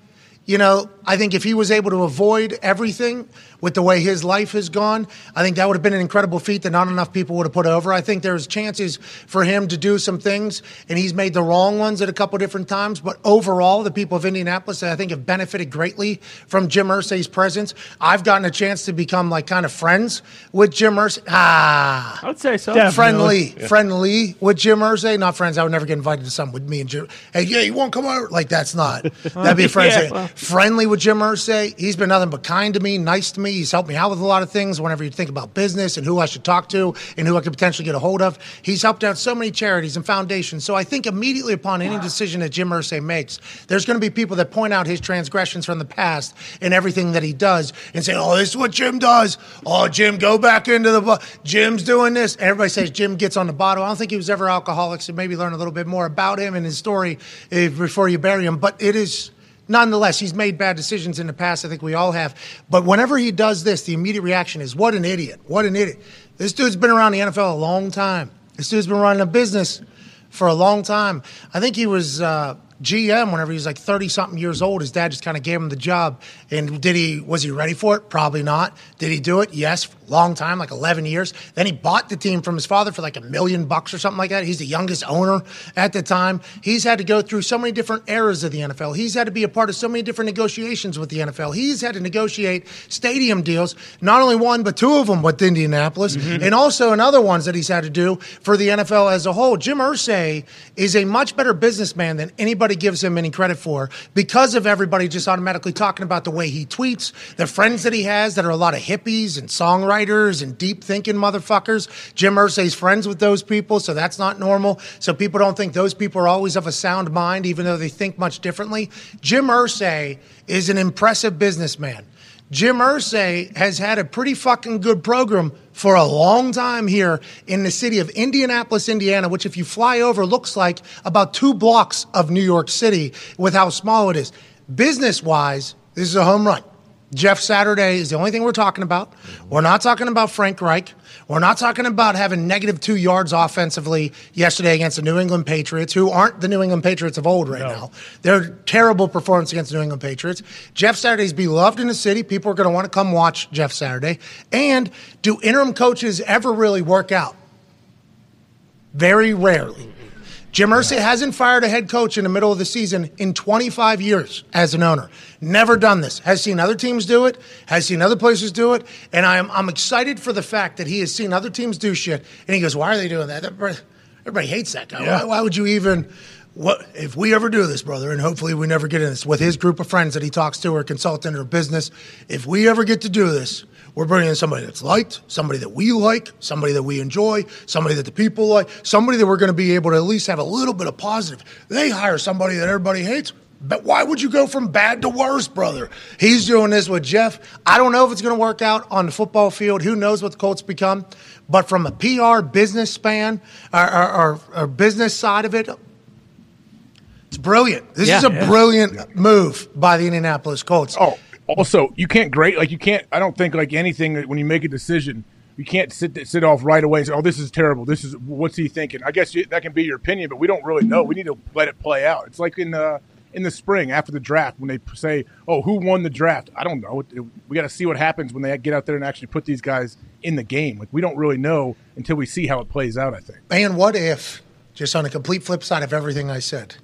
Speaker 1: you know, I think if he was able to avoid everything with the way his life has gone, I think that would have been an incredible feat that not enough people would have put over. I think there's chances for him to do some things, and he's made the wrong ones at a couple different times. But overall, the people of Indianapolis, I think, have benefited greatly from Jim Irsay's presence. I've gotten a chance to become like kind of friends with Jim Irsay. Ah,
Speaker 3: I would say so.
Speaker 1: friendly, friendly with Jim Irsay. Not friends. I would never get invited to something with me and Jim. Hey, yeah, you won't come over. Like that's not. That'd be a friend
Speaker 3: Yeah, well.
Speaker 1: friendly with with Jim Irsay. He's been nothing but kind to me, nice to me. He's helped me out with a lot of things whenever you think about business and who I should talk to and who I could potentially get a hold of. He's helped out so many charities and foundations. So I think immediately upon any decision that Jim Irsay makes, there's going to be people that point out his transgressions from the past and everything that he does and say, oh, this is what Jim does. Oh, Jim, go back into the. Bu- Jim's doing this. And everybody says Jim gets on the bottle. I don't think he was ever alcoholic, so maybe learn a little bit more about him and his story eh, before you bury him. But it is nonetheless, he's made bad decisions in the past. I think we all have. But whenever he does this, the immediate reaction is, what an idiot. What an idiot. This dude's been around the NFL a long time. This dude's been running a business for a long time. I think he was uh, GM whenever he was like 30 something years old. His dad just kind of gave him the job. And did he, was he ready for it? Probably not. Did he do it? Yes. Long time, like 11 years. Then he bought the team from his father for like a million bucks or something like that. He's the youngest owner at the time. He's had to go through so many different eras of the NFL. He's had to be a part of so many different negotiations with the NFL. He's had to negotiate stadium deals, not only one, but two of them with Indianapolis, mm-hmm. and also in other ones that he's had to do for the NFL as a whole. Jim Irsay is a much better businessman than anybody gives him any credit for because of everybody just automatically talking about the way he tweets, the friends that he has that are a lot of hippies and songwriters and deep thinking motherfuckers. Jim Irsay's friends with those people, so that's not normal. So people don't think those people are always of a sound mind, even though they think much differently. Jim Irsay is an impressive businessman. Jim Irsay has had a pretty fucking good program for a long time here in the city of Indianapolis, Indiana, which, if you fly over, looks like about two blocks of New York City with how small it is. Business wise, this is a home run. Jeff Saturday is the only thing we're talking about. We're not talking about Frank Reich. We're not talking about having negative two yards offensively yesterday against the New England Patriots, who aren't the New England Patriots of old right now. They're terrible performance against the New England Patriots. Jeff Saturday's beloved in the city. People are going to want to come watch Jeff Saturday. And do interim coaches ever really work out? Very rarely. Jim Irsay hasn't fired a head coach in the middle of the season in 25 years as an owner. Never done this. Has seen other teams do it. Has seen other places do it. And I'm I'm excited for the fact that he has seen other teams do shit. And he goes, "Why are they doing that? Everybody, hates that guy. Why, why would you even?" What if we ever do this, brother? And hopefully we never get in this with his group of friends that he talks to, or consultant, or business. If we ever get to do this, we're bringing in somebody that's liked, somebody that we like, somebody that we enjoy, somebody that the people like, somebody that we're going to be able to at least have a little bit of positive. They hire somebody that everybody hates. But why would you go from bad to worse, brother? He's doing this with Jeff. I don't know if it's going to work out on the football field. Who knows what the Colts become? But from a PR business span or, or, or, or business side of it, it's brilliant. This
Speaker 3: Yeah.
Speaker 1: is a
Speaker 3: Yeah.
Speaker 1: brilliant move by the Indianapolis Colts.
Speaker 7: Oh, also, you can't grade like you can't. I don't think like anything when you make a decision, you can't sit sit off right away and say, "Oh, this is terrible. This is what's he thinking." I guess you, that can be your opinion, but we don't really know. We need to let it play out. It's like in the in the spring after the draft when they say, "Oh, who won the draft?" I don't know. We got to see what happens when they get out there and actually put these guys in the game. Like we don't really know until we see how it plays out. I think.
Speaker 1: And what if, just on a complete flip side of everything I said,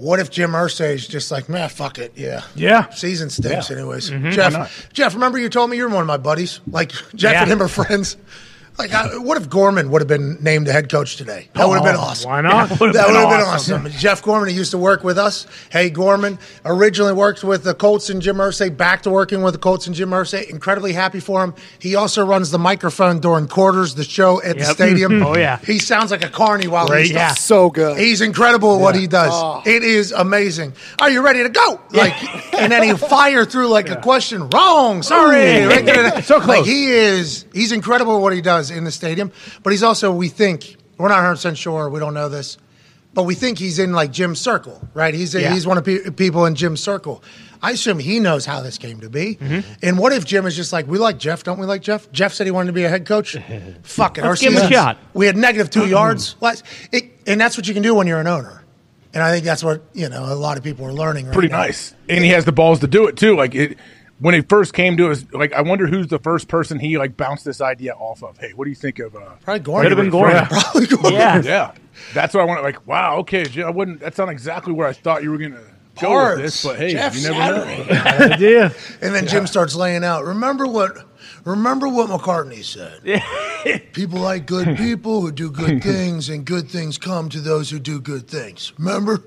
Speaker 1: what if Jim Irsay's just like, man, fuck it, yeah,
Speaker 2: Yeah.
Speaker 1: season stinks,
Speaker 7: Yeah.
Speaker 1: anyways.
Speaker 7: Mm-hmm. Not?
Speaker 1: Jeff, Jeff, remember you told me you're one of my buddies. Like Jeff
Speaker 3: Yeah.
Speaker 1: and him are friends. Like, I, what if Gorman would have been named the head coach today? That would have been oh, awesome.
Speaker 2: Why not?
Speaker 1: that would have been awesome. Jeff Gorman, he used to work with us. Hey, Gorman originally worked with the Colts and Jim Irsay, back to working with the Colts and Jim Irsay. Incredibly happy for him. He also runs the microphone during quarters, the show at the stadium.
Speaker 3: Oh, yeah.
Speaker 1: He sounds like a carny while
Speaker 3: Great,
Speaker 1: he's
Speaker 3: yeah.
Speaker 9: So good.
Speaker 1: He's incredible at what he does. Oh. It is amazing. Are you ready to go? Like, and then he'll fire through like a question. Wrong. Sorry. Right.
Speaker 7: So close.
Speaker 1: Like he is. He's incredible at what he does in the stadium. But he's also. We think we're not 100 percent sure. We don't know this, but we think he's in like Jim's circle, right? He's
Speaker 3: Yeah.
Speaker 1: he's one of pe- people in Jim's circle. I assume he knows how this came to be.
Speaker 3: Mm-hmm.
Speaker 1: And what if Jim is just like, we like Jeff, don't we like Jeff? Jeff said he wanted to be a head coach. Fuck it.
Speaker 3: Let's give him a shot.
Speaker 1: We had negative two yards. last- It, and that's what you can do when you're an owner. And I think that's what, you know, a lot of people are learning right
Speaker 7: pretty
Speaker 1: now.
Speaker 7: nice. And he has the balls to do it too. Like it when he first came to us, like I wonder who's the first person he like bounced this idea off of. Hey, what do you think of? Uh,
Speaker 1: Probably Gorman.
Speaker 3: Could have been Gordon.
Speaker 1: Probably Gorman.
Speaker 3: Yeah.
Speaker 7: yeah, that's what I wanted. Like, wow, okay, Jim, I wouldn't. That's not exactly where I thought you were gonna go
Speaker 1: Parts.
Speaker 7: with this, but hey,
Speaker 1: Jeff
Speaker 7: you never know.
Speaker 1: Saturday.
Speaker 2: idea.
Speaker 1: And then Jim starts laying out. Remember what? Remember what McCartney said. people like good people who do good things, and good things come to those who do good things. Remember?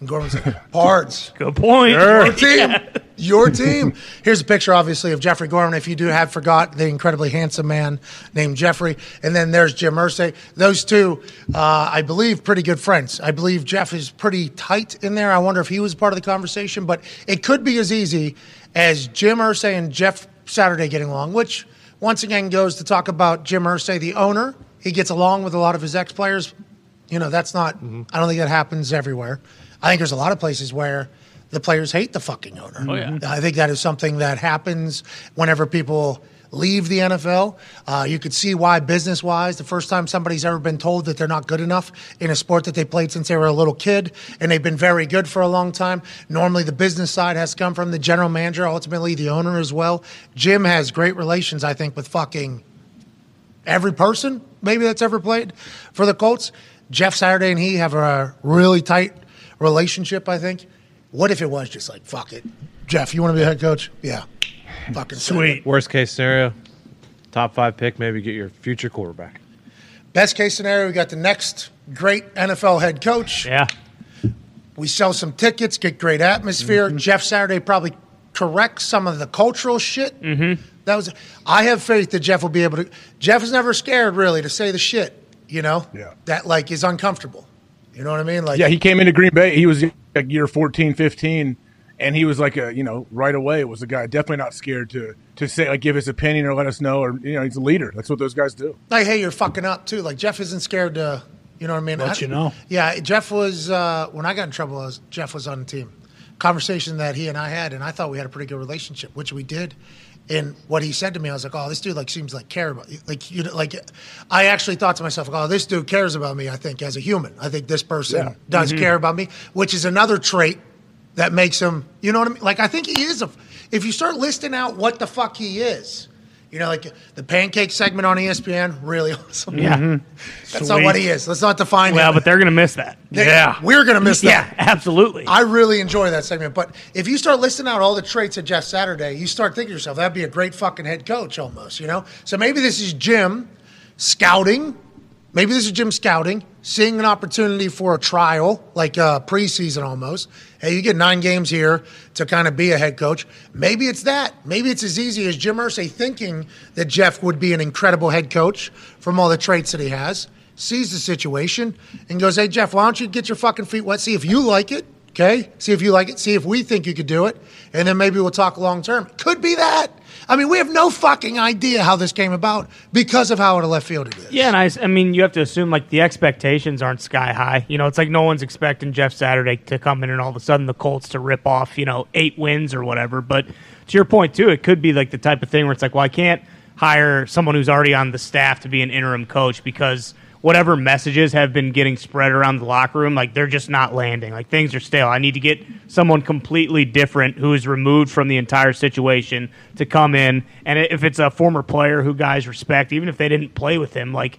Speaker 1: And Gorman said, Pards.
Speaker 3: Good point.
Speaker 1: Your team. Your team. Here's a picture, obviously, of Jeffrey Gorman. If you do have forgot the incredibly handsome man named Jeffrey. And then there's Jim Irsay. Those two, uh, I believe, pretty good friends. I believe Jeff is pretty tight in there. I wonder if he was part of the conversation. But it could be as easy as Jim Irsay and Jeff Saturday getting along, which once again goes to talk about Jim Irsay, the owner. He gets along with a lot of his ex players. You know, that's not, I don't think that happens everywhere. I think there's a lot of places where the players hate the fucking owner.
Speaker 3: Oh, yeah.
Speaker 1: I think that is something that happens whenever people leave the NFL. Uh, you could see why, business wise, the first time somebody's ever been told that they're not good enough in a sport that they played since they were a little kid and they've been very good for a long time. Normally, the business side has come from the general manager, ultimately, the owner as well. Jim has great relations, I think, with fucking every person maybe that's ever played for the Colts. Jeff Saturday and he have a really tight relationship, I think. What if it was just like, fuck it? Jeff, you want to be a head coach? Yeah. Fucking
Speaker 2: Sweet.
Speaker 4: Worst case scenario, top five pick, maybe get your future quarterback.
Speaker 1: Best case scenario, we got the next great NFL head coach.
Speaker 3: Yeah.
Speaker 1: We sell some tickets, get great atmosphere.
Speaker 3: Mm-hmm.
Speaker 1: Jeff Saturday probably corrects some of the cultural shit. Mm-hmm. That was. I have faith that Jeff will be able to. Jeff is never scared really to say the shit. You know.
Speaker 7: Yeah.
Speaker 1: That like is uncomfortable. You know what I mean? Like.
Speaker 7: Yeah, he came into Green Bay. He was like year 14, 15, and he was like a you know right away was a guy definitely not scared to to say like give his opinion or let us know or you know he's a leader. That's what those guys do.
Speaker 1: like, hey, you're fucking up too. Like Jeff isn't scared to, you know what I mean?
Speaker 2: Let
Speaker 1: I-
Speaker 2: you know.
Speaker 1: Yeah, Jeff was uh, when I got in trouble. Was, Jeff was on the team. Conversation that he and I had, and I thought we had a pretty good relationship, which we did. And what he said to me, I was like, "Oh, this dude like seems like care about like you know, like." I actually thought to myself, "Oh, this dude cares about me." I think as a human, I think this person
Speaker 7: Yeah.
Speaker 1: does mm-hmm. care about me, which is another trait that makes him. You know what I mean? Like I think he is a. If you start listing out what the fuck he is, you know, like the pancake segment on ESPN, really awesome.
Speaker 3: Yeah. Mm-hmm.
Speaker 1: That's not what he is. Let's not define
Speaker 3: Well,
Speaker 1: him.
Speaker 3: but they're going to miss that.
Speaker 1: They- we're gonna miss
Speaker 3: Yeah,
Speaker 1: that.
Speaker 3: Yeah, absolutely.
Speaker 1: I really enjoy that segment. But if you start listing out all the traits of Jeff Saturday, you start thinking to yourself, that'd be a great fucking head coach almost, you know? So maybe this is Jim scouting. Maybe this is Jim scouting, seeing an opportunity for a trial, like uh, preseason almost. Hey, you get nine games here to kind of be a head coach. Maybe it's that. Maybe it's as easy as Jim Irsay thinking that Jeff would be an incredible head coach from all the traits that he has, sees the situation, and goes, hey, Jeff, why don't you get your fucking feet wet? See if you like it. Okay, see if you like it. See if we think you could do it, and then maybe we'll talk long term. Could be that. I mean, we have no fucking idea how this came about because of how out of left field it is.
Speaker 3: Yeah, and I, I mean, you have to assume like the expectations aren't sky high. You know, it's like no one's expecting Jeff Saturday to come in and all of a sudden the Colts to rip off, you know, eight wins or whatever. But to your point too, it could be like the type of thing where it's like, well, I can't hire someone who's already on the staff to be an interim coach because whatever messages have been getting spread around the locker room, like they're just not landing. Like things are stale. I need to get someone completely different who is removed from the entire situation to come in. And if it's a former player who guys respect, even if they didn't play with him, like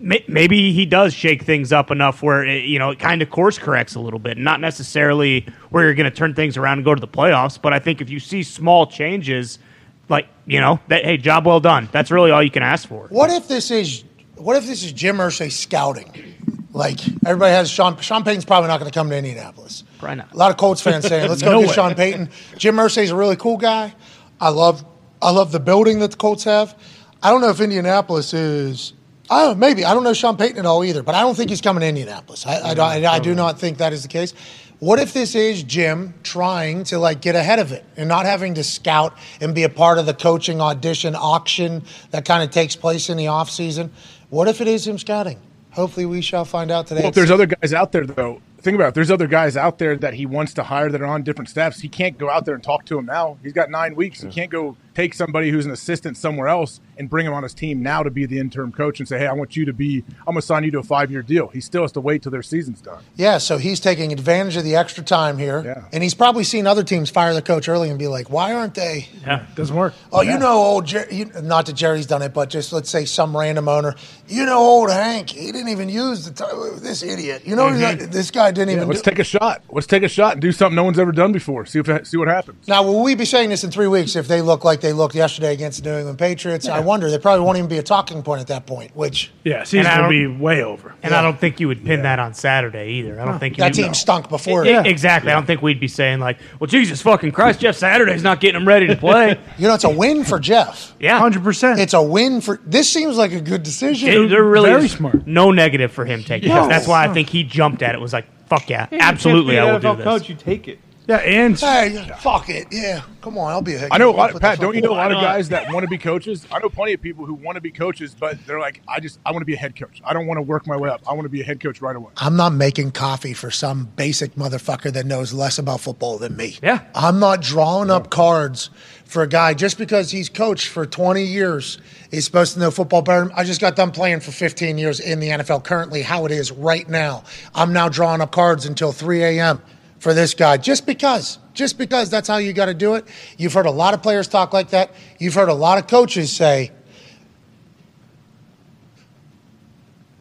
Speaker 3: maybe he does shake things up enough where it, you know it kind of course corrects a little bit. Not necessarily where you're going to turn things around and go to the playoffs, but I think if you see small changes, like you know that hey, job well done. That's really all you can ask for.
Speaker 1: What if this is what if this is Jim Irsay scouting? Like everybody has Sean Sean Payton's probably not going to come to Indianapolis.
Speaker 3: Probably not.
Speaker 1: A lot of Colts fans saying, "Let's go
Speaker 2: No
Speaker 1: get
Speaker 2: way.
Speaker 1: Sean Payton." Jim Irsay's a really cool guy. I love I love the building that the Colts have. I don't know if Indianapolis is. I don't, maybe I don't know Sean Payton at all either, but I don't think he's coming to Indianapolis. I, I, I, I do not think that is the case. What if this is Jim trying to like get ahead of it and not having to scout and be a part of the coaching audition auction that kind of takes place in the off season? What if it is him scouting? Hopefully, we shall find out today.
Speaker 7: Well, if there's other guys out there, though, think about it. If there's other guys out there that he wants to hire that are on different staffs. He can't go out there and talk to him now. He's got nine weeks. He can't go take somebody who's an assistant somewhere else and bring him on his team now to be the interim coach and say, hey, I want you to be, I'm going to sign you to a five year deal. He still has to wait till their season's done.
Speaker 1: Yeah, so he's taking advantage of the extra time here.
Speaker 7: Yeah.
Speaker 1: And he's probably seen other teams fire the coach early and be like, why aren't they?
Speaker 2: Yeah, doesn't work.
Speaker 1: Oh, you know, old Jer- you, not that Jerry's done it, but just let's say some random owner. You know, old Hank, he didn't even use the t- this idiot. You know, mm-hmm. he's like, this guy didn't
Speaker 7: Yeah,
Speaker 1: even.
Speaker 7: let's
Speaker 1: do-
Speaker 7: take a shot. Let's take a shot and do something no one's ever done before. See if see what happens.
Speaker 1: now, will we be saying this in three weeks if they look like they looked yesterday against the New England Patriots, I wonder they probably won't even be a talking point at that point. Which
Speaker 2: Yeah,
Speaker 3: And
Speaker 2: season will be way over.
Speaker 3: And I don't think you would pin that on Saturday either. I don't think
Speaker 1: that
Speaker 3: you
Speaker 1: team stunk before.
Speaker 3: Yeah, exactly. I don't think we'd be saying like, "Well, Jesus fucking Christ, Jeff Saturday's not getting him ready to play."
Speaker 1: You know, it's a win for Jeff.
Speaker 3: yeah,
Speaker 2: Hundred percent.
Speaker 1: It's a win for. This seems like a good decision.
Speaker 3: It- there really
Speaker 2: Very smart.
Speaker 3: no negative for him taking
Speaker 2: No.
Speaker 3: That's why I think he jumped at it. Was like, "Fuck yeah, absolutely, I will do this."
Speaker 4: Coach, you take it.
Speaker 2: Yeah, and
Speaker 1: Hey, fuck it. Yeah, come on. I'll be a head.
Speaker 7: I know a
Speaker 1: coach.
Speaker 7: lot of Pat. Don't you know a lot of guys that want to be coaches? I know plenty of people who want to be coaches, but they're like, I just I want to be a head coach. I don't want to work my way up. I want to be a head coach right away.
Speaker 1: I'm not making coffee for some basic motherfucker that knows less about football than me.
Speaker 3: Yeah.
Speaker 1: I'm not drawing up cards for a guy just because he's coached for 20 years. He's supposed to know football better. I just got done playing for 15 years in the NFL, currently how it is right now. I'm now drawing up cards until 3 a.m. for this guy just because. Just because that's how you got to do it. You've heard a lot of players talk like that. You've heard a lot of coaches say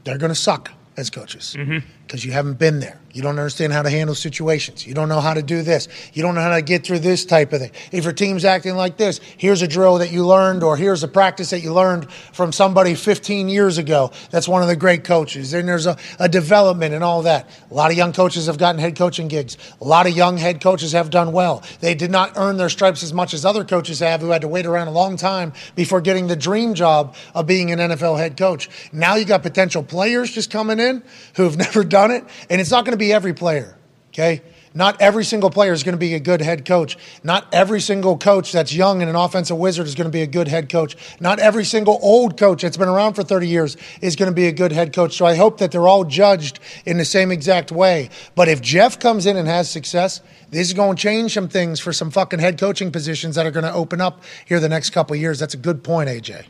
Speaker 1: they're going to suck as coaches mm-hmm. Because you haven't been there. You don't understand how to handle situations. You don't know how to do this. You don't know how to get through this type of thing. If your team's acting like this, here's a drill that you learned, or here's a practice that you learned from somebody 15 years ago. That's one of the great coaches. Then there's a, a development and all that. A lot of young coaches have gotten head coaching gigs. A lot of young head coaches have done well. They did not earn their stripes as much as other coaches have who had to wait around a long time before getting the dream job of being an NFL head coach. Now you got potential players just coming in who have never done it, and it's not going to be every player. Okay. Not every single player is going to be a good head coach. Not every single coach that's young and an offensive wizard is going to be a good head coach. Not every single old coach that's been around for 30 years is going to be a good head coach. So I hope that they're all judged in the same exact way. But if Jeff comes in and has success, this is going to change some things for some fucking head coaching positions that are going to open up here the next couple years. That's a good point, AJ.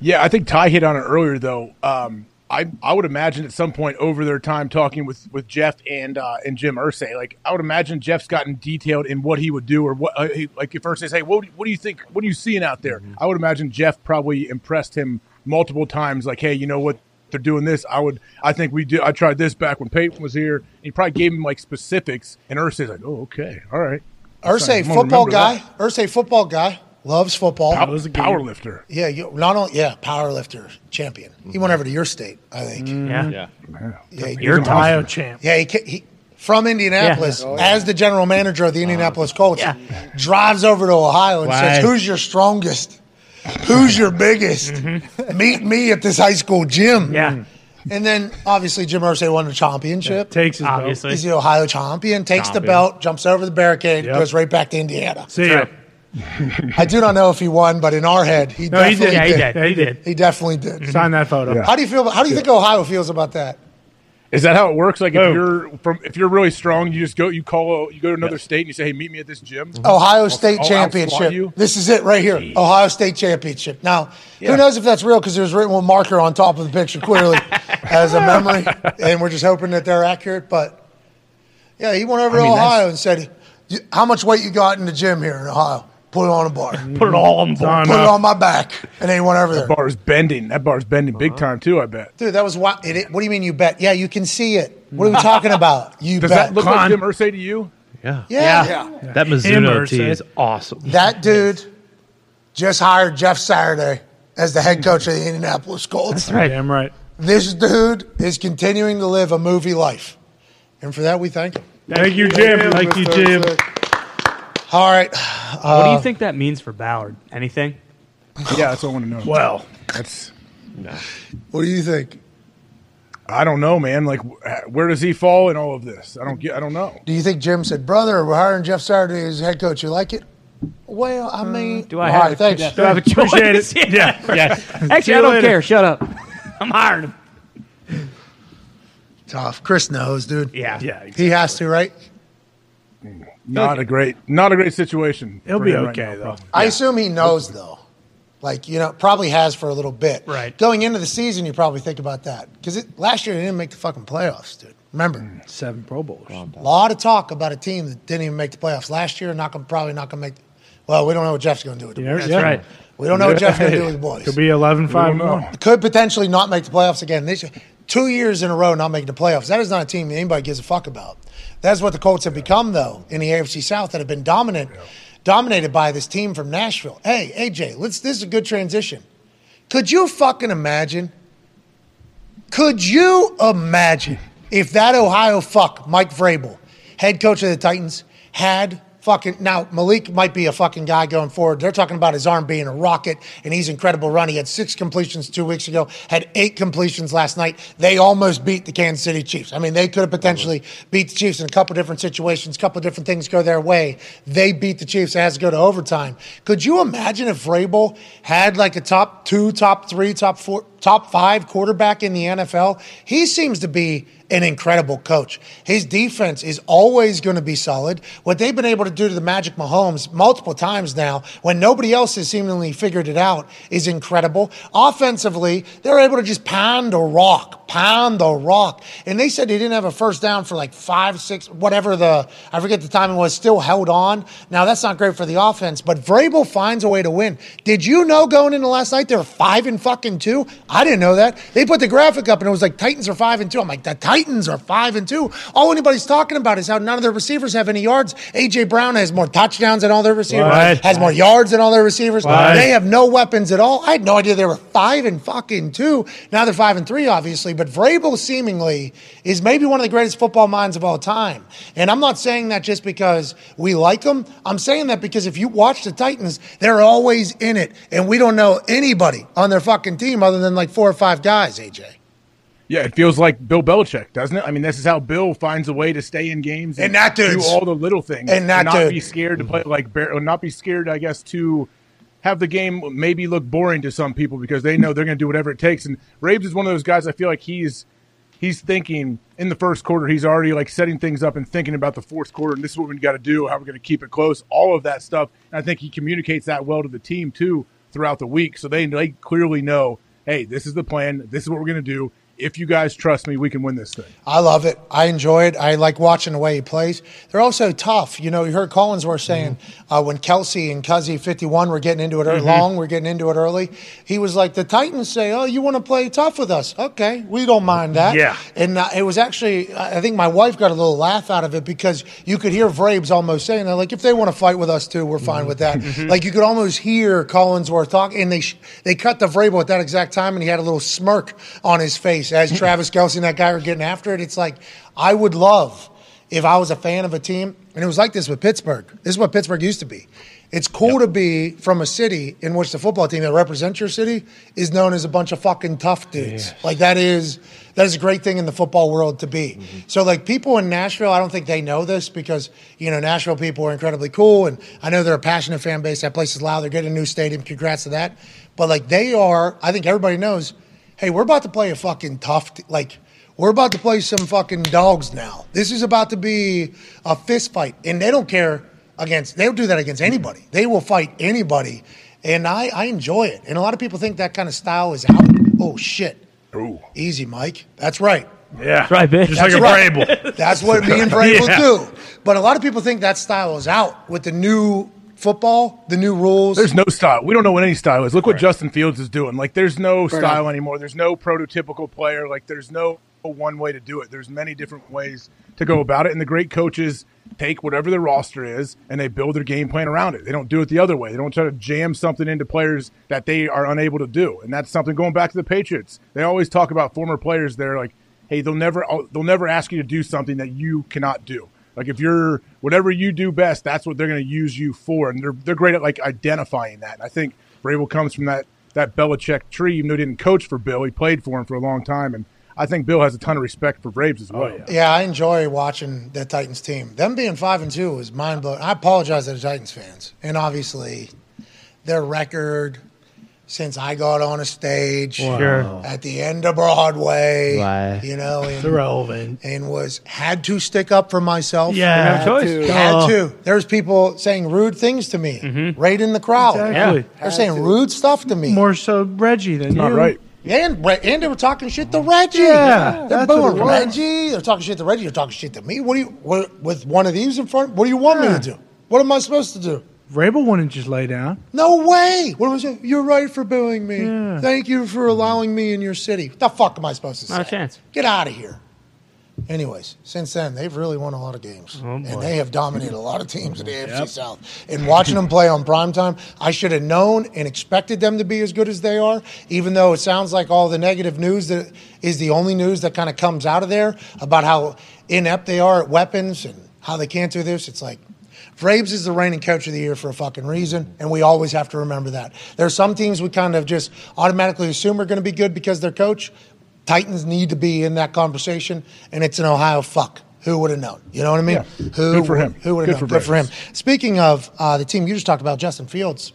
Speaker 7: Yeah, I think Ty hit on it earlier though. Um, I I would imagine at some point over their time talking with, with Jeff and uh, and Jim Irsay, like I would imagine Jeff's gotten detailed in what he would do or what uh, he, like if Irsay says, hey, what do, what do you think? What are you seeing out there? I would imagine Jeff probably impressed him multiple times. Like, hey, you know what? They're doing this. I would. I think we did. I tried this back when Peyton was here. He probably gave him like specifics, and Irsay's like, "Oh, okay, all right." Irsay,
Speaker 1: football guy.
Speaker 7: that.
Speaker 1: Irsay, football guy. Loves football.
Speaker 7: Power, power lifter.
Speaker 1: Yeah, you, not only yeah, power lifter champion. He went mm-hmm. over to your state, I think. Mm-hmm.
Speaker 3: Yeah.
Speaker 4: Yeah.
Speaker 1: Yeah, he-
Speaker 3: You're
Speaker 2: Ohio champ.
Speaker 1: yeah, he, he from Indianapolis oh,
Speaker 3: Yeah.
Speaker 1: as the general manager of the Indianapolis Colts.
Speaker 3: Yeah.
Speaker 1: Drives over to Ohio and
Speaker 3: Right.
Speaker 1: says, "Who's your strongest? Who's your biggest? Mm-hmm. Meet me at this high school gym."
Speaker 3: Yeah.
Speaker 1: And then obviously Jim Irsay won the championship.
Speaker 2: Takes his belt.
Speaker 3: Obviously.
Speaker 1: He's the Ohio champion. Takes the belt, jumps over the barricade,
Speaker 2: Yep.
Speaker 1: goes right back to Indiana.
Speaker 2: See ya.
Speaker 3: Right.
Speaker 1: I do not know if he won, but in our head, he
Speaker 2: No, he
Speaker 1: definitely
Speaker 2: did.
Speaker 3: Yeah, he
Speaker 1: did.
Speaker 3: did. He did.
Speaker 1: He definitely did. Mhm.
Speaker 2: Sign that photo.
Speaker 7: Yeah.
Speaker 1: How do you feel? About, how do you think Ohio feels about that?
Speaker 7: Is that how it works? Like if
Speaker 2: Oh.
Speaker 7: you're from, if you're really strong, you just go, you call, you go to another state, and you say, "Hey, meet me at this gym." Mhm.
Speaker 1: Ohio State
Speaker 7: I'll
Speaker 1: championship.
Speaker 7: outsmart you.
Speaker 1: This is it right here. Ohio State championship. Now, who knows if that's real because it was written with marker on top of the picture clearly as a memory, and we're just hoping that they're accurate. But yeah, he went over
Speaker 7: I
Speaker 1: to
Speaker 7: mean, that's-
Speaker 1: Ohio and said, "How much weight you got in the gym here in Ohio? Put it on a bar.
Speaker 3: Put it all on the board.
Speaker 2: Done.
Speaker 1: Put it on my back." And then he went over there.
Speaker 7: That bar's bending. That bar's bending big time too. I bet.
Speaker 1: Dude, that was wild. It, it- what do you mean you bet? Yeah, you can see it. What are we talking about? You
Speaker 7: Does
Speaker 1: bet.
Speaker 7: that look
Speaker 2: Con.
Speaker 7: like Jim Irsay to you?
Speaker 4: Yeah.
Speaker 1: yeah.
Speaker 4: That Mizuno
Speaker 2: or
Speaker 4: tee is awesome.
Speaker 1: That dude just hired Jeff Saturday as the head coach of the Indianapolis Colts.
Speaker 3: That's right.
Speaker 2: Damn right.
Speaker 1: This dude is continuing to live a movie life. And for that, we thank him.
Speaker 2: Thank you, Jim. Thank you, Jim.
Speaker 1: All right.
Speaker 3: what do you uh, think that means for Ballard? Anything?
Speaker 7: Yeah, that's what I want to know.
Speaker 2: Well,
Speaker 7: That's
Speaker 1: What do you think?
Speaker 7: I don't know, man. Like, where does he fall in all of this? I don't get. I don't know.
Speaker 1: Do you think Jim said, brother, we're hiring Jeff Saturday as head coach? You like it? Well, I mean, uh,
Speaker 3: Do I have
Speaker 1: right,
Speaker 3: a-
Speaker 1: thanks.
Speaker 3: Do I have a choice?
Speaker 2: Appreciate it. Yeah.
Speaker 3: yeah.
Speaker 2: See
Speaker 3: Actually,
Speaker 2: you
Speaker 3: I don't
Speaker 2: later.
Speaker 3: care. Shut up. I'm hiring him.
Speaker 1: Tough. Chris knows, dude.
Speaker 3: Yeah.
Speaker 2: Yeah.
Speaker 1: He has to, right? Mm.
Speaker 7: Not a great. Not a great situation.
Speaker 2: He'll be
Speaker 7: him right
Speaker 2: okay,
Speaker 7: now,
Speaker 2: though.
Speaker 7: probably.
Speaker 1: I assume he knows, though. Like, you know, probably has for a little bit.
Speaker 3: Right.
Speaker 1: Going into the season, you probably think about that. Because last year, they didn't make the fucking playoffs, dude. Remember?
Speaker 2: Mm, seven Pro Bowlers.
Speaker 1: A lot of talk about a team that didn't even make the playoffs last year. Not gonna, probably not going to make. Well, we don't know what Jeff's going to do with the
Speaker 2: Yeah,
Speaker 1: boys.
Speaker 2: yeah.
Speaker 3: right.
Speaker 1: We don't know what Jeff's going to do with the boys.
Speaker 2: Could be 11 5
Speaker 7: We
Speaker 2: more.
Speaker 1: Could potentially not make the playoffs again this year. Two years in a row not making the playoffs. That is not a team that anybody gives a fuck about. That's what the Colts have become, though, in the AFC South that have been dominant. dominated by this team from Nashville. Hey, AJ, let's. This is a good transition. Could you fucking imagine? Could you imagine if that Ohio fuck, Mike Vrabel, head coach of the Titans, had fucking now Malik might be a fucking guy going forward. They're talking about his arm being a rocket, and he's incredible run. He had six completions two weeks ago, had eight completions last night. They almost beat the Kansas City Chiefs. I mean, they could have potentially beat the Chiefs in a couple different situations, a couple different things go their way. They beat the Chiefs. It has to go to overtime. Could you imagine if Vrabel had like a top two, top three, top four, top five quarterback in the NFL? He seems to be an incredible coach. His defense is always going to be solid. What they've been able to do to the Magic Mahomes multiple times now, when nobody else has seemingly figured it out, is incredible. Offensively, they're able to just pound the rock, pound the rock. And they said they didn't have a first down for like five, six, whatever the, I forget the timing was, still held on. Now, that's not great for the offense, but Vrabel finds a way to win. Did you know going into last night they were five and fucking two? I didn't know that. They put the graphic up and it was like Titans are five and two. I'm like, the Titans are five and two. All anybody's talking about is how none of their receivers have any yards. AJ Brown has more touchdowns than all their receivers,
Speaker 2: What?
Speaker 1: has more yards than all their receivers.
Speaker 2: What?
Speaker 1: They have no weapons at all. I had no idea they were five and fucking two. Now they're five and three, obviously. But Vrabel seemingly is maybe one of the greatest football minds of all time. And I'm not saying that just because we like them. I'm saying that because if you watch the Titans, they're always in it, and we don't know anybody on their fucking team other than like four or five guys. AJ.
Speaker 7: Yeah, it feels like Bill Belichick, doesn't it? I mean, this is how Bill finds a way to stay in games
Speaker 1: And that
Speaker 7: do all the little things
Speaker 1: and
Speaker 7: not
Speaker 1: dude-
Speaker 7: be scared to play like bear, or not be scared, I guess, to have the game maybe look boring to some people because they know they're going to do whatever it takes. And Vrabes is one of those guys. I feel like he's he's thinking in the first quarter. He's already like setting things up and thinking about the fourth quarter. And this is what we got to do. How we're going to keep it close. All of that stuff. And I think he communicates that well to the team too throughout the week, so they they clearly know, hey, this is the plan. This is what we're going to do. If you guys trust me, we can win this thing.
Speaker 1: I love it. I enjoy it. I like watching the way he plays. They're also tough. You know, you heard Collinsworth saying uh, when Kelce and Cuzzy 51 were getting into it early, long, we're getting into it early. He was like, the Titans say, oh, you want to play tough with us? Okay, we don't mind that.
Speaker 2: Yeah.
Speaker 1: And uh, it was actually, I think my wife got a little laugh out of it because you could hear Vrabes almost saying that, like, if they want to fight with us too, we're fine with that. like, you could almost hear Collinsworth talk, and they sh- they cut the Vrabel at that exact time, and he had a little smirk on his face as Travis Kelce and that guy are getting after it. It's like, I would love if I was a fan of a team, and it was like this with Pittsburgh. This is what Pittsburgh used to be. It's cool to be from a city in which the football team that represents your city is known as a bunch of fucking tough dudes. Like that is that is a great thing in the football world to be. Mm-hmm. So like people in Nashville, I don't think they know this because you know Nashville people are incredibly cool, and I know they're a passionate fan base. That place is loud. They're getting a new stadium. Congrats to that. But like they are, I think everybody knows. Hey, we're about to play a fucking tough. T- like we're about to play some fucking dogs now. This is about to be a fist fight, and they don't care against. They'll do that against anybody. They will fight anybody, and I I enjoy it. And a lot of people think that kind of style is out. Oh shit!
Speaker 7: Ooh.
Speaker 1: Easy, Mike. That's right.
Speaker 2: Yeah.
Speaker 3: That's right, bitch.
Speaker 2: Just like a
Speaker 1: right. That's what me and Vrabel
Speaker 2: Yeah.
Speaker 1: do. But a lot of people think that style is out with the new football, the new rules.
Speaker 7: There's no style. We don't know what any style is. Look what Justin Fields is doing. Like, there's no style anymore. There's no prototypical player. Like, there's no one way to do it. There's many different ways to go about it. And the great coaches take whatever their roster is and they build their game plan around it. They don't do it the other way. They don't try to jam something into players that they are unable to do. And that's something going back to the Patriots. They always talk about former players. They're like, hey, they'll never they'll never ask you to do something that you cannot do. Like if you're whatever you do best, that's what they're going to use you for, and they're they're great at like identifying that. And I think Vrabel comes from that that Belichick tree. Even though he didn't coach for Bill, he played for him for a long time, and I think Bill has a ton of respect for Vrabes as oh, well.
Speaker 1: Yeah, I enjoy watching the Titans team. Them being five and two is mind blowing. I apologize to the Titans fans, and obviously, their record since I got on a stage
Speaker 3: Sure.
Speaker 1: at the end of Broadway,
Speaker 3: Right.
Speaker 1: you know, and,
Speaker 2: Irrelevant.
Speaker 1: and was had to stick up for myself.
Speaker 2: Yeah.
Speaker 3: Had to.
Speaker 1: had to. There's people saying rude things to me, mm-hmm. right in the crowd.
Speaker 2: Exactly.
Speaker 1: They're saying rude stuff to me.
Speaker 2: More so Reggie than
Speaker 7: Not
Speaker 2: you.
Speaker 7: right.
Speaker 1: And and they were talking shit to Reggie.
Speaker 2: Yeah,
Speaker 1: they're
Speaker 2: that's
Speaker 1: booing. Reggie. They're talking shit to Reggie. You're talking shit to me. What do you what, with one of these in front? What do you want me to do? What am I supposed to do?
Speaker 2: Vrabel wouldn't just lay down.
Speaker 1: No way. What am I saying? You're right for booing me.
Speaker 2: Yeah.
Speaker 1: Thank you for allowing me in your city. What the fuck am I supposed to say?
Speaker 3: Not a chance.
Speaker 1: Get out of here. Anyways, since then they've really won a lot of games,
Speaker 3: Oh,
Speaker 1: and they have dominated a lot of teams in the AFC South. And watching them play on primetime, I should have known and expected them to be as good as they are. Even though it sounds like all the negative news that is the only news that kind of comes out of there about how inept they are at weapons and how they can't do this. It's like Vrabes is the reigning coach of the year for a fucking reason, and we always have to remember that. There are some teams we kind of just automatically assume are going to be good because their coach. Titans need to be in that conversation, and it's an Ohio fuck. Who would have known? You know what I mean?
Speaker 7: Yeah.
Speaker 1: Who,
Speaker 7: Good for him.
Speaker 1: Who would have
Speaker 7: Good
Speaker 1: known?
Speaker 7: for
Speaker 1: Good for him. Speaking of uh, the team you just talked about, Justin Fields,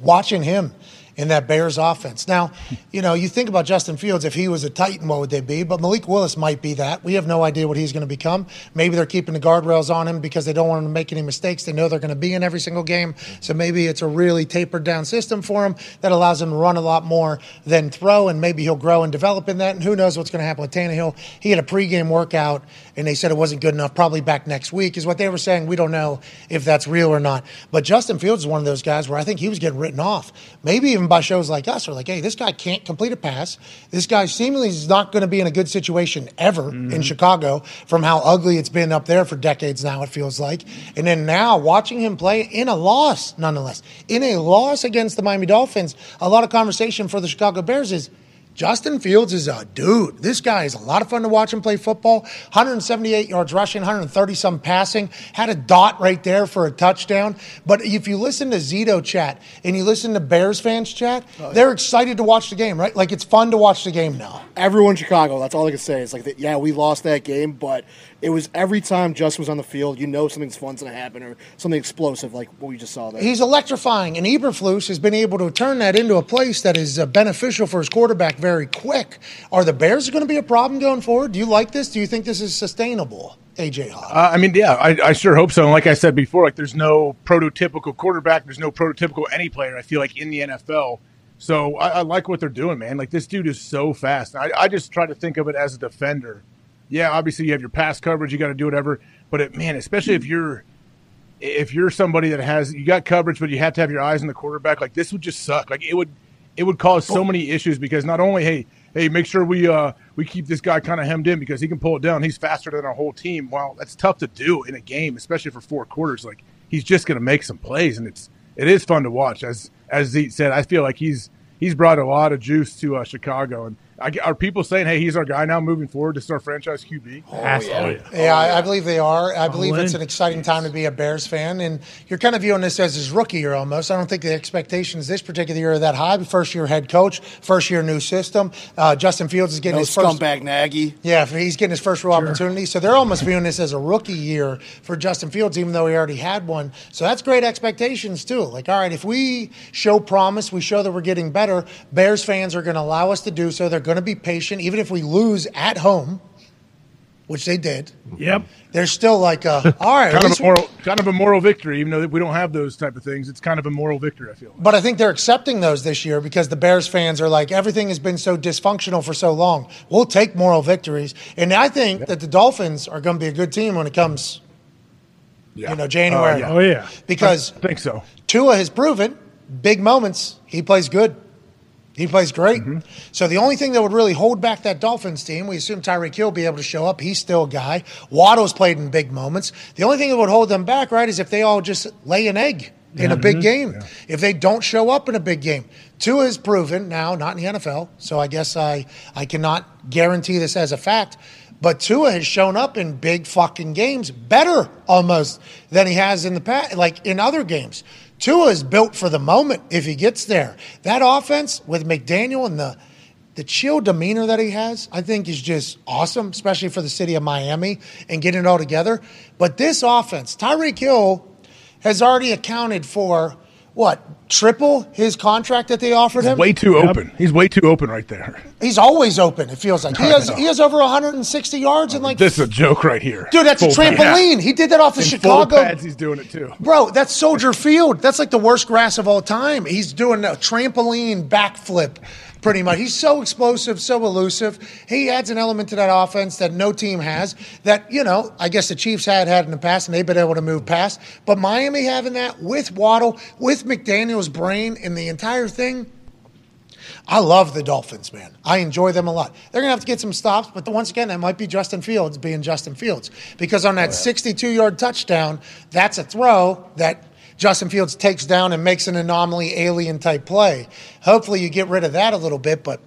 Speaker 1: watching him in that Bears offense. Now, you know, you think about Justin Fields, if he was a Titan, what would they be? But Malik Willis might be that. We have no idea what he's going to become. Maybe they're keeping the guardrails on him because they don't want him to make any mistakes. They know they're going to be in every single game. So maybe it's a really tapered down system for him that allows him to run a lot more than throw, and maybe he'll grow and develop in that. And who knows what's going to happen with Tannehill? He had a pregame workout, and they said it wasn't good enough. Probably back next week is what they were saying. We don't know if that's real or not. But Justin Fields is one of those guys where I think he was getting written off, maybe even by shows like us, are like, hey, this guy can't complete a pass. This guy seemingly is not going to be in a good situation ever in mm-hmm. Chicago from how ugly it's been up there for decades now, it feels like. And then now watching him play in a loss, nonetheless, in a loss against the Miami Dolphins, a lot of conversation for the Chicago Bears is Justin Fields is a dude. This guy is a lot of fun to watch him play football. 178 yards rushing, 130 some passing. Had a dot right there for a touchdown. But if you listen to Zito chat and you listen to Bears fans chat, they're excited to watch the game, right? Like it's fun to watch the game now.
Speaker 9: everyone in Chicago, that's all I can say. It's like, that, yeah, we lost that game, but it was every time Justin was on the field, you know something's fun's going to happen or something explosive like what we just saw there.
Speaker 1: He's electrifying, and Eberflus has been able to turn that into a place that is uh, beneficial for his quarterback very quick. Are the Bears going to be a problem going forward? Do you like this? Do you think this is sustainable, AJ Hawk?
Speaker 7: Uh, I mean, yeah, I, I sure hope so. And like I said before, like there's no prototypical quarterback, there's no prototypical any player. I feel like in the NFL. So I, I like what they're doing, man. Like this dude is so fast. I, I just try to think of it as a defender. Yeah, obviously you have your pass coverage, you got to do whatever. But it, man, especially if you're if you're somebody that has you got coverage, but you have to have your eyes on the quarterback, like this would just suck. Like it would it would cause so many issues because not only hey hey make sure we uh we keep this guy kind of hemmed in because he can pull it down. He's faster than our whole team. Well, that's tough to do in a game, especially for four quarters. Like he's just going to make some plays, and it's it is fun to watch. As as Zeke said, I feel like he's he's brought a lot of juice to uh, Chicago, and I, are people saying, hey, he's our guy now moving forward? This is our franchise QB.
Speaker 3: Has to be.
Speaker 1: Yeah, I, I believe they are. I believe it's an exciting time to be a Bears fan, and you're kind of viewing this as his rookie year almost. I don't think the expectations this particular year are that high. First year head coach, first year new system. Uh, Justin Fields is getting
Speaker 9: no
Speaker 1: his first.
Speaker 9: scumbag Nagy.
Speaker 1: Yeah, he's getting his first real opportunity. So they're almost viewing this as a rookie year for Justin Fields, even though he already had one. So that's great expectations, too. Like, all right, if we show promise, we show that we're getting better, Bears fans are going to allow us to do so. They're going to be patient, even if we lose at home, which they did.
Speaker 2: Yep.
Speaker 1: They're still like, uh, all right,
Speaker 7: Kind of a moral, kind of a moral victory, even though we don't have those type of things. It's kind of a moral victory. I feel. Like.
Speaker 1: But I think they're accepting those this year because the Bears fans are like, everything has been so dysfunctional for so long. We'll take moral victories. And I think that the Dolphins are going to be a good team when it comes,
Speaker 7: Yeah.
Speaker 1: you know, January.
Speaker 7: Uh,
Speaker 2: Oh yeah.
Speaker 1: Because
Speaker 7: I think so.
Speaker 1: Tua has proven big moments, he plays good. He plays great.
Speaker 7: Mm-hmm.
Speaker 1: So the only thing that would really hold back that Dolphins team, we assume Tyreek Hill will be able to show up. He's still a guy. Waddle's played in big moments. The only thing that would hold them back, right, is if they all just lay an egg in a big game. If they don't show up in a big game. Tua has proven now, not in the NFL, so I guess I, I cannot guarantee this as a fact. But Tua has shown up in big fucking games better almost than he has in the past, like in other games. Tua is built for the moment if he gets there. That offense with McDaniel and the the chill demeanor that he has, I think, is just awesome, especially for the city of Miami and getting it all together. But this offense, Tyreek Hill has already accounted for what triple his contract that they offered him.
Speaker 7: Way too open. He's way too open right there.
Speaker 1: He's always open. It feels like he has he has over 160 yards and like
Speaker 7: This is a joke right here.
Speaker 1: dude, that's a
Speaker 7: Full pads.
Speaker 1: trampoline. He did that off the
Speaker 7: In
Speaker 1: Chicago.
Speaker 7: pads, he's doing it too.
Speaker 1: Bro, that's Soldier Field. That's like the worst grass of all time. He's doing a trampoline backflip, pretty much. He's so explosive, so elusive. He adds an element to that offense that no team has. That you know, I guess the Chiefs had had in the past, and they've been able to move past. But Miami having that with Waddle, with McDaniel's brain, and the entire thing. I love the Dolphins, man. I enjoy them a lot. They're going to have to get some stops, but once again, that might be Justin Fields being Justin Fields. Because on that 62 yard touchdown, that's a throw that Justin Fields takes down and makes an anomaly alien type play. Hopefully, you get rid of that a little bit, but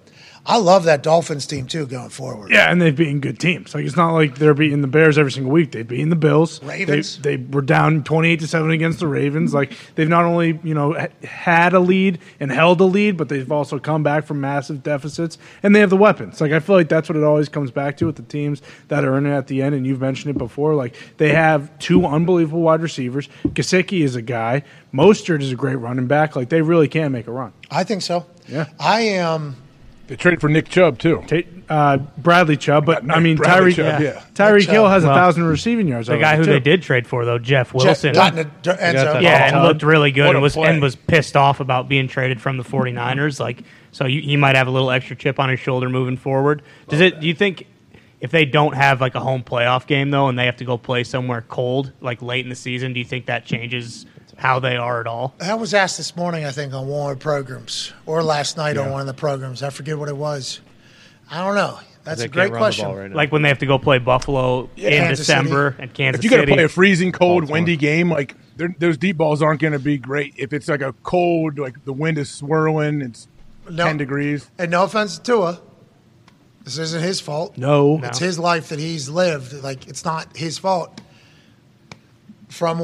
Speaker 1: I love that Dolphins team too going forward.
Speaker 2: Yeah, and they've beaten good teams. Like it's not like they're beating the Bears every single week. They've beaten the Bills.
Speaker 1: Ravens.
Speaker 2: They, they were down twenty eight to seven against the Ravens. Like they've not only you know had a lead and held a lead, but they've also come back from massive deficits, and they have the weapons. Like I feel like that's what it always comes back to with the teams that are in it at the end. And you've mentioned it before. Like they have two unbelievable wide receivers. Gesicki is a guy. Mostert is a great running back. Like they really can make a run.
Speaker 1: I think so.
Speaker 2: Yeah.
Speaker 1: I am.
Speaker 7: They traded for Nick Chubb too.
Speaker 2: Ta- uh, Bradley Chubb, but I mean
Speaker 7: Bradley
Speaker 2: Tyreek.
Speaker 7: Chubb,
Speaker 2: yeah.
Speaker 7: yeah.
Speaker 2: Tyreek
Speaker 1: Chubb.
Speaker 2: Hill has a
Speaker 3: Well,
Speaker 2: thousand receiving yards.
Speaker 3: The guy who
Speaker 2: too.
Speaker 3: they did trade for though, Jeff Wilson.
Speaker 1: Got in the end zone.
Speaker 3: Yeah, and looked really good
Speaker 7: What
Speaker 3: and was
Speaker 7: play.
Speaker 3: and was pissed off about being traded from the 49ers. Like, so you, he might have a little extra chip on his shoulder moving forward. Does it? Do you think if they don't have like a home playoff game though, and they have to go play somewhere cold like late in the season, do you think that changes how they are at all?
Speaker 1: That was asked this morning, I think, on one of the programs, or last night on one of the programs. I forget what it was. I don't know. That's a great question.
Speaker 4: right.
Speaker 3: Like when they have to go play Buffalo in
Speaker 1: Kansas
Speaker 3: December
Speaker 1: City.
Speaker 3: and Kansas
Speaker 7: If you got to
Speaker 3: City.
Speaker 7: play a freezing, cold,
Speaker 4: Baltimore.
Speaker 7: windy game, like those deep balls aren't going to be great. If it's like a cold, like the wind is swirling, it's
Speaker 1: No.
Speaker 7: ten degrees.
Speaker 1: And no offense to Tua, this isn't his fault.
Speaker 2: No.
Speaker 1: It's his life that he's lived. Like it's not his fault. From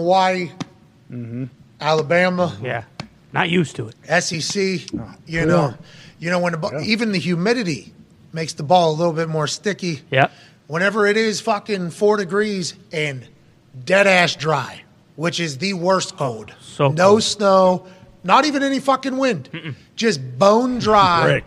Speaker 1: Hawaii, Alabama,
Speaker 3: yeah, not used to it.
Speaker 1: SEC, oh, you know, you know when the ball, even the humidity makes the ball a little bit more sticky.
Speaker 3: Yeah,
Speaker 1: Whenever it is fucking four degrees and dead ass dry, which is the worst cold.
Speaker 3: so
Speaker 1: no
Speaker 3: cold.
Speaker 1: snow, not even any fucking wind, just bone dry.
Speaker 2: Great.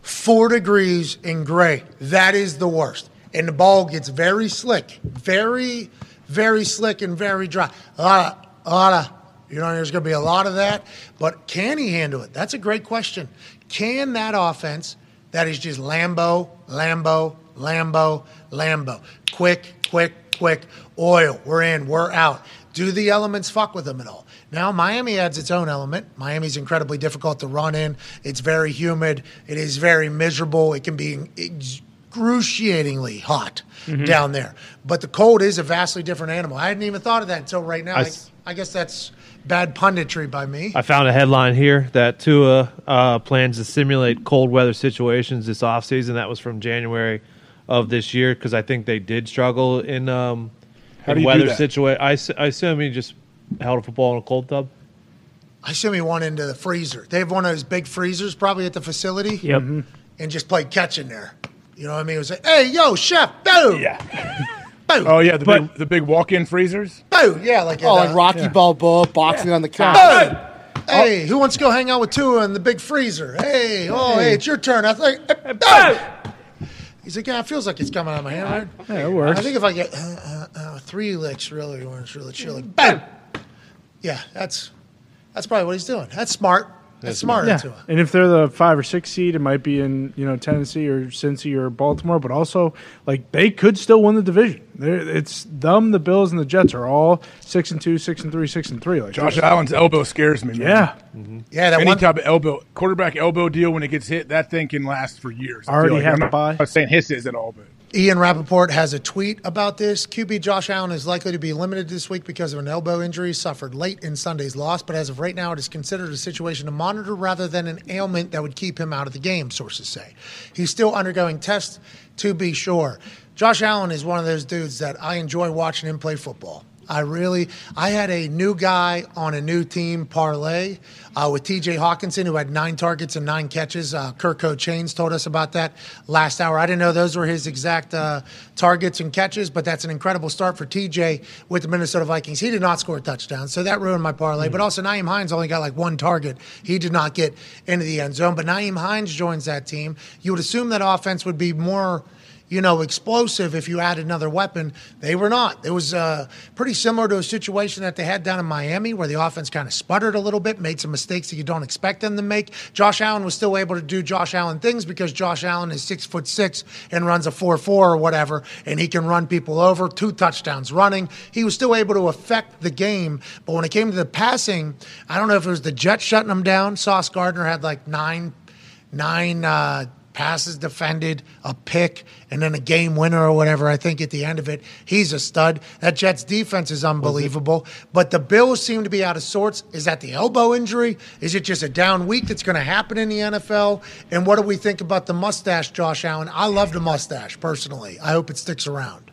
Speaker 1: Four degrees and gray. That is the worst. And the ball gets very slick, very, very slick and very dry. A lot of, a lot of, you know, there's going to be a lot of that. But can he handle it? That's a great question. Can that offense that is just Lambo, Lambo, Lambo, Lambo, quick, quick, quick, oil, we're in, we're out. Do the elements fuck with them at all? Now, Miami adds its own element. Miami's incredibly difficult to run in. It's very humid. It is very miserable. It can be excruciatingly hot mm-hmm. down there. But the cold is a vastly different animal. I hadn't even thought of that until right now.
Speaker 4: I
Speaker 1: I, I guess that's bad punditry by me.
Speaker 4: I found a headline here that Tua uh, plans to simulate cold weather situations this offseason. That was from January of this year because I think they did struggle in, um,
Speaker 7: How
Speaker 4: in
Speaker 7: do you
Speaker 4: weather
Speaker 7: that?
Speaker 4: situation. I assume he just held a football in a cold tub.
Speaker 1: I assume he went into the freezer. They have one of those big freezers probably at the facility.
Speaker 3: Yep.
Speaker 1: and just played catch in there. You know what I mean? It was like, hey, yo, chef, boom,
Speaker 7: Yeah.
Speaker 1: boom,
Speaker 7: Oh yeah, the
Speaker 2: But-
Speaker 7: big, the big walk-in freezers.
Speaker 1: boom, yeah, like,
Speaker 9: Oh,
Speaker 1: at,
Speaker 9: like
Speaker 1: uh,
Speaker 9: Rocky Balboa boxing on the couch.
Speaker 1: boom. Hey, who wants to go hang out with Tua in the big freezer? Hey, oh, hey, it's your turn. I think, boom. He's like, yeah, it feels like it's coming out of my hand. Right?
Speaker 2: Yeah, it works.
Speaker 1: I think if I get uh, uh, uh, three licks, really, when it's really chilly, boom. Yeah, that's that's probably what he's doing. That's smart. That's smart.
Speaker 2: Yeah, and if they're the five or six seed, it might be in you know Tennessee or Cincy or Baltimore, but also like they could still win the division. They're, it's them, the Bills, and the Jets are all six and two, six and three, six and three. Like
Speaker 7: Josh Allen's elbow scares me. Man.
Speaker 2: yeah, mm-hmm.
Speaker 1: Yeah, that
Speaker 7: Any
Speaker 1: one.
Speaker 7: type of elbow, quarterback elbow deal when it gets hit, that thing can last for years. I
Speaker 2: Already
Speaker 7: like.
Speaker 2: had
Speaker 7: I'm
Speaker 2: to
Speaker 7: not,
Speaker 2: buy.
Speaker 7: I'm not saying his is at all, but
Speaker 1: Ian Rapoport has a tweet about this. QB Josh Allen is likely to be limited this week because of an elbow injury suffered late in Sunday's loss, but as of right now, it is considered a situation to monitor rather than an ailment that would keep him out of the game, sources say. He's still undergoing tests to be sure. Josh Allen is one of those dudes that I enjoy watching him play football. I really, I had a new guy on a new team parlay uh, with TJ Hockenson, who had nine targets and nine catches. Uh, Kirko Chainz told us about that last hour. I didn't know those were his exact uh, targets and catches, but that's an incredible start for TJ with the Minnesota Vikings. He did not score a touchdown, so that ruined my parlay. But also, Nyheim Hines only got like one target. He did not get into the end zone. But Nyheim Hines joins that team. You would assume that offense would be more you know, explosive if you add another weapon. They were not. It was uh, pretty similar to a situation that they had down in Miami where the offense kind of sputtered a little bit, made some mistakes that you don't expect them to make. Josh Allen was still able to do Josh Allen things because Josh Allen is six foot six and runs a four four or whatever, and he can run people over. Two touchdowns running. He was still able to affect the game, but when it came to the passing, I don't know if it was the Jets shutting him down. Sauce Gardner had like nine nine uh, passes defended, a pick, and then a game winner or whatever. I think at the end of it, he's a stud. That Jets defense is unbelievable. But the Bills seem to be out of sorts. Is that the elbow injury? Is it just a down week that's going to happen in the NFL? And what do we think about the mustache, Josh Allen? I love the mustache personally. I hope it sticks around.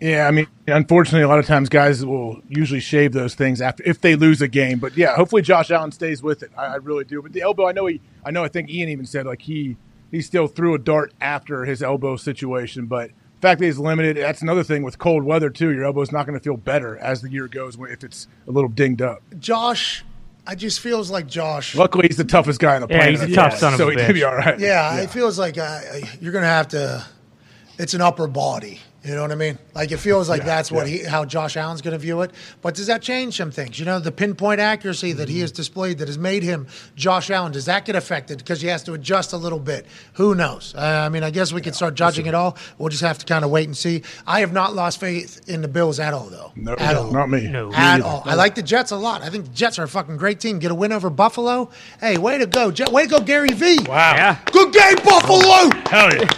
Speaker 7: Yeah, I mean, unfortunately, a lot of times guys will usually shave those things after if they lose a game. But yeah, hopefully Josh Allen stays with it. I, I really do. But the elbow, I know he, I know, I think Ian even said like he he still threw a dart after his elbow situation. But the fact that he's limited, that's another thing with cold weather too. Your elbow's not going to feel better as the year goes if it's a little dinged up.
Speaker 1: Josh, I just feels like Josh.
Speaker 7: Luckily, he's the toughest guy on the
Speaker 3: Yeah,
Speaker 7: planet.
Speaker 3: he's a tough son of
Speaker 7: so
Speaker 3: a
Speaker 7: he could be
Speaker 3: bitch.
Speaker 7: all right.
Speaker 1: Yeah, it feels like uh, you're going to have to. It's an upper body. You know what I mean? Like it feels like that's what he, how Josh Allen's going to view it. But does that change some things? You know, the pinpoint accuracy that he has displayed that has made him Josh Allen. Does that get affected because he has to adjust a little bit? Who knows? Uh, I mean, I guess we could start judging it all. We'll just have to kind of wait and see. I have not lost faith in the Bills at all, though.
Speaker 7: No,
Speaker 1: at all.
Speaker 7: not me.
Speaker 3: No.
Speaker 1: At all. I like the Jets a lot. I think the Jets are a fucking great team. Get a win over Buffalo. Hey, way to go. Jet, way to go, Gary V.
Speaker 7: Wow.
Speaker 3: Yeah.
Speaker 1: Good game, Buffalo.
Speaker 7: Hell yeah.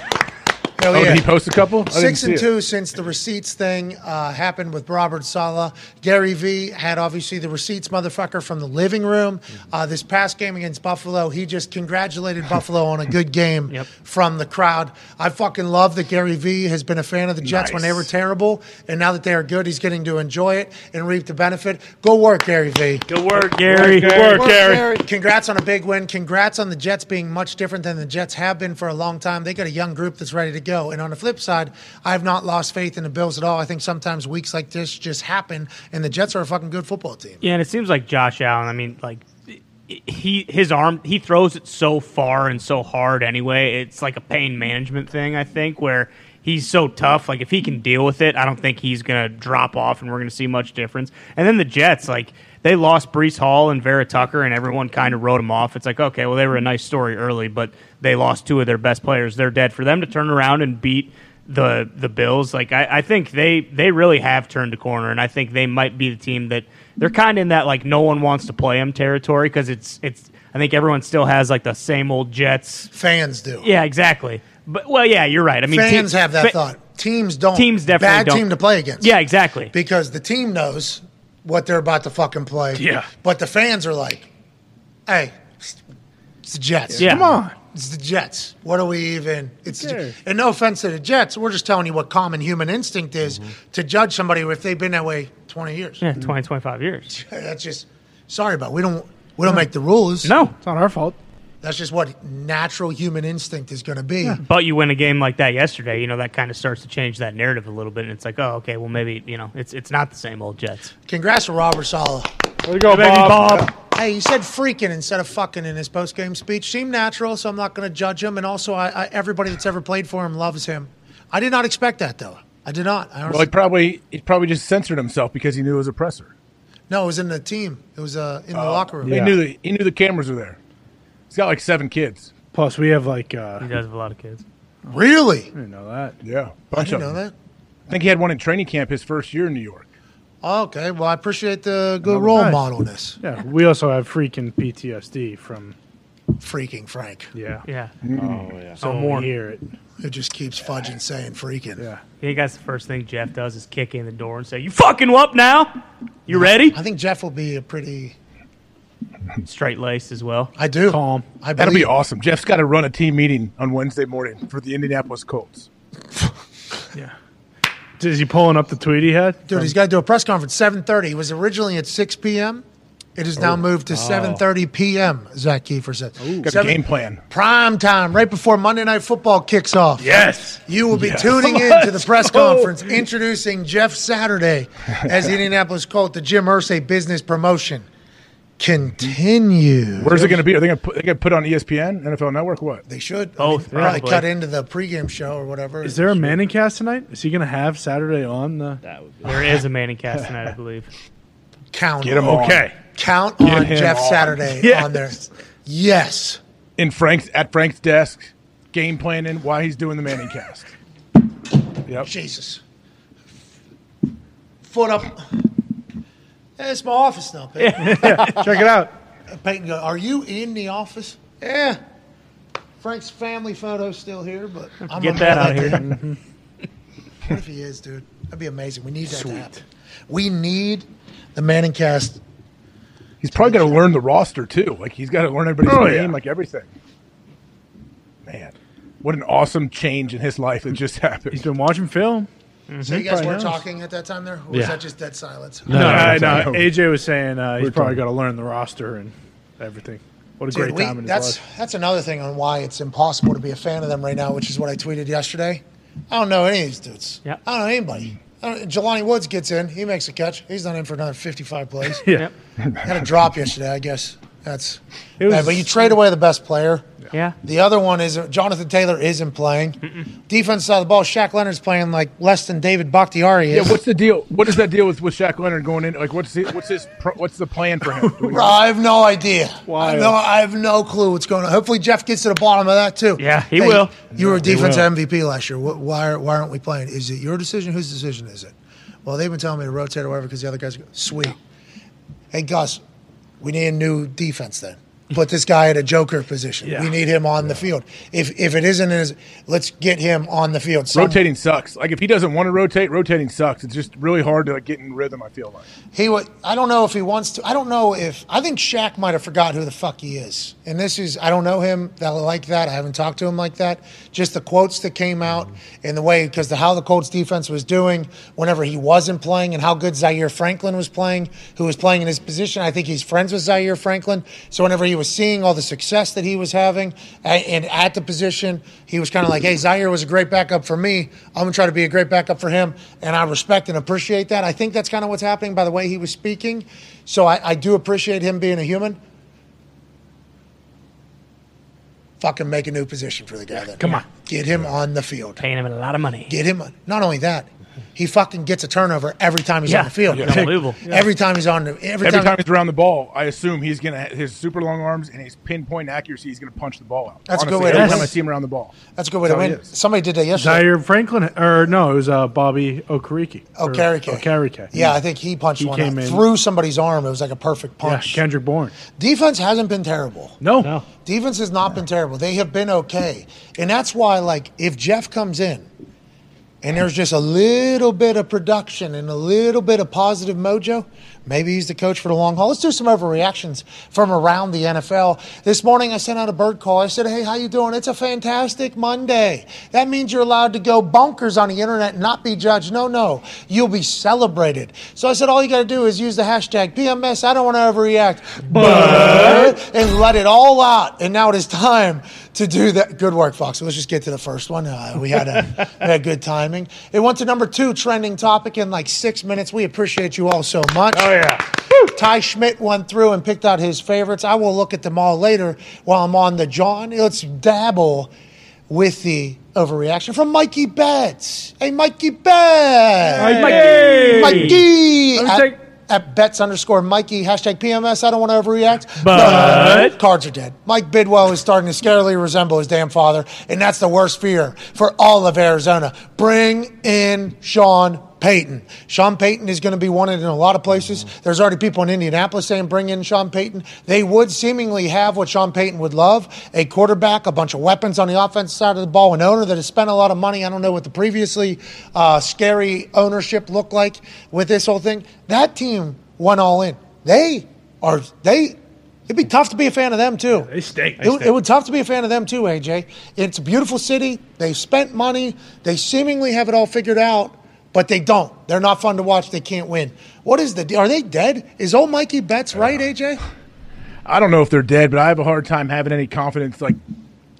Speaker 1: Hell
Speaker 7: Oh,
Speaker 1: yeah.
Speaker 7: did he post a couple? I
Speaker 1: Six
Speaker 7: see
Speaker 1: and
Speaker 7: it.
Speaker 1: two since the receipts thing uh, happened with Robert Saleh. Gary V had obviously the receipts motherfucker from the living room. Uh, this past game against Buffalo, he just congratulated Buffalo on a good game
Speaker 3: Yep.
Speaker 1: from the crowd. I fucking love that Gary V has been a fan of the Jets when they were terrible, and now that they are good, he's getting to enjoy it and reap the benefit. Go work, Gary V.
Speaker 3: Good work, Gary.
Speaker 7: Good work, Gary.
Speaker 1: Congrats on a big win. Congrats on the Jets being much different than the Jets have been for a long time. They got a young group that's ready to go. And on the flip side, I have not lost faith in the Bills at all. I think sometimes weeks like this just happen, and the Jets are a fucking good football team.
Speaker 3: Yeah, and it seems like Josh Allen. I mean, like he his arm he throws it so far and so hard anyway. It's like a pain management thing. I think where he's so tough. Like if he can deal with it, I don't think he's gonna drop off, and we're gonna see much difference. And then the Jets, like they lost Breece Hall and Vera Tucker, and everyone kind of wrote them off. It's like okay, well they were a nice story early, but they lost two of their best players. They're dead. For them to turn around and beat the the Bills. Like I, I think they they really have turned a corner, and I think they might be the team that they're kind of in that like no one wants to play them territory because it's it's. I think everyone still has like the same old Jets.
Speaker 1: Fans do.
Speaker 3: Yeah, exactly. But well, yeah, you're right. I mean,
Speaker 1: Fans
Speaker 3: te-
Speaker 1: have that
Speaker 3: fa-
Speaker 1: thought. Teams don't.
Speaker 3: Teams definitely
Speaker 1: Bad
Speaker 3: don't.
Speaker 1: team to play against.
Speaker 3: Yeah, exactly.
Speaker 1: Because the team knows what they're about to fucking play.
Speaker 7: Yeah.
Speaker 1: But the fans are like, hey, it's the Jets.
Speaker 3: Yeah.
Speaker 7: Come on.
Speaker 1: It's the Jets. What are we even? It's the, and no offense to the Jets, we're just telling you what common human instinct is mm-hmm. to judge somebody if they've been that way twenty years.
Speaker 3: Yeah, 20, 25 years.
Speaker 1: That's just sorry, but we don't we don't make the rules.
Speaker 3: No,
Speaker 2: It's not our fault.
Speaker 1: That's just what natural human instinct is going to be.
Speaker 3: but you win a game like that yesterday. You know that kind of starts to change that narrative a little bit, and it's like, oh, okay, well maybe you know it's it's not the same old Jets.
Speaker 1: Congrats to Robert Saleh.
Speaker 7: Way to go,
Speaker 3: Baby Bob.
Speaker 1: Hey, he said freaking instead of fucking in his post game speech. Seemed natural, so I'm not going to judge him. And also, I, I, everybody that's ever played for him loves him. I did not expect that though. I did not. I
Speaker 7: Well, he probably he probably just censored himself because he knew it was a presser.
Speaker 1: no, it was in the team. It was uh, in the locker room.
Speaker 7: He knew the, he knew the cameras were there. He's got like seven kids.
Speaker 2: Plus, we have like uh,
Speaker 3: He does have a lot of kids.
Speaker 1: Really?
Speaker 2: I didn't know that.
Speaker 7: Yeah,
Speaker 1: I
Speaker 7: bunch
Speaker 1: didn't
Speaker 7: of
Speaker 1: know
Speaker 7: them.
Speaker 1: that.
Speaker 7: I think he had one in training camp his first year in New York.
Speaker 1: Oh, okay. Well, I appreciate the good role
Speaker 2: nice.
Speaker 1: modelness.
Speaker 2: Yeah, we also have freaking PTSD from
Speaker 1: Freaking Frank.
Speaker 2: yeah.
Speaker 3: Yeah,
Speaker 6: Oh yeah.
Speaker 2: So
Speaker 3: more.
Speaker 2: we hear it.
Speaker 1: It just keeps fudging saying freaking.
Speaker 2: Yeah.
Speaker 3: I think that's the first thing Jeff does is kick in the door and say, "You fucking up now? You ready?"
Speaker 1: I think Jeff will be a pretty.
Speaker 3: Straight laced as well.
Speaker 1: I do.
Speaker 2: Calm.
Speaker 1: I
Speaker 7: That'll be awesome. Jeff's got to run a team meeting on Wednesday morning for the Indianapolis Colts.
Speaker 2: Yeah. Is he pulling up the tweet he had?
Speaker 1: Dude, he's got to do a press conference. Seven thirty. He was originally at six p.m. It is now oh. moved to oh. seven thirty p.m. Zak Keefer said.
Speaker 7: Got a
Speaker 1: Seven-
Speaker 7: game plan.
Speaker 1: Prime time, right before Monday Night Football kicks off.
Speaker 7: Yes.
Speaker 1: You will be
Speaker 7: Yes.
Speaker 1: tuning in to the press
Speaker 7: go.
Speaker 1: conference introducing Jeff Saturday as the Indianapolis Colt, the Jim Irsay business promotion. Continue.
Speaker 7: Where's it going to be? Are they going to put, they going to put it on ESPN, NFL Network, what?
Speaker 1: They should.
Speaker 3: Both,
Speaker 1: I oh, mean, probably
Speaker 3: probably.
Speaker 1: cut into the pregame show or whatever.
Speaker 2: Is there a Manning cast tonight? Is he going to have Saturday on the?
Speaker 6: That.
Speaker 3: There is a Manning cast tonight, I believe.
Speaker 1: count?
Speaker 7: Get him
Speaker 1: on,
Speaker 7: on.
Speaker 2: Okay.
Speaker 1: Count on Jeff
Speaker 7: on.
Speaker 1: Saturday
Speaker 2: Yes.
Speaker 1: on there. Yes.
Speaker 7: In Frank's at Frank's desk, game planning while he's doing the Manning cast. Yep.
Speaker 1: Jesus. Foot up. Hey, it's my office now, Peyton.
Speaker 2: Check it out.
Speaker 1: Uh, Peyton go, are you in the office? Yeah. Frank's family photo's still here, but I'm
Speaker 3: Get that out of here.
Speaker 1: again. What if he is, dude? That'd be amazing. We need that to happen. We need the Manning cast.
Speaker 7: He's probably got to learn the roster too. Like he's got to learn everybody's
Speaker 2: Oh,
Speaker 7: name,
Speaker 2: yeah.
Speaker 7: like everything. Man, what an awesome change in his life that just happened.
Speaker 2: He's been watching film.
Speaker 1: So you guys weren't
Speaker 2: knows.
Speaker 1: talking at that time there? Or was
Speaker 2: Yeah.
Speaker 1: that just dead silence?
Speaker 2: No, no,
Speaker 7: no, no.
Speaker 2: AJ was saying uh, he's
Speaker 7: We're
Speaker 2: probably got to learn the roster and everything. What a
Speaker 1: Dude,
Speaker 2: great
Speaker 1: we-
Speaker 2: time in his
Speaker 1: that's
Speaker 2: life.
Speaker 1: that's another thing on why it's impossible to be a fan of them right now, which is what I tweeted yesterday. I don't know any of these dudes.
Speaker 3: Yeah.
Speaker 1: I don't know anybody. I don't, Jelani Woods gets in, he makes a catch. He's not in for another 55 plays.
Speaker 2: Yeah.
Speaker 1: Had a drop yesterday, I guess. That's.
Speaker 2: It was-
Speaker 1: bad. but you trade away the best player.
Speaker 3: Yeah.
Speaker 1: The other one is Jonathan Taylor isn't playing. Defense side of the ball, Shaq Leonard's playing like less than David Bakhtiari is.
Speaker 7: Yeah, what's the deal? What is that deal with, with Shaq Leonard going in? Like, what's his, what's his what's the plan for him? Do we know?
Speaker 1: I have no idea. I
Speaker 2: Wild.
Speaker 1: have no, I have no clue what's going on. Hopefully, Jeff gets to the bottom of that too.
Speaker 3: Yeah, he will.
Speaker 1: You were a defensive MVP last year. Wh- Why, why aren't we playing? Is it your decision? Whose decision is it? Well, they've been telling me to rotate or whatever because the other guys go, sweet. Hey, Gus, we need a new defense then. Put this guy at a joker position.
Speaker 2: Yeah.
Speaker 1: We need him on the field. If if it isn't his, let's get him on the field. Some-
Speaker 7: Rotating sucks. Like if he doesn't want to rotate, rotating sucks. It's just really hard to like, get in rhythm. I feel like.
Speaker 1: He would. I don't know if he wants to. I don't know if. I think Shaq might have forgot who the fuck he is. And this is. I don't know him that like that. I haven't talked to him like that. Just the quotes that came out and the way because the how the Colts defense was doing whenever he wasn't playing and how good Zaire Franklin was playing, who was playing in his position. I think he's friends with Zaire Franklin. So whenever he was seeing all the success that he was having and, and at the position, he was kind of like, "Hey, Zaire was a great backup for me. I'm gonna try to be a great backup for him." And I respect and appreciate that. I think that's kind of what's happening by the way he was speaking. So I, I do appreciate him being a human. Fucking make a new position for the guy then.
Speaker 2: Come on.
Speaker 1: Get him on the field.
Speaker 3: Paying him a lot of money.
Speaker 1: Get him. Not only that, he fucking gets a turnover every time he's
Speaker 3: Yeah.
Speaker 1: on the field.
Speaker 3: Yeah. Unbelievable.
Speaker 1: Every time he's on the every,
Speaker 7: Every
Speaker 1: time,
Speaker 7: time he's around the ball, I assume he's gonna his super long arms and his pinpoint accuracy. He's gonna punch the ball out.
Speaker 1: That's a good way to
Speaker 7: every
Speaker 1: win.
Speaker 7: time I see him around the ball.
Speaker 1: that's a good way to
Speaker 7: That's how
Speaker 1: win. Somebody did that yesterday.
Speaker 2: Zaire Franklin, or no, it was uh, Bobby Okereke. or-
Speaker 1: Okereke.
Speaker 2: Okereke.
Speaker 1: Yeah, I think he punched
Speaker 2: He
Speaker 1: one
Speaker 2: came
Speaker 1: out
Speaker 2: in-
Speaker 1: through somebody's arm. It was like a perfect
Speaker 2: Yeah,
Speaker 1: punch.
Speaker 2: Kendrick Bourne.
Speaker 1: Defense hasn't been terrible.
Speaker 2: No.
Speaker 3: No.
Speaker 1: Defense has not been terrible. They have been okay. And that's why, like, if Jeff comes in and there's just a little bit of production and a little bit of positive mojo, maybe he's the coach for the long haul. Let's do some overreactions from around the NFL. This morning I sent out a bird call. I said, hey, how you doing? It's a fantastic Monday. That means you're allowed to go bonkers on the internet and not be judged. No, no. You'll be celebrated. So I said, all you got to do is use the hashtag PMS. I don't want to overreact. But and let it all out. And now it is time to do that. Good work, Fox. Let's just get to the first one. Uh, we had a we had good timing. It went to number two trending topic in like six minutes. We appreciate you all so much.
Speaker 2: Oh, yeah.
Speaker 1: Ty Schmidt went through and picked out his favorites. I will look at them all later while I'm on the John. Let's dabble with the overreaction from Mikey Betts. Hey, Mikey Betts.
Speaker 2: Hey.
Speaker 1: Mikey.
Speaker 2: Let me
Speaker 1: At,
Speaker 2: take-
Speaker 1: at Betts underscore Mikey, hashtag PMS. I don't want to overreact.
Speaker 3: But-
Speaker 1: cards are dead. Mike Bidwill is starting to scarily resemble his damn father, and that's the worst fear for all of Arizona. Bring in Sean Payton. Sean Payton is going to be wanted in a lot of places. There's already people in Indianapolis saying bring in Sean Payton. They would seemingly have what Sean Payton would love a quarterback, a bunch of weapons on the offensive side of the ball, an owner that has spent a lot of money. I don't know what the previously uh, scary ownership looked like with this whole thing. That team went all in. They are, they, It'd be tough to be a fan of them too.
Speaker 2: They stink.
Speaker 1: It, would- it would tough to be a fan of them too, AJ. It's a beautiful city. They spent money. They seemingly have it all figured out, but they don't. They're not fun to watch. They can't win. What is the? deal? Are they dead? Is old Mikey Betts right, AJ?
Speaker 7: I don't know if they're dead, but I have a hard time having any confidence like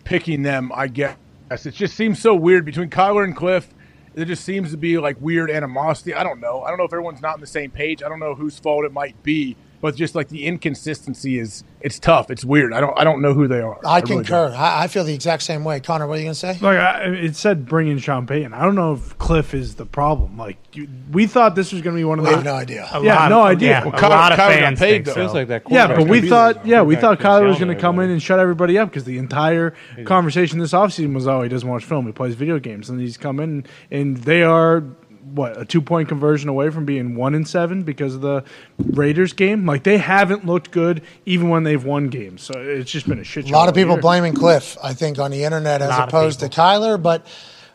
Speaker 7: picking them. I guess it just seems so weird between Kyler and Cliff. There just seems to be like weird animosity. I don't know. I don't know if everyone's not on the same page. I don't know whose fault it might be, but just like the inconsistency is it's tough. It's weird. I don't I don't know who they are.
Speaker 1: I
Speaker 7: really
Speaker 1: concur. I, I feel the exact same way. Connor, what are you gonna say?
Speaker 2: Like I, it said, bring in Sean Payton. I don't know if Cliff is the problem. Like you, we thought this was going to be one of
Speaker 1: We
Speaker 2: the.
Speaker 1: have no idea.
Speaker 3: A
Speaker 2: Yeah, no
Speaker 3: of-
Speaker 2: idea.
Speaker 3: Yeah,
Speaker 2: Well,
Speaker 3: a
Speaker 7: Kyler-
Speaker 3: lot of
Speaker 7: Kyler
Speaker 3: fans
Speaker 7: paid,
Speaker 3: think so.
Speaker 4: Like that.
Speaker 2: Yeah, but we thought,
Speaker 4: there.
Speaker 2: yeah, we thought
Speaker 4: Quarterback
Speaker 2: Kyler was going to come in and shut everybody up because the entire conversation this offseason was, oh, he doesn't watch film, he plays video games, and he's come in and they are what a two point conversion away from being one and seven because of the Raiders game. Like they haven't looked good even when they've won games. So it's just been a shit
Speaker 1: A lot of people
Speaker 2: year.
Speaker 1: blaming Cliff, I think, on the internet as opposed to Kyler, but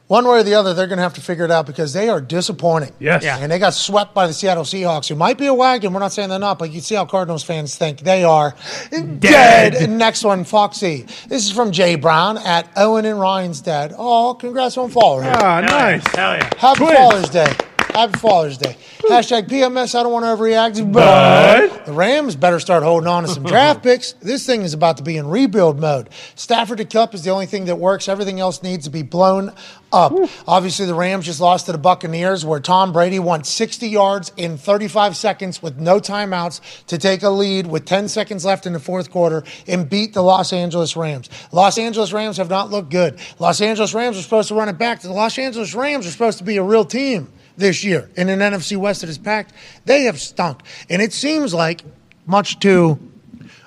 Speaker 1: one way or the other, they're going to have to figure it out because they are disappointing.
Speaker 2: Yes. Yeah.
Speaker 1: And they got swept by the Seattle Seahawks, who might be a wagon. We're not saying they're not, but you see how Cardinals fans think they are dead. Next one, Foxy. This is from Jay Brown at Owen and Ryan's dad. Oh, congrats on Father's Day.
Speaker 2: Ah, nice.
Speaker 3: Hell yeah.
Speaker 1: Happy
Speaker 2: Twins.
Speaker 1: Father's Day. Happy Father's Day. Hashtag PMS. I don't want to overreact, but the Rams better start holding on to some draft picks. This thing is about to be in rebuild mode. Stafford to Kupp is the only thing that works. Everything else needs to be blown up. Obviously, the Rams just lost to the Buccaneers, where Tom Brady won 60 yards in 35 seconds with no timeouts to take a lead with 10 seconds left in the fourth quarter and beat the Los Angeles Rams. Los Angeles Rams have not looked good. Los Angeles Rams are supposed to run it back. To the Los Angeles Rams are supposed to be a real team this year in an NFC West that is packed. They have stunk. And it seems like, much to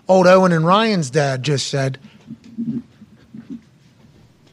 Speaker 1: old Owen and Ryan's dad just said,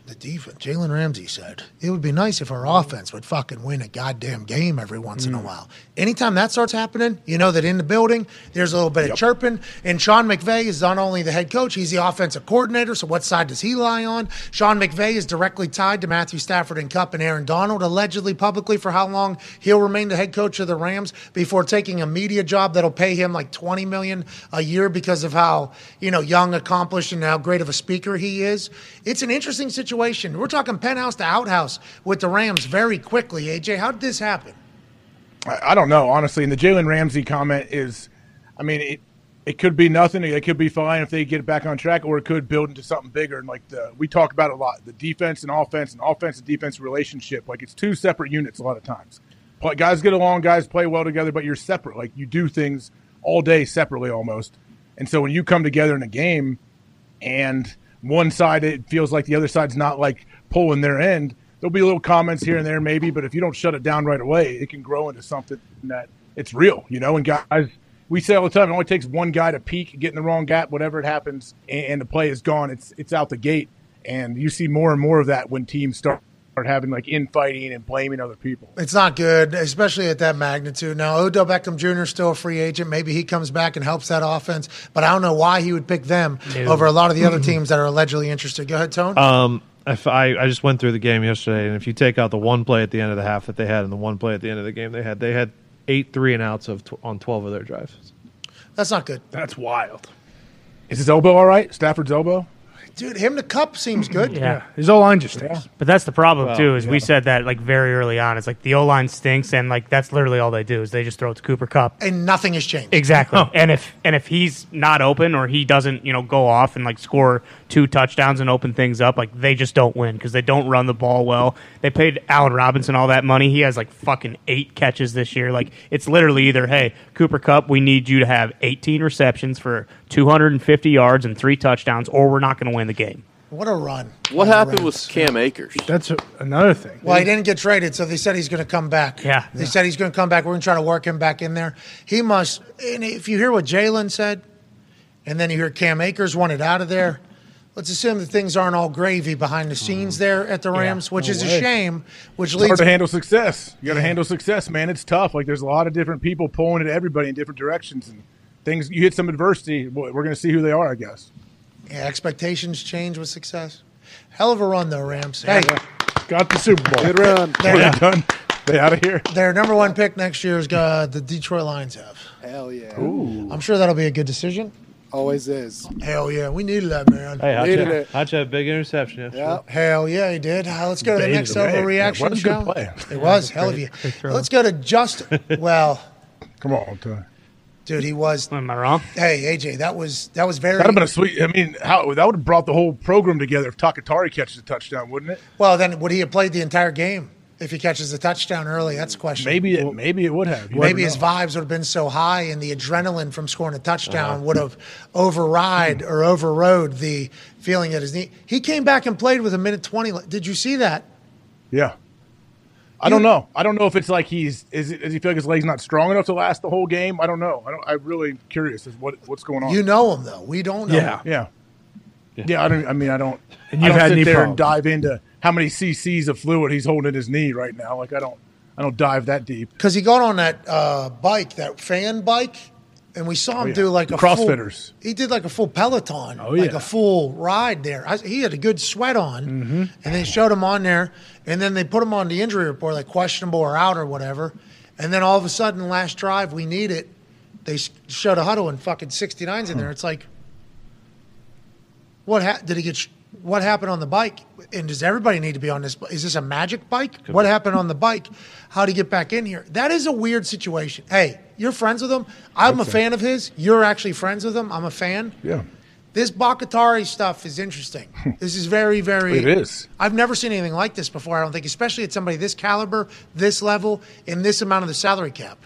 Speaker 1: the defense, Jalen Ramsey said, it would be nice if our offense would fucking win a goddamn game every once in a mm. while. Anytime that starts happening, you know that in the building, there's a little bit of chirping. And Sean McVay is not only the head coach, he's the offensive coordinator. So what side does he lie on? Sean McVay is directly tied to Matthew Stafford and Kupp and Aaron Donald, allegedly publicly for how long he'll remain the head coach of the Rams before taking a media job that'll pay him like 20 million a year because of how, you know, young, accomplished, and how great of a speaker he is. It's an interesting situation. We're talking penthouse to outhouse with the Rams very quickly. AJ, how did this happen?
Speaker 7: I, don't know, honestly. And the Jalen Ramsey comment is, I mean, it it could be nothing. It could be fine if they get back on track, or it could build into something bigger. And like the we talk about a lot, the defense and offense and offense and defense relationship. Like it's two separate units a lot of times. Guys get along, guys play well together, but you're separate. Like you do things all day separately almost. And so when you come together in a game, and one side it feels like the other side's not like pulling their end. There'll be little comments here and there, maybe, but if you don't shut it down right away, it can grow into something that it's real, you know. And guys, we say all the time, it only takes one guy to peak, get in the wrong gap, whatever it happens, and, and the play is gone. It's it's out the gate, and you see more and more of that when teams start start having like infighting and blaming other people.
Speaker 1: It's not good, especially at that magnitude. Now, Odell Beckham Jr. is still a free agent. Maybe he comes back and helps that offense, but I don't know why he would pick them
Speaker 3: No.
Speaker 1: over a lot of the other teams that are allegedly interested. Go ahead, Tone.
Speaker 4: Um, if I, I just went through the game yesterday, and if you take out the one play at the end of the half that they had, and the one play at the end of the game they had, they had eight three and outs of tw- on twelve of their drives.
Speaker 1: That's not good.
Speaker 2: That's wild.
Speaker 7: Is his elbow all right? Stafford's elbow?
Speaker 1: Dude, him the Kupp seems good.
Speaker 3: Yeah.
Speaker 2: His O line just stinks.
Speaker 3: But that's the problem
Speaker 4: Well,
Speaker 3: too. Is we said that like very early on. It's like the O line stinks, and like that's literally all they do is they just throw it to Cooper Kupp.
Speaker 1: And nothing has changed.
Speaker 3: Exactly. And if and if he's not open or he doesn't, you know, go off and like score two touchdowns and open things up, like they just don't win because they don't run the ball well. They paid Allen Robinson all that money. He has like fucking eight catches this year. Like it's literally either, hey, Cooper Kupp, we need you to have 18 receptions for 250 yards and three touchdowns, or we're not going to win the game.
Speaker 1: What a run.
Speaker 6: What
Speaker 1: by
Speaker 6: happened
Speaker 1: Rams.
Speaker 6: with Cam Akers?
Speaker 2: That's a, another thing.
Speaker 1: Well, he didn't get traded, so they said he's going to come back.
Speaker 3: Yeah.
Speaker 1: They said he's going to come back. We're going to try to work him back in there. He must. And if you hear what Jalen said, and then you hear Cam Akers wanted out of there, let's assume that things aren't all gravy behind the scenes there at the Rams, which is a shame. Which
Speaker 7: It's hard
Speaker 1: leads
Speaker 7: to handle success. You got to handle success, man. It's tough. Like there's a lot of different people pulling at everybody in different directions, and things. You hit some adversity. We're going to see who they are, I guess.
Speaker 1: yeah, expectations change with success. Hell of a run though, Rams. Hey,
Speaker 2: Got the Super Bowl.
Speaker 9: Good run.
Speaker 7: They're, they done? They out of here.
Speaker 1: their number one pick next year is uh, the Detroit Lions have.
Speaker 9: Hell yeah.
Speaker 1: I'm sure that'll be a good decision.
Speaker 9: Always is.
Speaker 1: Hell yeah, we needed that man.
Speaker 4: Hey, Hutch
Speaker 9: Needed
Speaker 4: had,
Speaker 9: it.
Speaker 4: Hutch had a big interception yesterday.
Speaker 9: Yeah.
Speaker 1: Hell yeah, he did. Uh, let's go to the
Speaker 7: Baby
Speaker 1: next
Speaker 7: the way.
Speaker 1: overreaction
Speaker 7: What a good
Speaker 1: show.
Speaker 7: play.
Speaker 1: It was hell of you. Let's go to just well,
Speaker 7: Come on, Ty.
Speaker 1: dude. He was.
Speaker 3: Am I wrong?
Speaker 1: Hey AJ, that was that was very
Speaker 7: That'd have been a sweet. I mean, how that would have brought the whole program together if Bakhtiari catches a touchdown, wouldn't it?
Speaker 1: well. Then would he have played the entire game if he catches a touchdown early? That's a question.
Speaker 7: Maybe it. Maybe it would have. You
Speaker 1: Maybe his
Speaker 7: know.
Speaker 1: vibes would have been so high, and the adrenaline from scoring a touchdown
Speaker 7: Uh-huh.
Speaker 1: would have override or overrode the feeling that his knee. He came back and played with a minute twenty. Did you see that?
Speaker 7: Yeah. I don't know. I don't know if it's like he's is. It, does he feel like his leg's not strong enough to last the whole game? I don't know. I don't. I'm really curious as what what's going on.
Speaker 1: You know him though. We don't know.
Speaker 2: Yeah.
Speaker 1: him.
Speaker 7: Yeah. Yeah, I don't. I mean, I don't.
Speaker 2: And
Speaker 7: I
Speaker 2: you've
Speaker 7: don't
Speaker 2: had
Speaker 7: sit
Speaker 2: knee
Speaker 7: there and
Speaker 2: problems.
Speaker 7: dive into how many cc's of fluid he's holding in his knee right now. Like I don't. I don't dive that deep.
Speaker 1: because he got on that uh, bike, that fan bike, and we saw him
Speaker 7: Oh, yeah.
Speaker 1: do like
Speaker 7: The
Speaker 1: a full-
Speaker 7: CrossFitters.
Speaker 1: he did like a full peloton,
Speaker 7: Oh,
Speaker 1: like a full ride there. I, he had a good sweat on,
Speaker 7: Mm-hmm.
Speaker 1: and they showed him on there, and then they put him on the injury report, like questionable or out or whatever. And then all of a sudden, last drive, we need it. They showed a huddle and fucking 69's in there. It's like, what ha- did he get? Sh- what happened on the bike? And does everybody need to be on this? Is this a magic bike? what happened on the bike? How to get back in here? That is a weird situation. Hey, you're friends with him. I'm a fan of his. You're actually friends with him. I'm a fan.
Speaker 7: Yeah.
Speaker 1: This Bakhtiari stuff is interesting. Hmm. this is very, very.
Speaker 7: It is.
Speaker 1: I've never seen anything like this before. I don't think, especially at somebody this caliber, this level, and this amount of the salary cap.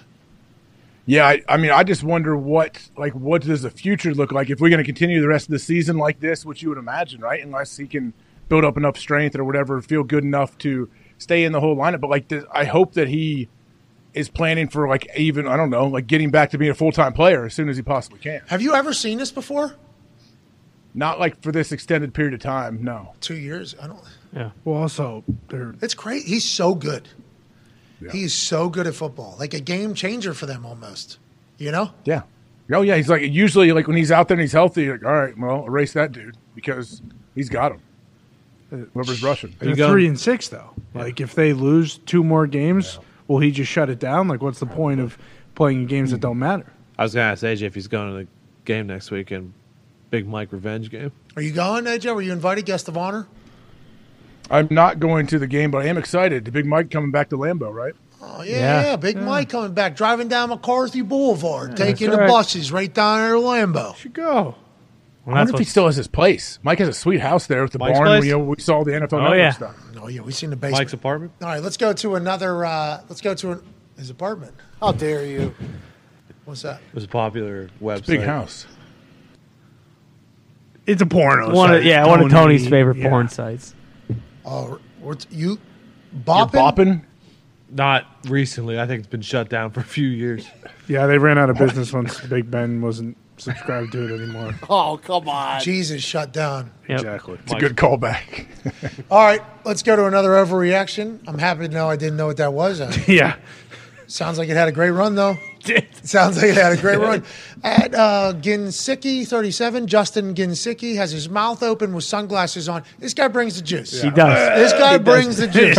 Speaker 7: Yeah, I, I mean, I just wonder what like what does the future look like if we're going to continue the rest of the season like this, which you would imagine, right? Unless he can build up enough strength or whatever, feel good enough to stay in the whole lineup. But like, this, I hope that he is planning for like even I don't know, like getting back to being a full time player as soon as he possibly can.
Speaker 1: Have you ever seen this before?
Speaker 7: Not like for this extended period of time. No.
Speaker 1: Two years. I don't.
Speaker 3: Yeah.
Speaker 2: Well, also, they're
Speaker 1: It's great. He's so good. He's so good at football. Like a game changer for them almost. You know?
Speaker 7: Yeah. Oh yeah, he's like usually like when he's out there and he's healthy, you're like all right, well, erase that dude because he's got him. Uh, Whoever's rushing.
Speaker 2: they're three and six though. Like if they lose two more games, will he just shut it down? Like what's the point of playing games that don't matter?
Speaker 4: I was gonna ask AJ if he's going to the game next week and Big Mike revenge game.
Speaker 1: Are you going, AJ? Were you invited guest of honor?
Speaker 7: I'm not going to the game, but I am excited. The Big Mike coming back to Lambeau, right?
Speaker 1: Oh yeah, yeah. Big Mike coming back, driving down McCarthy Boulevard, taking the
Speaker 7: right.
Speaker 1: buses right down there to Lambeau.
Speaker 2: Should go.
Speaker 7: I wonder if he still has his place. Mike has a sweet house there with the
Speaker 4: Mike's
Speaker 7: barn. We, we saw the NFL
Speaker 3: Oh,
Speaker 7: Network
Speaker 3: yeah.
Speaker 7: stuff.
Speaker 1: Oh yeah, we seen the basement.
Speaker 4: Mike's apartment.
Speaker 1: All right, let's go to another. Uh, let's go to an, his apartment.
Speaker 9: How dare you?
Speaker 1: What's that?
Speaker 4: It was a popular website.
Speaker 7: Big house.
Speaker 2: It's a porno.
Speaker 3: One of,
Speaker 2: site.
Speaker 3: yeah, one of Tony's favorite
Speaker 2: yeah.
Speaker 3: porn sites.
Speaker 1: Oh, what's you
Speaker 7: You're
Speaker 1: bopping?
Speaker 7: bopping.
Speaker 4: Not recently. I think it's been shut down for a few years.
Speaker 2: Yeah, they ran out of business once Big Ben wasn't subscribed to it anymore.
Speaker 9: Oh, come on.
Speaker 1: Jesus shut down.
Speaker 3: Yep.
Speaker 2: Exactly.
Speaker 7: It's a good callback.
Speaker 1: All right, let's go to another overreaction. I'm happy to know I didn't know what that was.
Speaker 2: Yeah.
Speaker 1: sounds like it had a great run though. Sounds like it had a great run. At uh, Ginsicki, 37, Justin Ginsicki has his mouth open with sunglasses on. This guy brings the juice.
Speaker 3: He does.
Speaker 1: This guy brings the juice.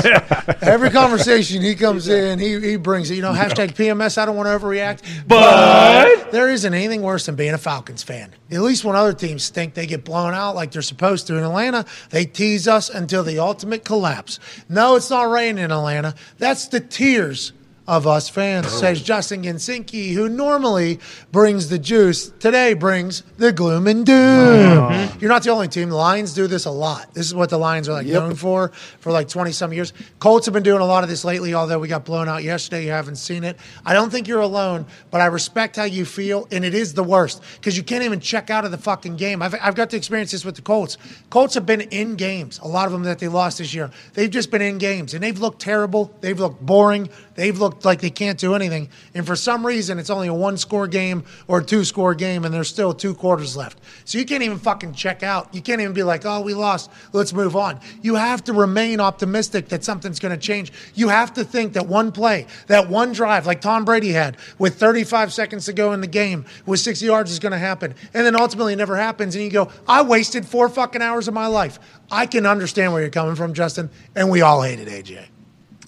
Speaker 1: Every conversation he comes in, he, he brings it. You know, hashtag PMS, I don't want to overreact. But there isn't anything worse than being a Falcons fan. At least when other teams think they get blown out like they're supposed to in Atlanta, they tease us until the ultimate collapse. No, it's not raining in Atlanta. That's the tears of us fans, says Justin Ginsinki, who normally brings the juice, today brings the gloom and doom. Mm-hmm. You're not the only team. The Lions do this a lot. This is what the Lions are like known for for like 20 some years. Colts have been doing a lot of this lately, although we got blown out yesterday. You haven't seen it. I don't think you're alone, but I respect how you feel, and it is the worst because you can't even check out of the fucking game. I've, I've got to experience this with the Colts. Colts have been in games, a lot of them that they lost this year. They've just been in games, and they've looked terrible. They've looked boring. They've looked like they can't do anything. And for some reason, it's only a one score game or a two score game, and there's still two quarters left. So you can't even fucking check out. You can't even be like, oh, we lost. Let's move on. You have to remain optimistic that something's going to change. You have to think that one play, that one drive, like Tom Brady had with 35 seconds to go in the game with 60 yards is going to happen. And then ultimately it never happens. And you go, I wasted four fucking hours of my life. I can understand where you're coming from, Justin. And we all hated AJ.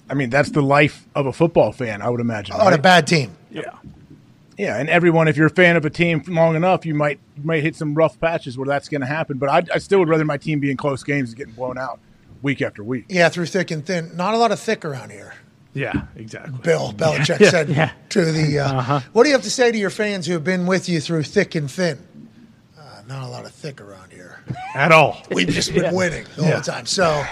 Speaker 7: I mean, that's the life of a football fan, I would imagine.
Speaker 1: On a bad team.
Speaker 2: Yeah.
Speaker 7: Yeah, and everyone, if you're a fan of a team long enough, you might you might hit some rough patches where that's going to happen. But I, I still would rather my team be in close games than getting blown out week after week.
Speaker 1: Yeah, through thick and thin. Not a lot of thick around here.
Speaker 2: Yeah, exactly.
Speaker 1: Bill Belichick said
Speaker 3: yeah.
Speaker 1: to the. Uh, What do you have to say to your fans who have been with you through thick and thin? Uh, not a lot of thick around here.
Speaker 2: At all.
Speaker 1: We've just been winning the whole time. So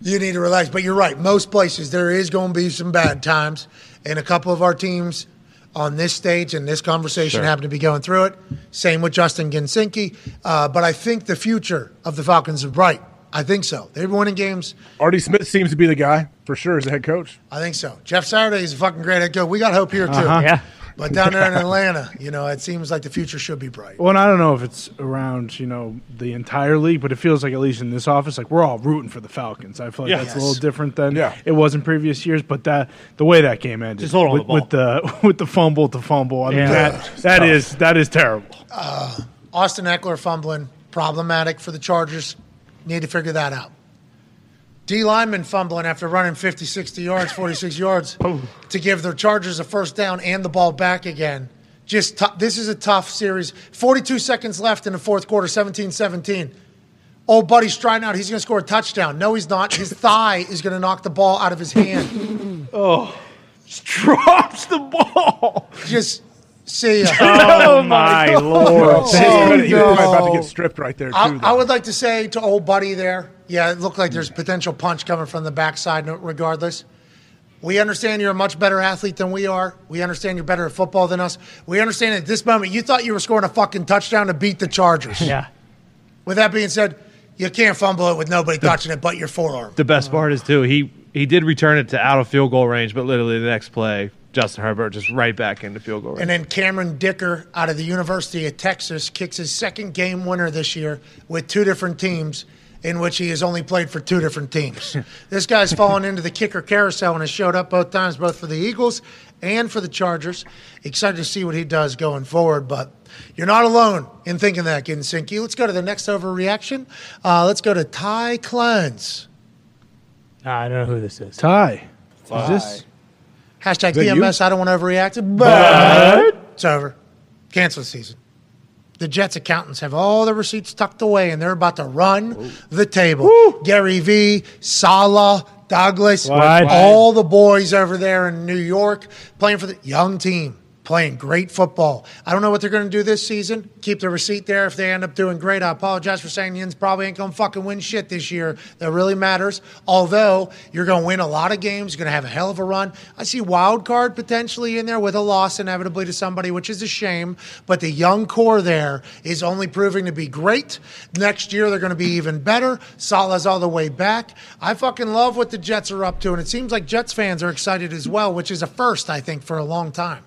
Speaker 1: you need to relax. But you're right. Most places there is going to be some bad times, and a couple of our teams on this stage and this conversation happen to be going through it. Same with Justin Ginsinki. Uh, but I think the future of the Falcons is bright. I think so. They've been winning games.
Speaker 7: Artie Smith seems to be the guy for sure as a head coach.
Speaker 1: I think so. Jeff Saturday is a fucking great head coach. We got hope here too.
Speaker 3: Yeah.
Speaker 1: But down there in Atlanta, you know, it seems like the future should be bright.
Speaker 2: Well, and I don't know if it's around, you know, the entire league, but it feels like at least in this office, like we're all rooting for the Falcons. I feel like
Speaker 7: Yeah.
Speaker 2: that's a little different than
Speaker 7: Yeah.
Speaker 2: it was in previous years. But that the way that game ended,
Speaker 3: Just hold on
Speaker 2: with,
Speaker 3: the
Speaker 2: with the with the fumble to fumble, I mean
Speaker 3: Yeah.
Speaker 2: that that is that is terrible.
Speaker 1: Uh, Austin Ekeler fumbling, problematic for the Chargers. Need to figure that out. D lineman fumbling after running 50, 60 yards, 46 yards oh. to give the Chargers a first down and the ball back again. Just tou- this is a tough series. 42 seconds left in the fourth quarter, 17 17. Old buddy striding out. He's going to score a touchdown. No, he's not. His thigh is going to knock the ball out of his hand.
Speaker 2: Oh, drops the ball.
Speaker 1: Just see ya.
Speaker 3: Oh, oh my lord!
Speaker 7: To his credit, he probably about to get stripped right there too.
Speaker 1: I. I would like to say to old buddy there, yeah, it looked like there's potential punch coming from the backside. Regardless, we understand you're a much better athlete than we are. We understand you're better at football than us. We understand at this moment you thought you were scoring a fucking touchdown to beat the Chargers.
Speaker 3: Yeah,
Speaker 1: With that being said, you can't fumble it with nobody touching it but your forearm.
Speaker 4: The best part is too he he did return it to out of field goal range, but literally the next play, Justin Herbert just right back into field goal range.
Speaker 1: And then Cameron Dicker out of the University of Texas kicks his second game winner this year with two different teams, in which he has only played for two different teams. this guy's fallen into the kicker carousel and has showed up both times, both for the Eagles and for the Chargers. Excited to see what he does going forward, but you're not alone in thinking that, Ginsinki. Let's go to the next overreaction. Uh, let's go to Ty Cleanse.
Speaker 3: I don't know who this is.
Speaker 2: Ty, is this?
Speaker 1: Hashtag
Speaker 7: you?
Speaker 1: I don't want to overreact, but it's over. Cancel the season. The Jets accountants have all the receipts tucked away, and they're about to run the table. Gary V, Saleh, Douglas, all the boys over there in New York playing for the young team, playing great football. I don't know what they're going to do this season. Keep the receipt there if they end up doing great. I apologize for saying the Yins probably ain't going to fucking win shit this year. That really matters. Although you're going to win a lot of games, you're going to have a hell of a run. I see wild card potentially in there with a loss inevitably to somebody, which is a shame. But the young core there is only proving to be great. Next year they're going to be even better. Saleh's all the way back. I fucking love what the Jets are up to, and it seems like Jets fans are excited as well, which is a first I think for a long time.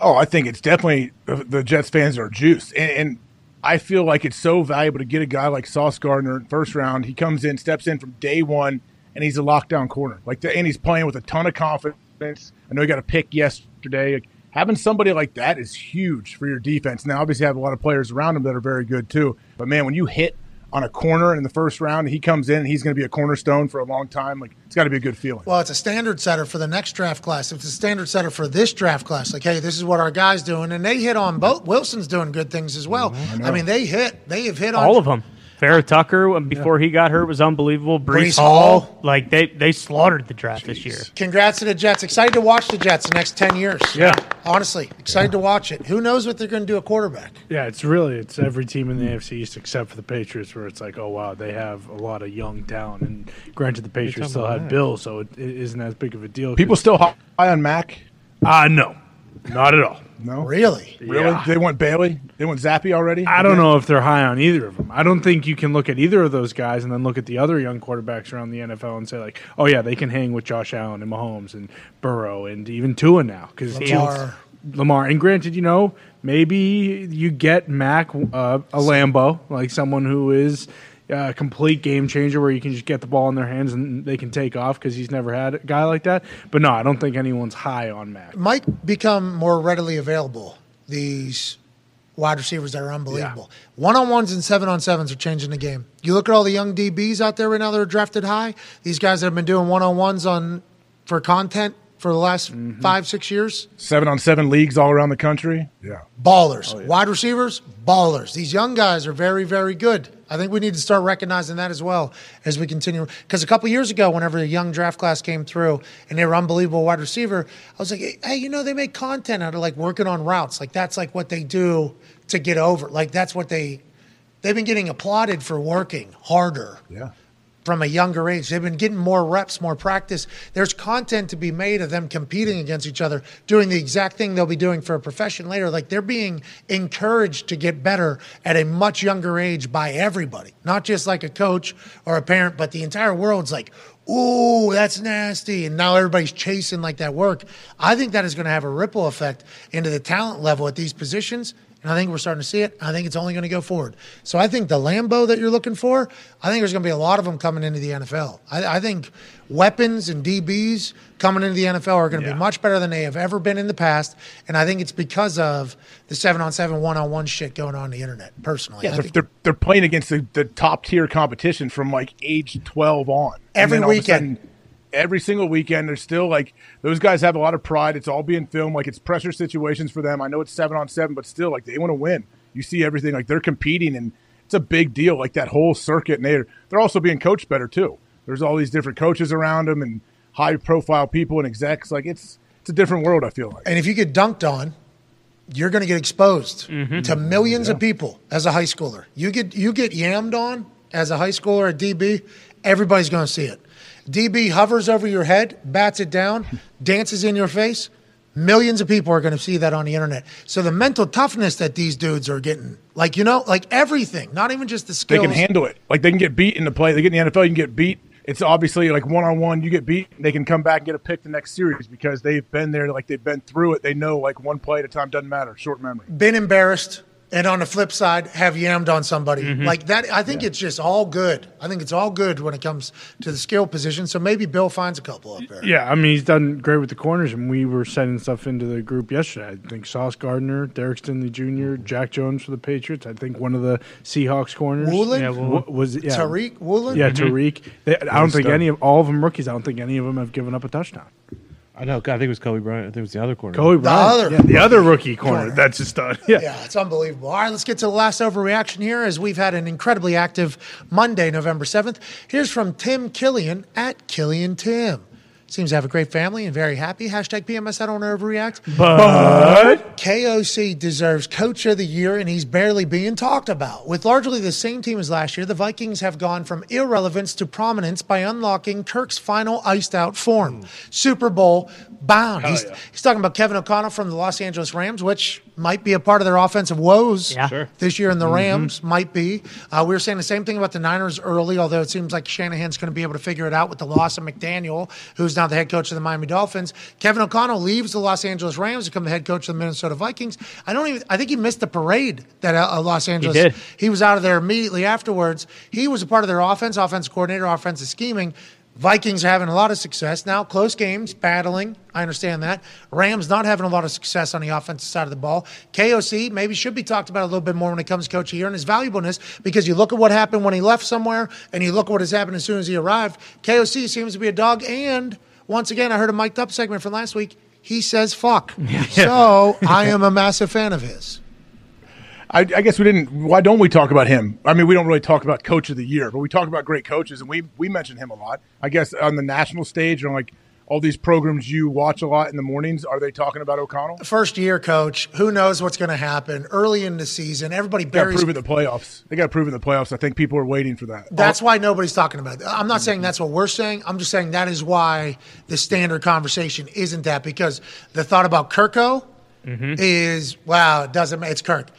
Speaker 7: Oh, I think it's definitely the the Jets fans are juiced, and, and I feel like it's so valuable to get a guy like Sauce Gardner in first round. He comes in, steps in from day one, and he's a lockdown corner. Like, the, and he's playing with a ton of confidence. I know he got a pick yesterday. Like, having somebody like that is huge for your defense. Now, obviously, I have a lot of players around him that are very good too. But man, when you hit on a corner in the first round, and he comes in, and he's going to be a cornerstone for a long time. Like, it's got to be a good feeling.
Speaker 1: Well, it's a standard setter for the next draft class. If it's a standard setter for this draft class, like, hey, this is what our guy's doing, and they hit on both. Wilson's doing good things as well. Mm-hmm. I, mean, they hit. They have hit on
Speaker 3: All of them. Vera-Tucker um, before he got hurt was unbelievable. Breece,
Speaker 1: Breece
Speaker 3: Hall,
Speaker 1: Hall.
Speaker 3: like they they slaughtered the draft this year.
Speaker 1: Congrats to the Jets. Excited to watch the Jets the next ten years.
Speaker 2: Yeah.
Speaker 1: honestly, excited to watch it. Who knows what they're going to do at quarterback?
Speaker 2: Yeah, it's really it's every team in the AFC East except for the Patriots, where it's like, oh wow, they have a lot of young talent. And granted, the Patriots still had Bill, so it, it isn't as big of a deal.
Speaker 7: People still high on Mac.
Speaker 2: uh no, not at all.
Speaker 7: No,
Speaker 1: Really?
Speaker 7: Really?
Speaker 2: Yeah.
Speaker 7: They want Bailey? They want Zappe already?
Speaker 2: I don't know if they're high on either of them. I don't think you can look at either of those guys and then look at the other young quarterbacks around the NFL and say like, oh yeah, they can hang with Josh Allen and Mahomes and Burrow and even Tua now because
Speaker 1: Lamar.
Speaker 2: Lamar. And granted, you know, maybe you get Mac uh, a Lambo, like someone who is a complete game changer where you can just get the ball in their hands and they can take off because he's never had a guy like that. But no, I don't think anyone's high on Mac.
Speaker 1: Might become more readily available. These wide receivers that are unbelievable. One on ones and seven on sevens are changing the game. You look at all the young DBs out there right now that are drafted high. These guys that have been doing one on ones on for content for the last mm-hmm. five six years.
Speaker 7: Seven on seven leagues all around the country. Yeah.
Speaker 1: Ballers, oh, wide receivers, ballers. These young guys are very, very good. I think we need to start recognizing that as well as we continue. Because a couple years ago, whenever a young draft class came through and they were unbelievable wide receiver, I was like, hey, you know, they make content out of like working on routes. Like that's like what they do to get over. Like that's what they they've been getting applauded for working harder.
Speaker 7: Yeah.
Speaker 1: From a younger age. They've been getting more reps, more practice. There's content to be made of them competing against each other, doing the exact thing they'll be doing for a profession later. Like they're being encouraged to get better at a much younger age by everybody, not just like a coach or a parent, but the entire world's like, ooh, that's nasty. And now everybody's chasing like that work. I think that is going to have a ripple effect into the talent level at these positions. And I think we're starting to see it. I think it's only going to go forward. So I think the Lambo that you're looking for, I think there's going to be a lot of them coming into the NFL. I, I think weapons and DBs coming into the NFL are going to
Speaker 7: Yeah.
Speaker 1: be much better than they have ever been in the past. And I think it's because of the seven on seven, one on one shit going on the internet, personally.
Speaker 7: Yeah, they're,
Speaker 1: think-
Speaker 7: they're, they're playing against the, the top tier competition from like age 12 on.
Speaker 1: Every
Speaker 7: then all of a
Speaker 1: weekend.
Speaker 7: sudden, every single weekend, they're still like, those guys have a lot of pride. It's all being filmed. Like, it's pressure situations for them. I know it's seven on seven, but still, like, they want to win. You see everything. Like, they're competing, and it's a big deal. Like, that whole circuit. And they're, they're also being coached better, too. There's all these different coaches around them and high profile people and execs. Like, it's, it's a different world, I feel like.
Speaker 1: And if you get dunked on, you're going to get exposed
Speaker 7: Mm-hmm.
Speaker 1: to 1000000s of people as a high schooler. You get you get yammed on as a high schooler at DB, everybody's going to see it. DB hovers over your head, bats it down, dances in your face. Millions of people are going to see that on the internet. So the mental toughness that these dudes are getting, like you know, like everything, not even just the skills.
Speaker 7: they can handle it. Like they can get beat in the play. They get in the NFL, you can get beat. It's obviously like one on one. You get beat, they can come back and get a pick the next series because they've been there. Like they've been through it. They know like one play at a time doesn't matter. Short memory.
Speaker 1: been embarrassed and on the flip side have yammed on somebody
Speaker 7: Mm-hmm.
Speaker 1: like that i think it's just all good i think it's all good when it comes to the skill position so maybe bill finds a couple up there
Speaker 2: Yeah, I mean he's done great with the corners, and we were sending stuff into the group yesterday. I think Sauce Gardner, Derek Stingley Jr., Jack Jones for the Patriots. I think one of the Seahawks corners
Speaker 1: Woolen?
Speaker 3: Yeah,
Speaker 2: wa- was yeah,
Speaker 1: tariq woolen
Speaker 2: Yeah, Tariq. They, I don't think
Speaker 7: stud.
Speaker 2: any of all of them rookies. I don't think any of them have given up a touchdown.
Speaker 4: I know. I think it was Coby Bryant. I think it was the other corner.
Speaker 2: Coby Bryant, The
Speaker 1: other
Speaker 2: yeah, the other rookie corner.
Speaker 1: corner.
Speaker 2: That's a stud. Yeah.
Speaker 1: yeah it's unbelievable all right let's get to the last overreaction here as we've had an incredibly active monday november 7th here's from tim killian at killian tim seems to have a great family and very happy hashtag pms i don't overreact
Speaker 2: But
Speaker 1: KOC deserves Coach of the Year, and he's barely being talked about. With largely the same team as last year, the Vikings have gone from irrelevance to prominence by unlocking Kirk's final iced out form. Hmm. Super Bowl bound. He's, he's talking about Kevin O'Connell from the Los Angeles Rams, which might be a part of their offensive woes
Speaker 3: Yeah. Sure.
Speaker 1: this year, and the Rams might be. Uh, we were saying the same thing about the Niners early, although it seems like Shanahan's going to be able to figure it out with the loss of McDaniel, who's now the head coach of the Miami Dolphins. Kevin O'Connell leaves the Los Angeles Rams to become the head coach of the Minnesota Vikings. I don't even. I think he missed the parade that uh, Los Angeles.
Speaker 3: did.
Speaker 1: He was out of there immediately afterwards. He was a part of their offense, offensive coordinator, offensive scheming. Vikings are having a lot of success now. Close games, battling. I understand that. Rams not having a lot of success on the offensive side of the ball. KOC maybe should be talked about a little bit more when it comes to coach year and his valuableness because you look at what happened when he left somewhere and you look at what has happened as soon as he arrived. KOC seems to be a dog. And once again, I heard a mic'd up segment from last week. He says fuck. So I am a massive fan of his.
Speaker 7: I, I guess we didn't. Why don't we talk about him? I mean, we don't really talk about coach of the year, but we talk about great coaches, and we we mention him a lot. I guess on the national stage, on like all these programs you watch a lot in the mornings, are they talking about O'Connell?
Speaker 1: First year coach, who knows what's going to happen early in the season? Everybody
Speaker 7: They got to prove in the playoffs. They got to prove in the playoffs. I think people are waiting for that.
Speaker 1: That's why nobody's talking about it. I'm not saying that's what we're saying. I'm just saying that is why the standard conversation isn't that because the thought about Kirko mm-hmm. is wow, it doesn't matter. It's Kirk.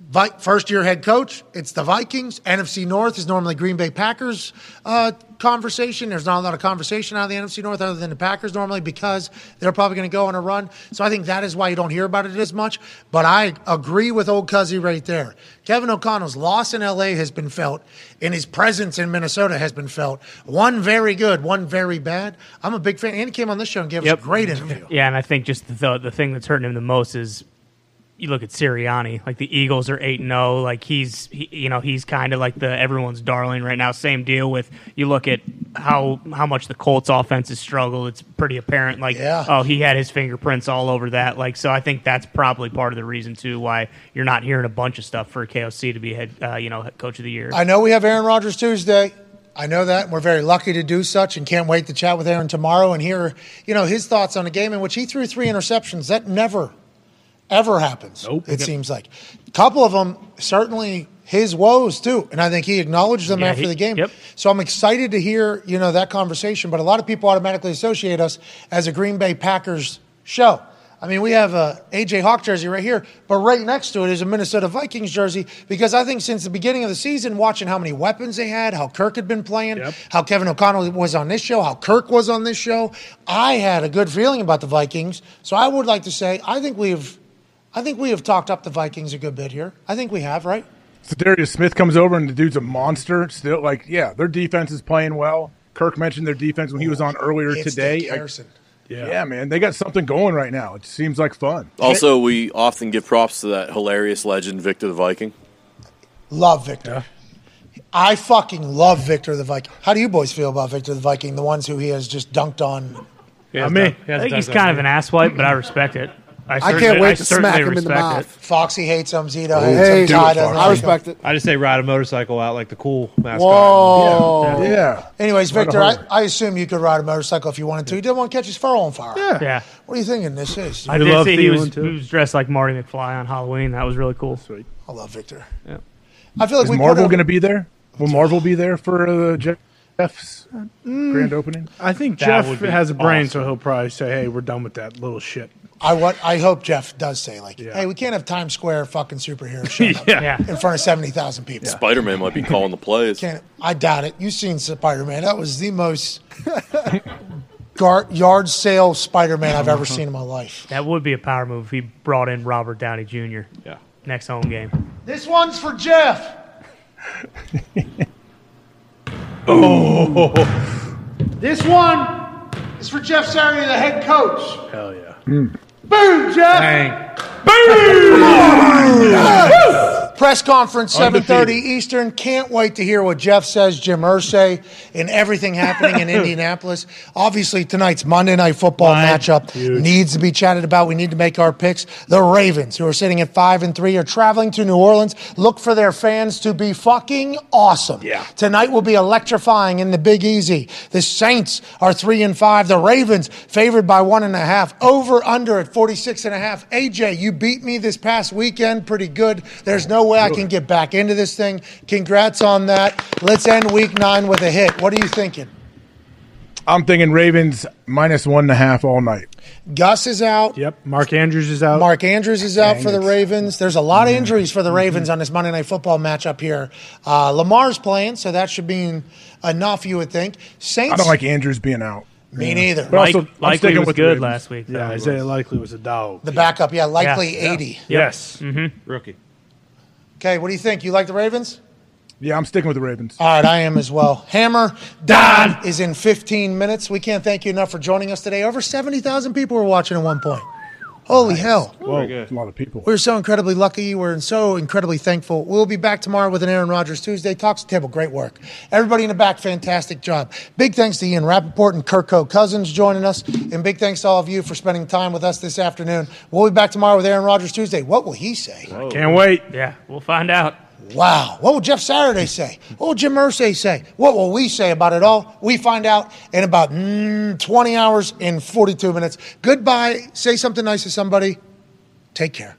Speaker 1: Vi- first year head coach, it's the Vikings. NFC North is normally Green Bay Packers uh, conversation. There's not a lot of conversation out of the NFC North other than the Packers normally because they're probably going to go on a run. So I think that is why you don't hear about it as much. But I agree with old Cuzzy right there. Kevin O'Connell's loss in LA has been felt, and his presence in Minnesota has been felt. One very good, one very bad. I'm a big fan. And he came on this show and gave us a great interview.
Speaker 3: Yeah, and I think just the the thing that's hurting him the most is you look at Sirianni. Like the Eagles are eight and zero. Like he's he, you know he's kind of like the everyone's darling right now. Same deal with you look at how how much the Colts offense has struggled. It's pretty apparent. Like
Speaker 1: Yeah.
Speaker 3: oh he had his fingerprints all over that. Like so I think that's probably part of the reason too why you're not hearing a bunch of stuff for KOC to be head uh, you know coach of the year.
Speaker 1: I know we have Aaron Rodgers Tuesday. I know that. and We're very lucky to do such and can't wait to chat with Aaron tomorrow and hear, you know, his thoughts on a game in which he threw three interceptions. That never, ever happens.
Speaker 2: Nope.
Speaker 1: It seems like a couple of them certainly his woes too, and I think he acknowledged them
Speaker 3: Yeah,
Speaker 1: after
Speaker 3: he-
Speaker 1: the game.
Speaker 3: yep.
Speaker 1: So I'm excited to hear you know that conversation. But a lot of people automatically associate us as a Green Bay Packers show. I mean, we have a AJ Hawk jersey right here, but right next to it is a Minnesota Vikings jersey because I think since the beginning of the season, watching how many weapons they had, how Kirk had been playing,
Speaker 2: Yep.
Speaker 1: how Kevin O'Connell was on this show, how Kirk was on this show, I had a good feeling about the Vikings. So I would like to say I think we've, I think we have talked up the Vikings a good bit here. I think we have, right?
Speaker 7: So Darius Smith comes over and the dude's a monster. Still, like, yeah, their defense is playing well. Kirk mentioned their defense when he was oh, on earlier
Speaker 1: It's
Speaker 7: today. I-
Speaker 1: Harrison.
Speaker 7: yeah. man, they got something going right now. It seems like fun.
Speaker 6: Also, we often give props to that hilarious legend, Victor the Viking.
Speaker 1: Love Victor. I fucking love Victor the Viking. How do you boys feel about Victor the Viking, the ones who he has just dunked on?
Speaker 4: Yeah,
Speaker 2: me.
Speaker 3: I think he's kind of an asswipe, but I respect it. I,
Speaker 9: can't
Speaker 3: certainly-
Speaker 9: wait to smack him in the mouth.
Speaker 3: it.
Speaker 1: Foxy hates him. Zito
Speaker 7: Oh,
Speaker 1: hates
Speaker 9: Hey,
Speaker 1: him. Ty doesn't
Speaker 7: Foxy.
Speaker 9: I
Speaker 1: him.
Speaker 9: respect it.
Speaker 4: I just say ride a motorcycle out like the cool mascot.
Speaker 9: Whoa.
Speaker 7: Yeah.
Speaker 1: Anyways,
Speaker 7: Ride
Speaker 1: Victor, I, I assume you could ride a motorcycle if you wanted to. You didn't want to catch his fur on fire.
Speaker 2: Yeah.
Speaker 3: Yeah.
Speaker 1: What are you thinking this is?
Speaker 3: I
Speaker 2: We
Speaker 3: did
Speaker 2: love
Speaker 3: see he was,
Speaker 2: too.
Speaker 3: he was dressed like Marty McFly on Halloween. That was really cool.
Speaker 2: Sweet.
Speaker 1: I love Victor.
Speaker 3: Yeah.
Speaker 1: I feel like
Speaker 7: Is
Speaker 1: we
Speaker 7: Marvel going to be there? Will Marvel be there for uh, Jeff's grand opening?
Speaker 2: I think
Speaker 3: That
Speaker 2: Jeff has a brain,
Speaker 3: awesome.
Speaker 2: so he'll probably say, "Hey, we're done with that little shit."
Speaker 1: I what I hope Jeff does say like,
Speaker 2: Yeah.
Speaker 1: hey, we can't have Times Square fucking superhero show
Speaker 3: Yeah.
Speaker 1: in front of seventy thousand people.
Speaker 6: Spider Man might be calling the plays.
Speaker 1: Can't, I doubt it. You've seen Spider Man. That was the most gar- yard sale Spider Man I've ever seen in my life.
Speaker 3: That would be a power move if he brought in Robert Downey Jr.
Speaker 4: Yeah.
Speaker 3: next home game.
Speaker 1: This one's for Jeff.
Speaker 2: Oh.
Speaker 1: This one is for Jeff Saturday, the head coach.
Speaker 2: Hell yeah. Hmm.
Speaker 1: Boom, Jeff.
Speaker 4: Dang.
Speaker 1: Press conference, 7.30 Eastern. Can't wait to hear what Jeff says, Jim Irsay, and everything happening in Indianapolis. Obviously, tonight's Monday Night Football matchup needs to be chatted about. We need to make our picks. The Ravens, who are sitting at 5 and 3, are traveling to New Orleans. Look for their fans to be fucking awesome.
Speaker 2: Yeah.
Speaker 1: Tonight will be electrifying in the Big Easy. The Saints are 3 and 5. The Ravens favored by one and a half. Over under at 46 and a half. AJ, you beat me this past weekend pretty good. There's no way I can get back into this thing. Congrats on that. Let's end week nine with a hit. What are you thinking?
Speaker 7: I'm thinking Ravens minus one and a half all night.
Speaker 1: Gus is out.
Speaker 2: Yep. Mark Andrews is out.
Speaker 1: Mark Andrews is out
Speaker 7: Dang
Speaker 1: for the. Ravens. There's a lot of injuries for the Ravens on this Monday Night Football matchup here. Uh, Lamar's playing, so that should be enough, you would think. Saints.
Speaker 7: I don't like Andrews being out.
Speaker 1: Me neither.
Speaker 7: But also,
Speaker 3: Like,
Speaker 7: I'm
Speaker 3: likely
Speaker 7: sticking
Speaker 3: was
Speaker 7: with
Speaker 3: good
Speaker 7: Ravens.
Speaker 3: last week.
Speaker 2: yeah,
Speaker 3: though.
Speaker 2: Isaiah Likely was a dog.
Speaker 1: The backup, yeah, likely
Speaker 3: Yeah.
Speaker 1: 80.
Speaker 2: yes. Mm-hmm.
Speaker 4: Rookie.
Speaker 1: Okay, what do you think? You like the Ravens?
Speaker 7: Yeah, I'm sticking with the Ravens.
Speaker 1: All right, I am as well. Hammer Dahn is in 15 minutes. We can't thank you enough for joining us today. Over 70,000 people were watching at one point. Holy hell.
Speaker 7: Whoa,
Speaker 4: good.
Speaker 7: a lot of people.
Speaker 1: We're so incredibly lucky. We're so incredibly thankful. We'll be back tomorrow with an Aaron Rodgers Tuesday. Talks the table, great work. Everybody in the back, fantastic job. Big thanks to Ian Rapoport and Kirko Cousins joining us. And big thanks to all of you for spending time with us this afternoon. We'll be back tomorrow with Aaron Rodgers Tuesday. What will he say?
Speaker 2: I can't wait.
Speaker 3: Yeah, we'll find out.
Speaker 1: Wow. What will Jeff Saturday say? What will Jim Irsay say? What will we say about it all? We find out in about mm, 20 hours and 42 minutes. Goodbye. Say something nice to somebody. Take care.